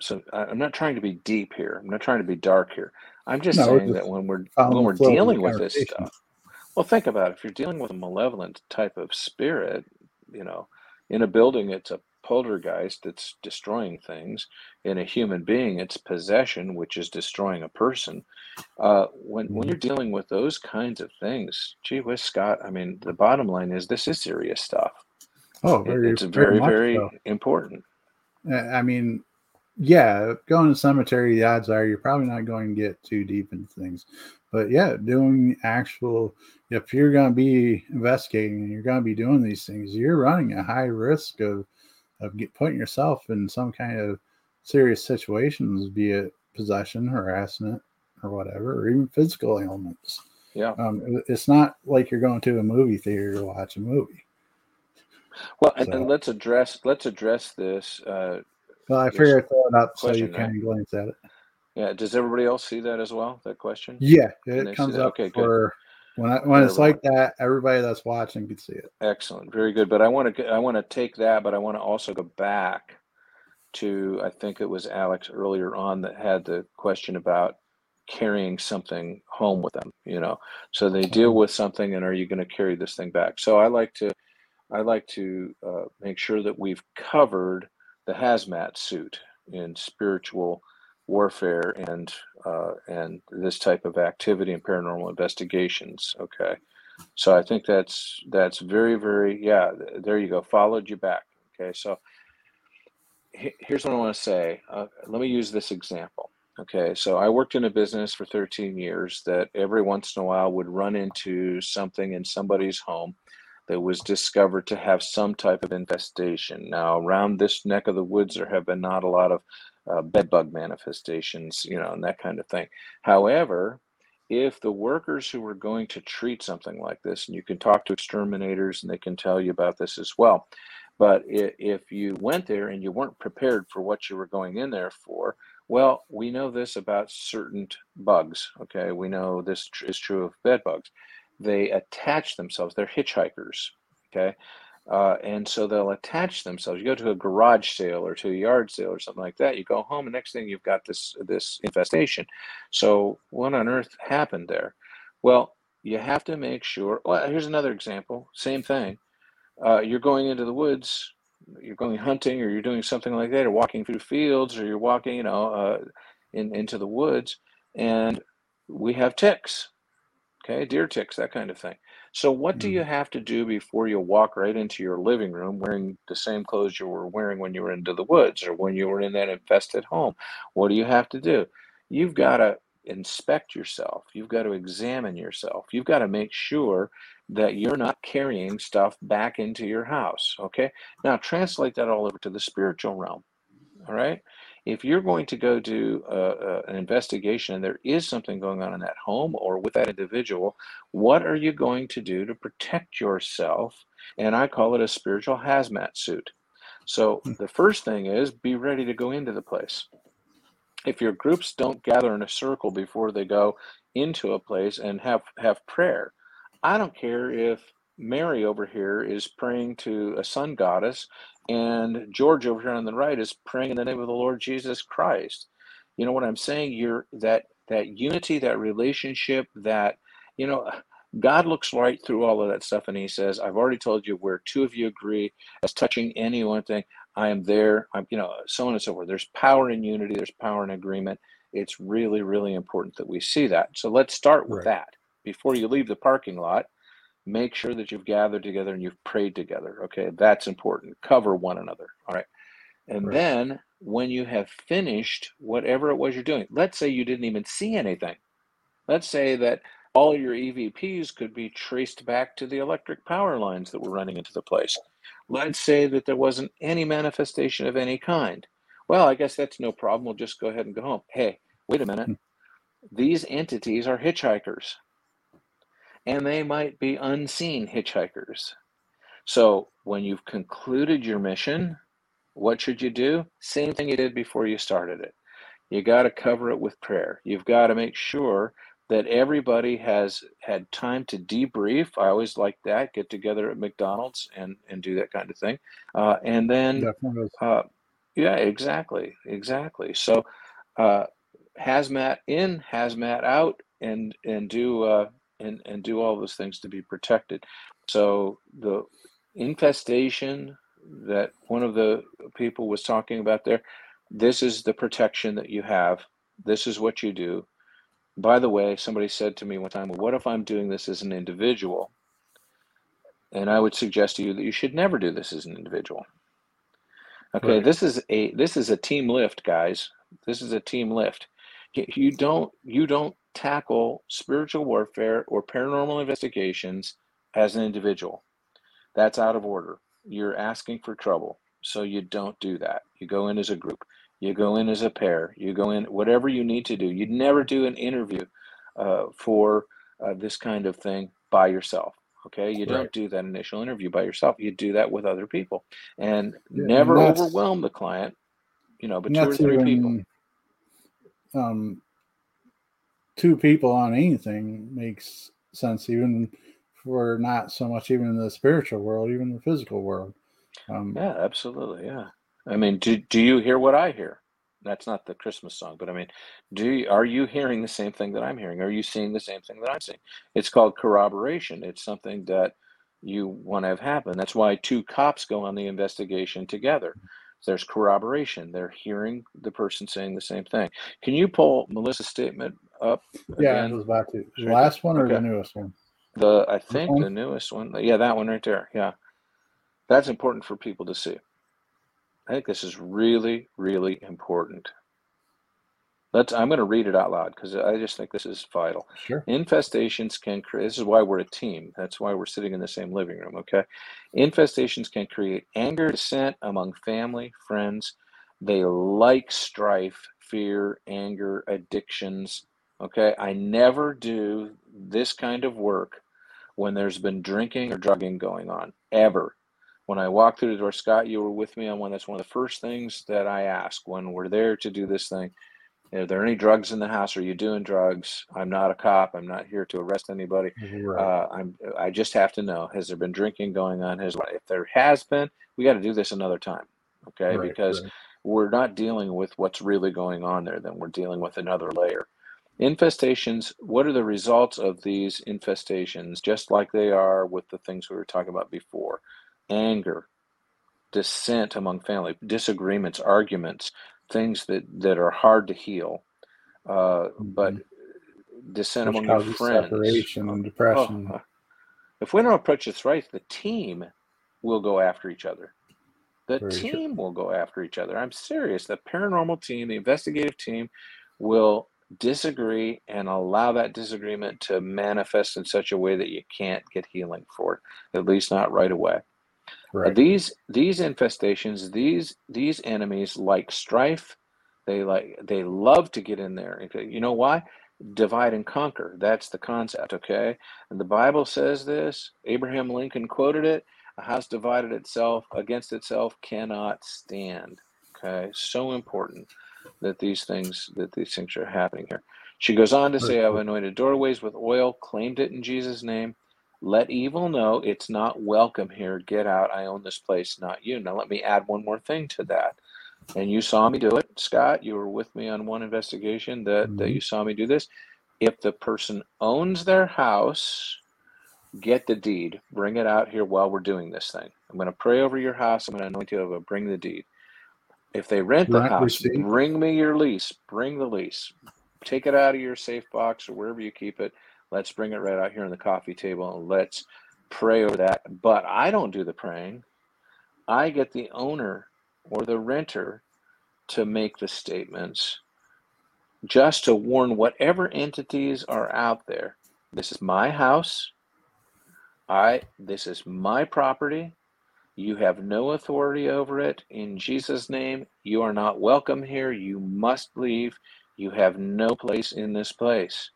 so I'm not trying to be deep here. I'm not trying to be dark here. I'm just No, saying that when we're when we're the flow of the dealing with this stuff, well, think about it. If you're dealing with a malevolent type of spirit, you know, in a building, it's a poltergeist that's destroying things. In a human being, it's possession, which is destroying a person. Uh, when when you're dealing with those kinds of things, gee whiz, Scott. I mean, the bottom line is this is serious stuff. Oh, very, it's very very very so. important. I mean, yeah, going to cemetery, the odds are you're probably not going to get too deep into things. But yeah, doing actual, if you're going to be investigating and you're going to be doing these things, you're running a high risk of of get, putting yourself in some kind of serious situations, be it possession, harassment, or whatever, or even physical ailments. Yeah. Um, it's not like you're going to a movie theater to watch a movie. Well, and, So- and let's address let's address this. Uh, Well, I figured I'd throw it up so you Question, right? kind of glance at it. yeah. Does everybody else see that as well? That question. Yeah, it comes up Okay, good. for when I, when it's like that. Everybody that's watching can see it. Excellent, very good. But I want to I want to take that, but I want to also go back to I think it was Alex earlier on that had the question about carrying something home with them. You know, so they deal with something, and are you going to carry this thing back? So I like to I like to uh, make sure that we've covered the hazmat suit in spiritual warfare and uh, and this type of activity and paranormal investigations. Okay. So I think that's that's very very yeah. There you go. Followed you back. Okay. So here's what I want to say. Uh, let me use this example. Okay. So I worked in a business for 13 years that every once in a while would run into something in somebody's home that was discovered to have some type of infestation. Now around this neck of the woods, there have been not a lot of uh, bed bug manifestations, you know, and that kind of thing. However, if the workers who were going to treat something like this, and you can talk to exterminators and they can tell you about this as well, but if you went there and you weren't prepared for what you were going in there for, well, we know this about certain bugs. Okay, we know this is true of bed bugs. They attach themselves. They're hitchhikers. Okay, uh, and so they'll attach themselves. You go to a garage sale or to a yard sale or something like that. You go home, and next thing you've got this this infestation. So what on earth happened there? Well, you have to make sure. Well, here's another example. Same thing. Uh, you're going into the woods. You're going hunting, or you're doing something like that, or walking through fields, or you're walking, you know, uh, in into the woods, and we have ticks. Okay, deer ticks, that kind of thing. So, what do you mm-hmm. have to do before you walk right into your living room wearing the same clothes you were wearing when you were into the woods or when you were in that infested home? What do you have to do? You've got to inspect yourself. You've got to examine yourself. You've got to make sure that you're not carrying stuff back into your house. Okay, now translate that all over to the spiritual realm. All right. If you're going to go do uh, uh, an investigation and there is something going on in that home or with that individual, what are you going to do to protect yourself? And I call it a spiritual hazmat suit. So Hmm. the first thing is be ready to go into the place. If your groups don't gather in a circle before they go into a place and have, have prayer, I don't care if Mary over here is praying to a sun goddess and George over here on the right is praying in the name of the Lord Jesus Christ. You know what I'm saying? You're that that unity, that relationship, that you know, God looks right through all of that stuff and he says, I've already told you where two of you agree as touching any one thing, I am there. I'm you know, so on and so forth. There's power in unity, there's power in agreement. It's really, really important that we see that. So let's start with Right. that. Before you leave the parking lot, make sure that you've gathered together and you've prayed together. Okay, that's important. Cover one another. All right. And Right. then when you have finished whatever it was you're doing, let's say you didn't even see anything. Let's say that all your EVPs could be traced back to the electric power lines that were running into the place. Let's say that there wasn't any manifestation of any kind. Well, I guess that's no problem. We'll just go ahead and go home. Hey, wait a minute. Hmm. These entities are hitchhikers and they might be unseen hitchhikers. So when you've concluded your mission, what should you do? Same thing you did before you started it. You got to cover it with prayer. You've got to make sure that everybody has had time to debrief. I always like that. Get together at McDonald's and and do that kind of thing. Uh, and then uh, yeah, exactly, exactly. So, uh, hazmat in, hazmat out, and and do uh, and and do all those things to be protected. So the infestation that one of the people was talking about there, this is the protection that you have. This is what you do. By the way, somebody said to me one time, well, what if I'm doing this as an individual? And I would suggest to you that you should never do this as an individual. Okay, Right. this is a this is a team lift, guys. This is a team lift. You you don't you don't tackle spiritual warfare or paranormal investigations as an individual. That's out of order. You're asking for trouble. So you don't do that. You go in as a group. You go in as a pair. You go in whatever you need to do. You'd never do an interview uh, for uh, this kind of thing by yourself. Okay, you don't do that initial interview by yourself. You do that with other people, and Yeah, never overwhelm the client. You know, but two or three people. um, two people on anything makes sense, even for not so much even in the spiritual world, even the physical world. Um, Yeah, absolutely. Yeah. I mean, do do you hear what I hear? That's not the Christmas song, but I mean, do you, are you hearing the same thing that I'm hearing? Are you seeing the same thing that I'm seeing? It's called corroboration. It's something that you want to have happen. That's why two cops go on the investigation together. There's corroboration. They're hearing the person saying the same thing. Can you pull Melissa's statement up yeah, again? was about to. The last one or the newest one? The I think one? the newest one. Yeah, that one right there. Yeah. That's important for people to see. I think this is really, really important. Let's I'm going to read it out loud because I just think this is vital. Sure. Infestations can create this is why we're a team. That's why we're sitting in the same living room, okay? Infestations can create anger, dissent among family, friends. They like strife, fear, anger, addictions. Okay? I never do this kind of work when there's been drinking or drugging going on ever. When I walk through the door, Scott, you were with me on one. That's one of the first things that I ask when we're there to do this thing. Are there any drugs in the house? Are you doing drugs? I'm not a cop. I'm not here to arrest anybody. Right. Uh, I'm. I just have to know: Has there been drinking going on? Has if there has been, we got to do this another time, okay? right, because right. we're not dealing with what's really going on there. Then we're dealing with another layer. Infestations. What are the results of these infestations? Just like they are with the things we were talking about before: anger, dissent among family, disagreements, arguments, things that that are hard to heal. Uh, but dissent Which among your friends. separation and Oh, depression. uh, if we don't approach this right, the team will go after each other. The Very true. team will go after each other. I'm serious. The paranormal team, the investigative team, will disagree and allow that disagreement to manifest in such a way that you can't get healing for it, at least not right away. Uh, right. These these infestations, these these enemies like strife. They like they love to get in there. You know why? Divide and conquer. That's the concept, okay? And the Bible says this. Abraham Lincoln quoted it. A house divided itself against itself cannot stand. Okay, so important that these things that these things are happening here. She goes on to say, "I've anointed doorways with oil, claimed it in Jesus' name. Let evil know it's not welcome here. Get out. I own this place, not you." Now, let me add one more thing to that. And you saw me do it, Scott. You were with me on one investigation that, that Mhm. you saw me do this. If the person owns their house, get the deed. Bring it out here while we're doing this thing. I'm going to pray over your house. I'm going to anoint you over. Bring the deed. If they rent the house, bring me your lease. Bring the lease. Take it out of your safe box or wherever you keep it. Let's bring it right out here on the coffee table and let's pray over that. But I don't do the praying. I get the owner or the renter to make the statements just to warn whatever entities are out there. This is my house. I this is my property. You have no authority over it. In Jesus' name, you are not welcome here. You must leave. You have no place in this place.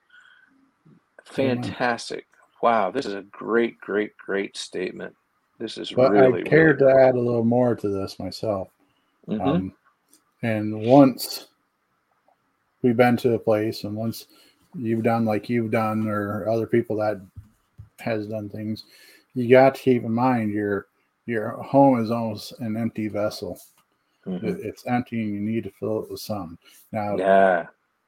Amen. Fantastic. Wow, this is a great, great, great statement. This is But really, I cared really to add a little more to this myself. Mhm. Um, and once we've been to a place, and once you've done like you've done, or other people that has done things, you got to keep in mind your your home is almost an empty vessel. Mhm. It- It's empty, and you need to fill it with some. Now, Yeah.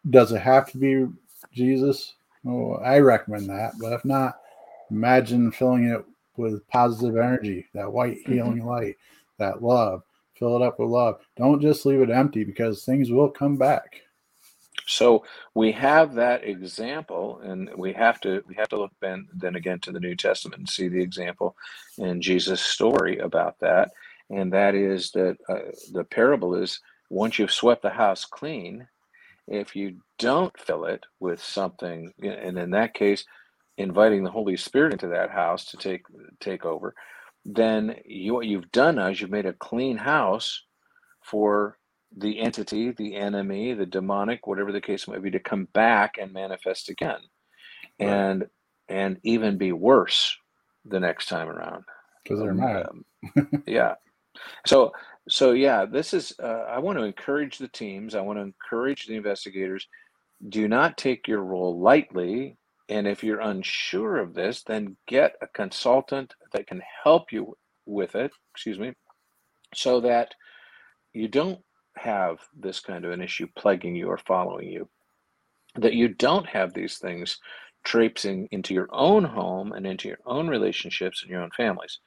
does it have to be Jesus? Oh, I recommend that. But if not, imagine filling it with positive energy, that white Mm-hmm. healing light, that love. Fill it up with love. Don't just leave it empty because things will come back. So we have that example, and we have to we have to look then then again to the New Testament and see the example in Jesus' story about that, and that is that uh, the parable is once you've swept the house clean, if you don't fill it with something, and in that case, inviting the Holy Spirit into that house to take take over, then you, what you've done is you've made a clean house for the entity, the enemy, the demonic, whatever the case might be, to come back and manifest again, right. and and even be worse the next time around. Because they're um, mad. Um, yeah. So so yeah, this is. Uh, I want to encourage the teams. I want to encourage the investigators. Do not take your role lightly. And if you're unsure of this, then get a consultant that can help you with it. Excuse me, so that you don't have this kind of an issue plaguing you or following you, that you don't have these things traipsing into your own home and into your own relationships and your own families.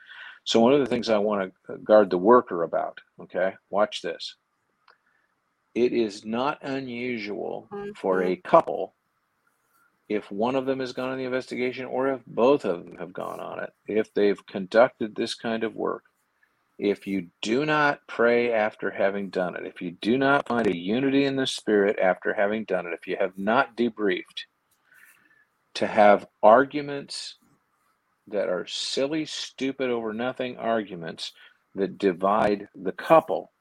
So, one of the things I want to guard the worker about, okay, watch this. It is not unusual for a mm-hmm. couple, if one of them has gone on the investigation or if both of them have gone on it, if they've conducted this kind of work, if you do not pray after having done it, if you do not find a unity in the spirit after having done it, if you have not debriefed, to have arguments that are silly, stupid, over nothing arguments that divide the couple,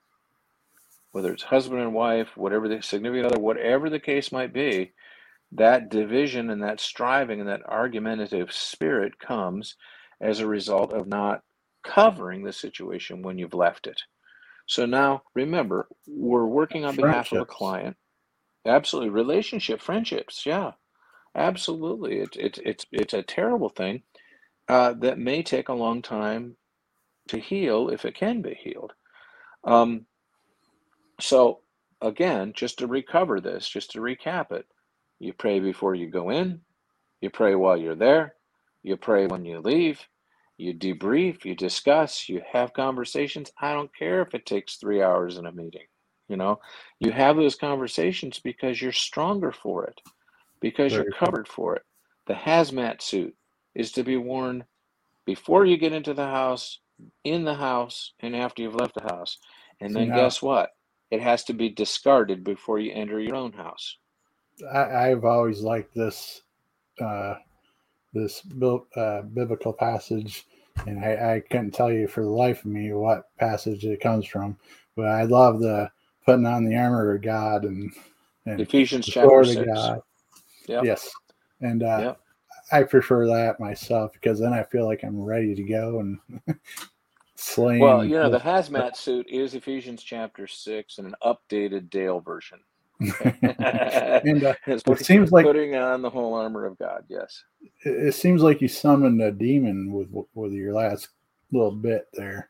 whether it's husband and wife, whatever the significant other, whatever the case might be, that division and that striving and that argumentative spirit comes as a result of not covering the situation when you've left it. So now remember, we're working on behalf of a client. Absolutely. Relationship, friendships. Yeah, absolutely. It's, it's, it's, it's a terrible thing uh, that may take a long time to heal if it can be healed. Um, so, again, just to recover this, just to recap it, you pray before you go in, you pray while you're there, you pray when you leave, you debrief, you discuss, you have conversations. I don't care if it takes three hours in a meeting. You know, you have those conversations because you're stronger for it, because you're covered for it. The hazmat suit is to be worn before you get into the house, in the house, and after you've left the house. And then guess what? It has to be discarded before you enter your own house. I, have always liked this uh, this uh, biblical passage, and I, I couldn't tell you for the life of me what passage it comes from, but I love the putting on the armor of God and, and Ephesians chapter six. God. Yep. Yes, and uh, yep. I prefer that myself because then I feel like I'm ready to go and slaying. Well, you know, the hazmat suit is Ephesians chapter six in an updated Dale version. and uh, it seems like putting on the whole armor of God. Yes, it, it seems like you summoned a demon with with your last little bit there.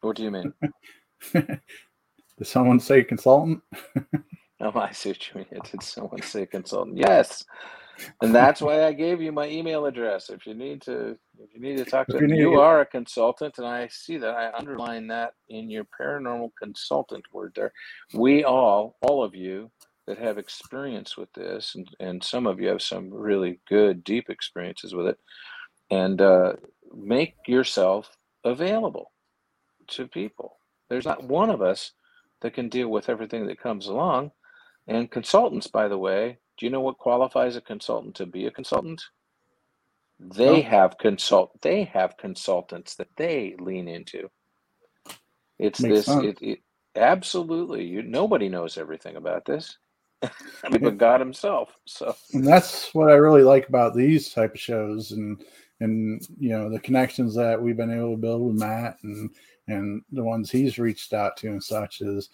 What do you mean? Did someone say consultant? oh, I see what you mean. Did someone say consultant? Yes and that's why I gave you my email address. If you need to, if you need to talk to, you, you are a consultant, and I see that. I underline that in your paranormal consultant word there. We all, all of you that have experience with this, and, and some of you have some really good, deep experiences with it, and uh, make yourself available to people. There's not one of us that can deal with everything that comes along. And consultants, by the way, do you know what qualifies a consultant to be a consultant? They have consult. They have consultants that they lean into. It's Makes this. It, it, absolutely. You nobody knows everything about this. I mean, but God Himself. So, and that's what I really like about these type of shows, and and you know the connections that we've been able to build with Matt, and and the ones he's reached out to and such is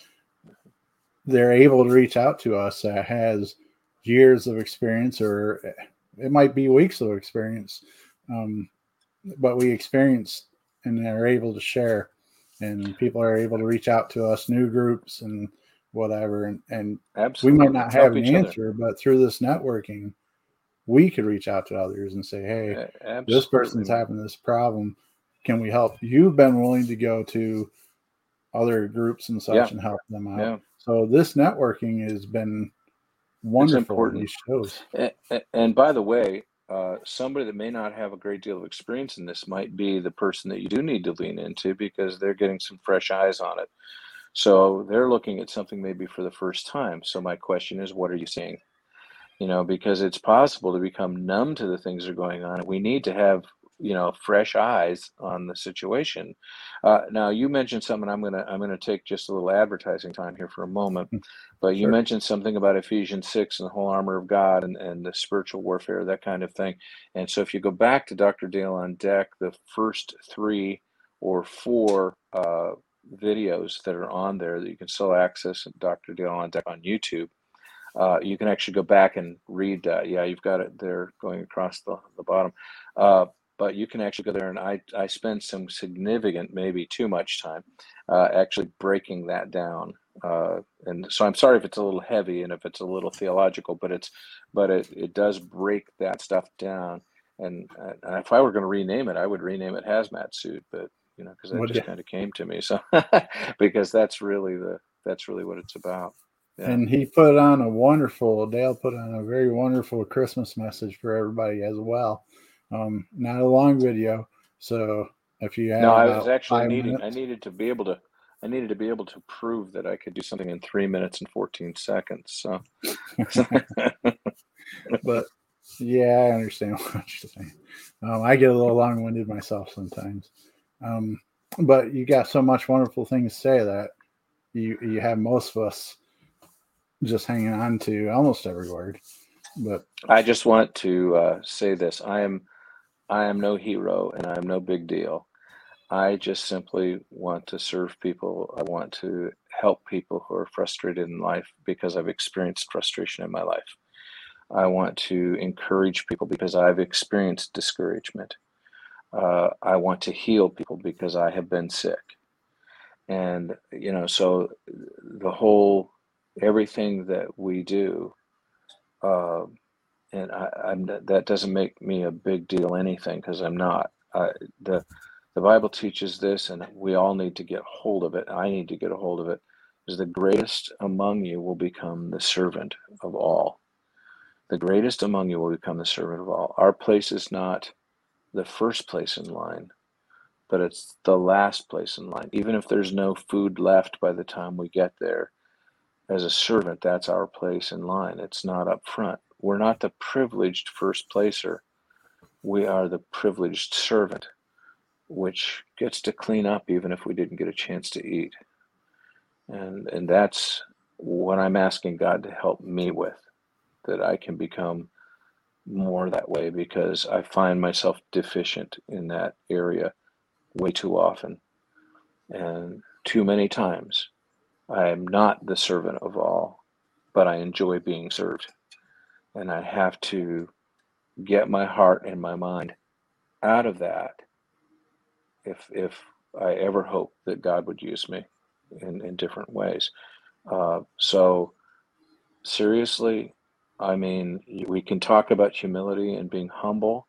they're able to reach out to us that has years of experience or it might be weeks of experience um, but we experience and are able to share and people are able to reach out to us new groups and whatever and, and Absolutely. we might not have an answer other. but through this networking we could reach out to others and say hey Absolutely. this person's having this problem can we help you've been willing to go to other groups and such Yeah. and help them out. Yeah. So this networking has been wonderful. These shows. A- a- And by the way, uh, somebody that may not have a great deal of experience in this might be the person that you do need to lean into because they're getting some fresh eyes on it. So they're looking at something maybe for the first time. So my question is, what are you seeing? You know, because it's possible to become numb to the things that are going on. We need to have, you know, fresh eyes on the situation. Uh, now you mentioned something. I'm gonna I'm gonna take just a little advertising time here for a moment. But you mentioned something about Ephesians 6 and the whole armor of God and, and the spiritual warfare, that kind of thing. And so if you go back to Dr. Dale on Deck, the first three or four uh, videos that are on there that you can still access at Dr. Dale on Deck on YouTube, uh, you can actually go back and read that. Yeah, you've got it there going across the, the bottom. Uh, but you can actually go there and I, I spend some significant, maybe too much time, uh, actually breaking that down uh, and so I'm sorry if it's a little heavy and if it's a little theological, but it's but it, it does break that stuff down. And, and if I were going to rename it, I would rename it hazmat suit, but you know, because that just kind of came to me. So because that's really the that's really what it's about. Yeah. And he put on a wonderful, Dale put on a very wonderful Christmas message for everybody as well. Um, not a long video. So if you have no, I was actually needing I needed to be able to I needed to be able to prove that I could do something in three minutes and 14 seconds. So but yeah, I understand what you're saying. Um, I get a little long winded myself sometimes. Um, but you got so much wonderful things to say that you you have most of us just hanging on to almost every word. But I just want to uh, say this: I am, I am no hero, and I am no big deal. I just simply want to serve people. I want to help people who are frustrated in life because I've experienced frustration in my life. I want to encourage people because I've experienced discouragement. Uh, I want to heal people because I have been sick. And, you know, so the whole, everything that we do, uh, and I, I'm that doesn't make me a big deal anything because I'm not. I, the the Bible teaches this, and we all need to get hold of it. I need to get a hold of it. Is the greatest among you will become the servant of all. The greatest among you will become the servant of all. Our place is not the first place in line, but it's the last place in line. Even if there's no food left by the time we get there, as a servant, that's our place in line. It's not up front. We're not the privileged first placer. We are the privileged servant, which gets to clean up even if we didn't get a chance to eat. And and that's what I'm asking God to help me with, that I can become more that way because I find myself deficient in that area way too often and too many times. I am not the servant of all, but I enjoy being served. And I have to get my heart and my mind out of that if if I ever hope that God would use me in, in different ways. Uh, so seriously, I mean, we can talk about humility and being humble.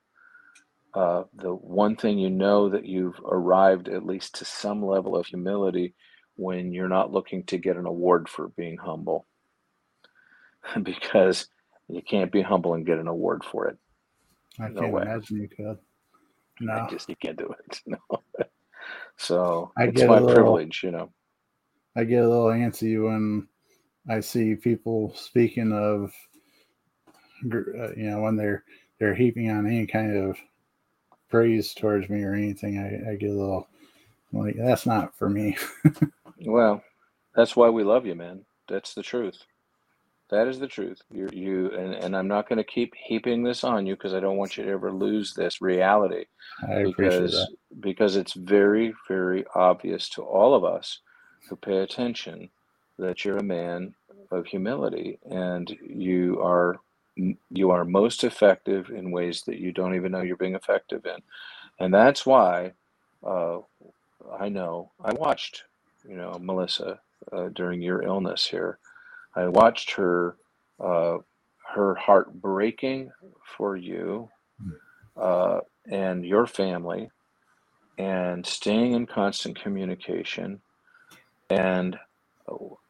Uh, the one thing you know that you've arrived at least to some level of humility when you're not looking to get an award for being humble because you can't be humble and get an award for it. I No can't way. imagine you could. No. I just you can't do it. No. so I it's get my little- privilege, you know. I get a little antsy when I see people speaking of, uh, you know, when they're they're heaping on any kind of praise towards me or anything. I, I get a little like that's not for me. Well, that's why we love you, man. That's the truth. That is the truth. You you and, and I'm not going to keep heaping this on you because I don't want you to ever lose this reality. I appreciate because that. because it's very very obvious to all of us who pay attention that you're a man of humility and you are you are most effective in ways that you don't even know you're being effective in and that's why uh, i know i watched you know melissa uh, during your illness here i watched her uh, her heart breaking for you uh, and your family and staying in constant communication. And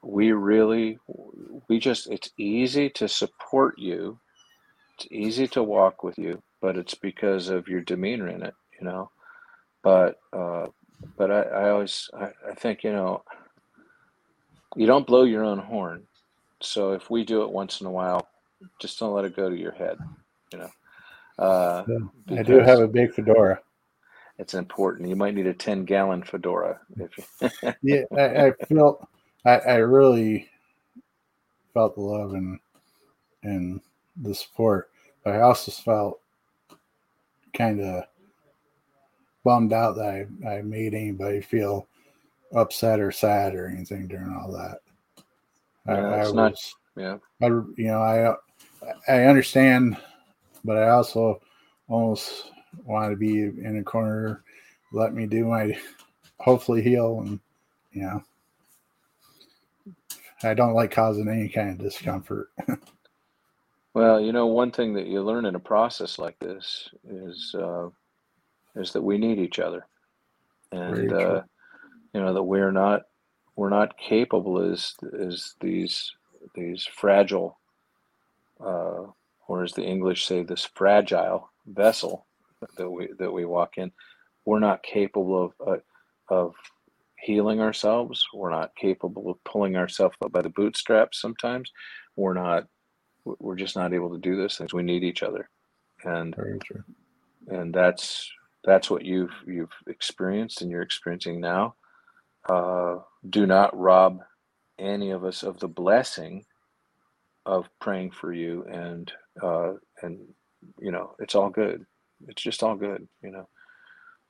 we really we just it's easy to support you. It's easy to walk with you but it's because of your demeanor in it you know? But uh but i, I always I, I think you know you don't blow your own horn so if we do it once in a while just don't let it go to your head you know? Uh i do have a big fedora. It's important. You might need a 10 gallon fedora if you yeah I, I feel I, I really felt the love and and the support, but I also felt kind of bummed out that I, I made anybody feel upset or sad or anything during all that. Yeah, I, I was, not, yeah. I, you know, I I understand, but I also almost want to be in a corner, let me do my hopefully heal and you know I don't like causing any kind of discomfort. well, you know, one thing that you learn in a process like this is uh, is that we need each other, and uh, you know that we're not we're not capable as as these these fragile, uh, or as the English say, this fragile vessel that we that we walk in. We're not capable of uh, of healing ourselves. We're not capable of pulling ourselves up by the bootstraps sometimes. We're not we're just not able to do those things. We need each other. And and that's that's what you've you've experienced and you're experiencing now. Uh, do not rob any of us of the blessing of praying for you and uh, and you know it's all good. It's just all good, you know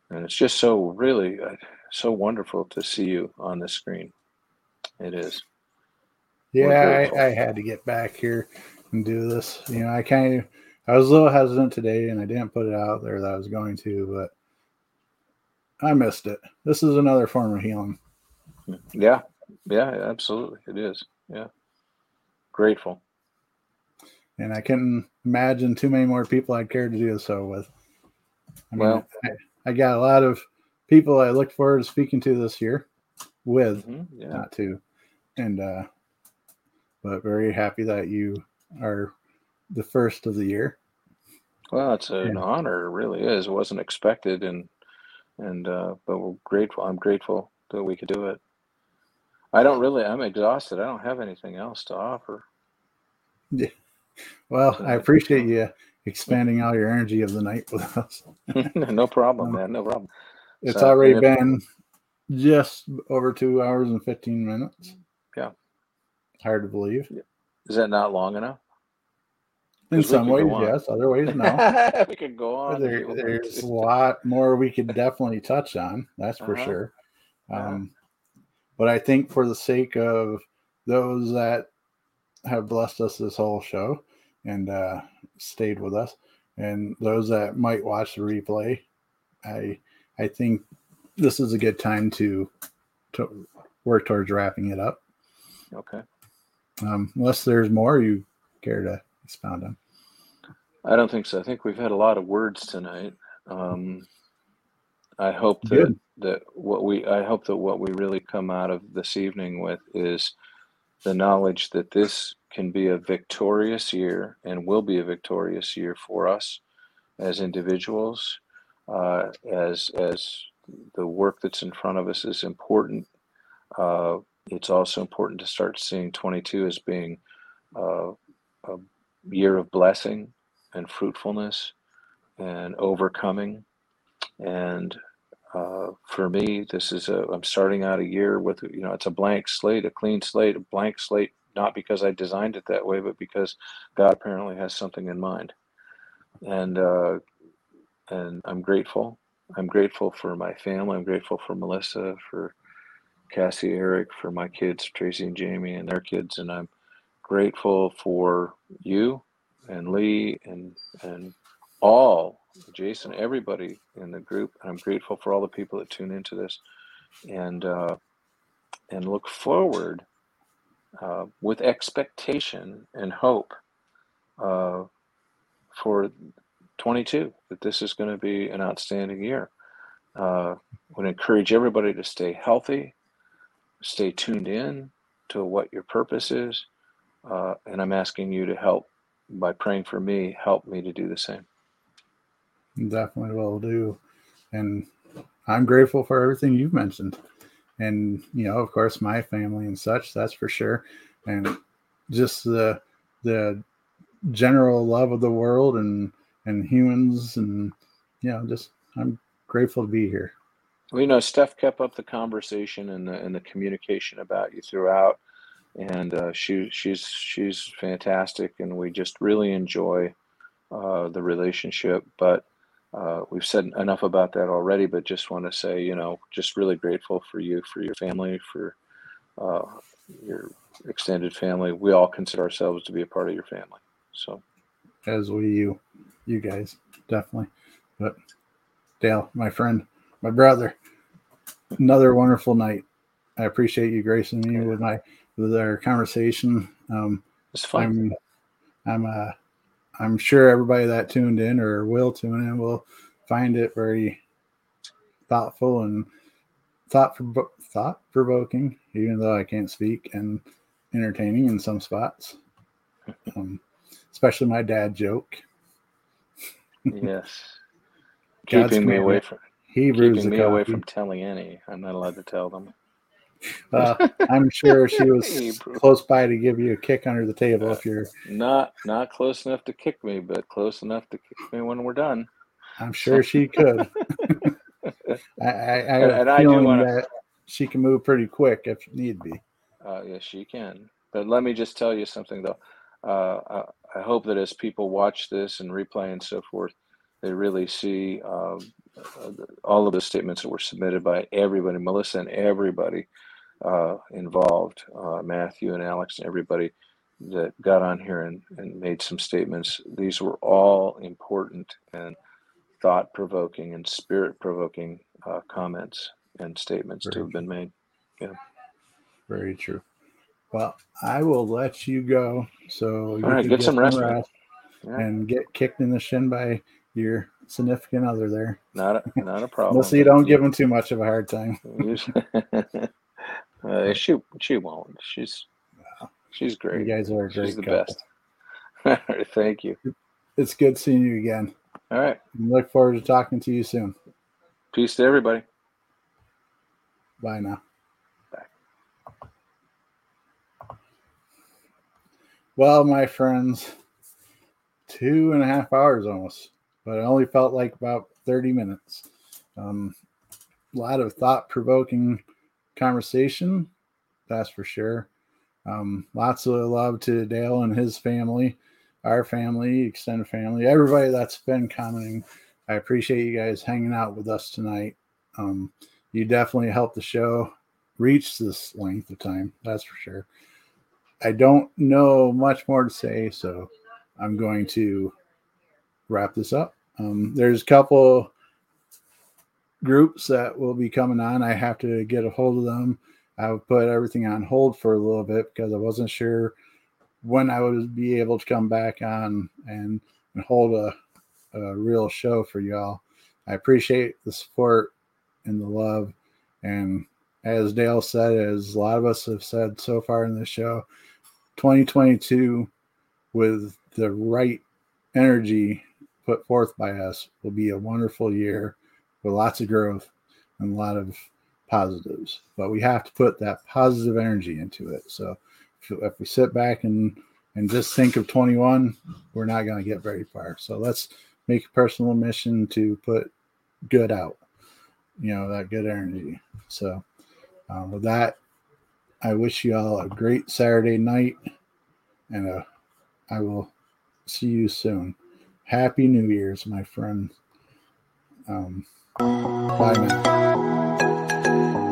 and it's just so really uh, so wonderful to see you on the screen. It is. Yeah, I, I, had to get back here and do this. You know, I kind of I was a little hesitant today, and I didn't put it out there that I was going to, but I missed it. This is another form of healing. Yeah, yeah, absolutely, it is. Yeah, grateful. And I couldn't imagine too many more people I'd care to do so with. I mean, well, I, I got a lot of people I look forward to speaking to this year with, mm-hmm, yeah. not to. And, uh, but very happy that you are the first of the year. Well, it's an honor, it really is. It wasn't expected, and and uh, but we're grateful. I'm grateful that we could do it. I don't really. I'm exhausted. I don't have anything else to offer. Yeah. Well, I appreciate you expanding all your energy of the night with us. no problem, man. No problem. It's so, already been just over two hours and 15 minutes. Yeah. Hard to believe. Is that not long enough? In some ways, yes. Other ways, no. we could go on. There, there's a lot more we could definitely touch on. That's for uh-huh. sure. Um, but I think for the sake of those that have blessed us this whole show, and uh, stayed with us. And those that might watch the replay, I I think this is a good time to to work towards wrapping it up. Okay. Um, unless there's more you care to expound on. I don't think so. I think we've had a lot of words tonight. Um, I hope that Good. That what we I hope that what we really come out of this evening with is the knowledge that this can be a victorious year and will be a victorious year for us as individuals, uh, as as the work that's in front of us is important. Uh, it's also important to start seeing 22 as being uh, a year of blessing and fruitfulness and overcoming. And uh, for me, this is a, I'm starting out a year with, you know, it's a blank slate, a clean slate, a blank slate not because I designed it that way, but because God apparently has something in mind. And uh, and I'm grateful. I'm grateful for my family. I'm grateful for Melissa, for Cassie, Eric, for my kids, Tracy and Jamie, and their kids. And I'm grateful for you and Lee and and all Jason, everybody in the group. And I'm grateful for all the people that tune into this, and uh, and look forward uh, with expectation and hope uh, for 22 that this is going to be an outstanding year. Uh, would encourage everybody to stay healthy, stay tuned in to what your purpose is. Uh, and I'm asking you to help by praying for me, help me to do the same. Definitely will do. And I'm grateful for everything you've mentioned. And, you know, of course, my family and such, that's for sure. And just the, the general love of the world and, and humans. And, you know, just, I'm grateful to be here. Well, you know, Steph kept up the conversation and the, and the communication about you throughout. And uh, she, she's, she's fantastic. And we just really enjoy uh, the relationship. But, uh, we've said enough about that already, but just want to say, you know, just really grateful for you, for your family, for uh, your extended family. We all consider ourselves to be a part of your family. So, as we you, you guys definitely. But Dale, my friend, my brother, another wonderful night. I appreciate you gracing me with my with our conversation. Um, it's fun. I'm, I'm uh, I'm sure everybody that tuned in or will tune in will find it very thoughtful and thought thought provoking, even though I can't speak, and entertaining in some spots. Um, especially my dad joke. yes, keeping me away from Hebrews keeping me away from telling any. I'm not allowed to tell them. Uh, I'm sure she was close by to give you a kick under the table if you're not not close enough to kick me, but close enough to kick me when we're done. I'm sure she could. I, I, I have and, a feeling wanna, that she can move pretty quick if need be. Uh, yes, she can. But let me just tell you something though. Uh, I, I, hope that as people watch this and replay and so forth, they really see um, uh, all of the statements that were submitted by everybody, Melissa and everybody uh, involved, uh, Matthew and Alex and everybody that got on here and, and made some statements. These were all important and thought provoking and spirit provoking uh, comments and statements Very to have been made. Yeah. Very true. Well, I will let you go. So you All right, get, get some rest, rest yeah. and get kicked in the shin by your significant other there. Not a, not a problem. We'll see. Don't give them too much of a hard time. uh, she she won't. She's she's great. You guys are great. She's the couple. best. All right, thank you. It's good seeing you again. All right. look forward to talking to you soon. Peace to everybody. Bye now. Bye. Well, my friends, two and a half hours almost but it only felt like about 30 minutes. Um, a lot of thought provoking conversation, that's for sure. Um, lots of love to Dale and his family, our family, extended family, everybody that's been commenting. I appreciate you guys hanging out with us tonight. Um, you definitely helped the show reach this length of time, that's for sure. I don't know much more to say, so I'm going to wrap this up. Um, there's a couple groups that will be coming on. I have to get a hold of them. I put everything on hold for a little bit because I wasn't sure when I would be able to come back on and, and hold a, a real show for y'all. I appreciate the support and the love. And as Dale said, as a lot of us have said so far in this show, 2022 with the right energy put forth by us will be a wonderful year with lots of growth and a lot of positives. But we have to put that positive energy into it. So if, we sit back and and just think of 21, we're not going to get very far. So let's make a personal mission to put good out, you know, that good energy. So um, with that, I wish you all a great Saturday night, and uh, I will see you soon. Happy New Year's, my friend. Um, Bye now.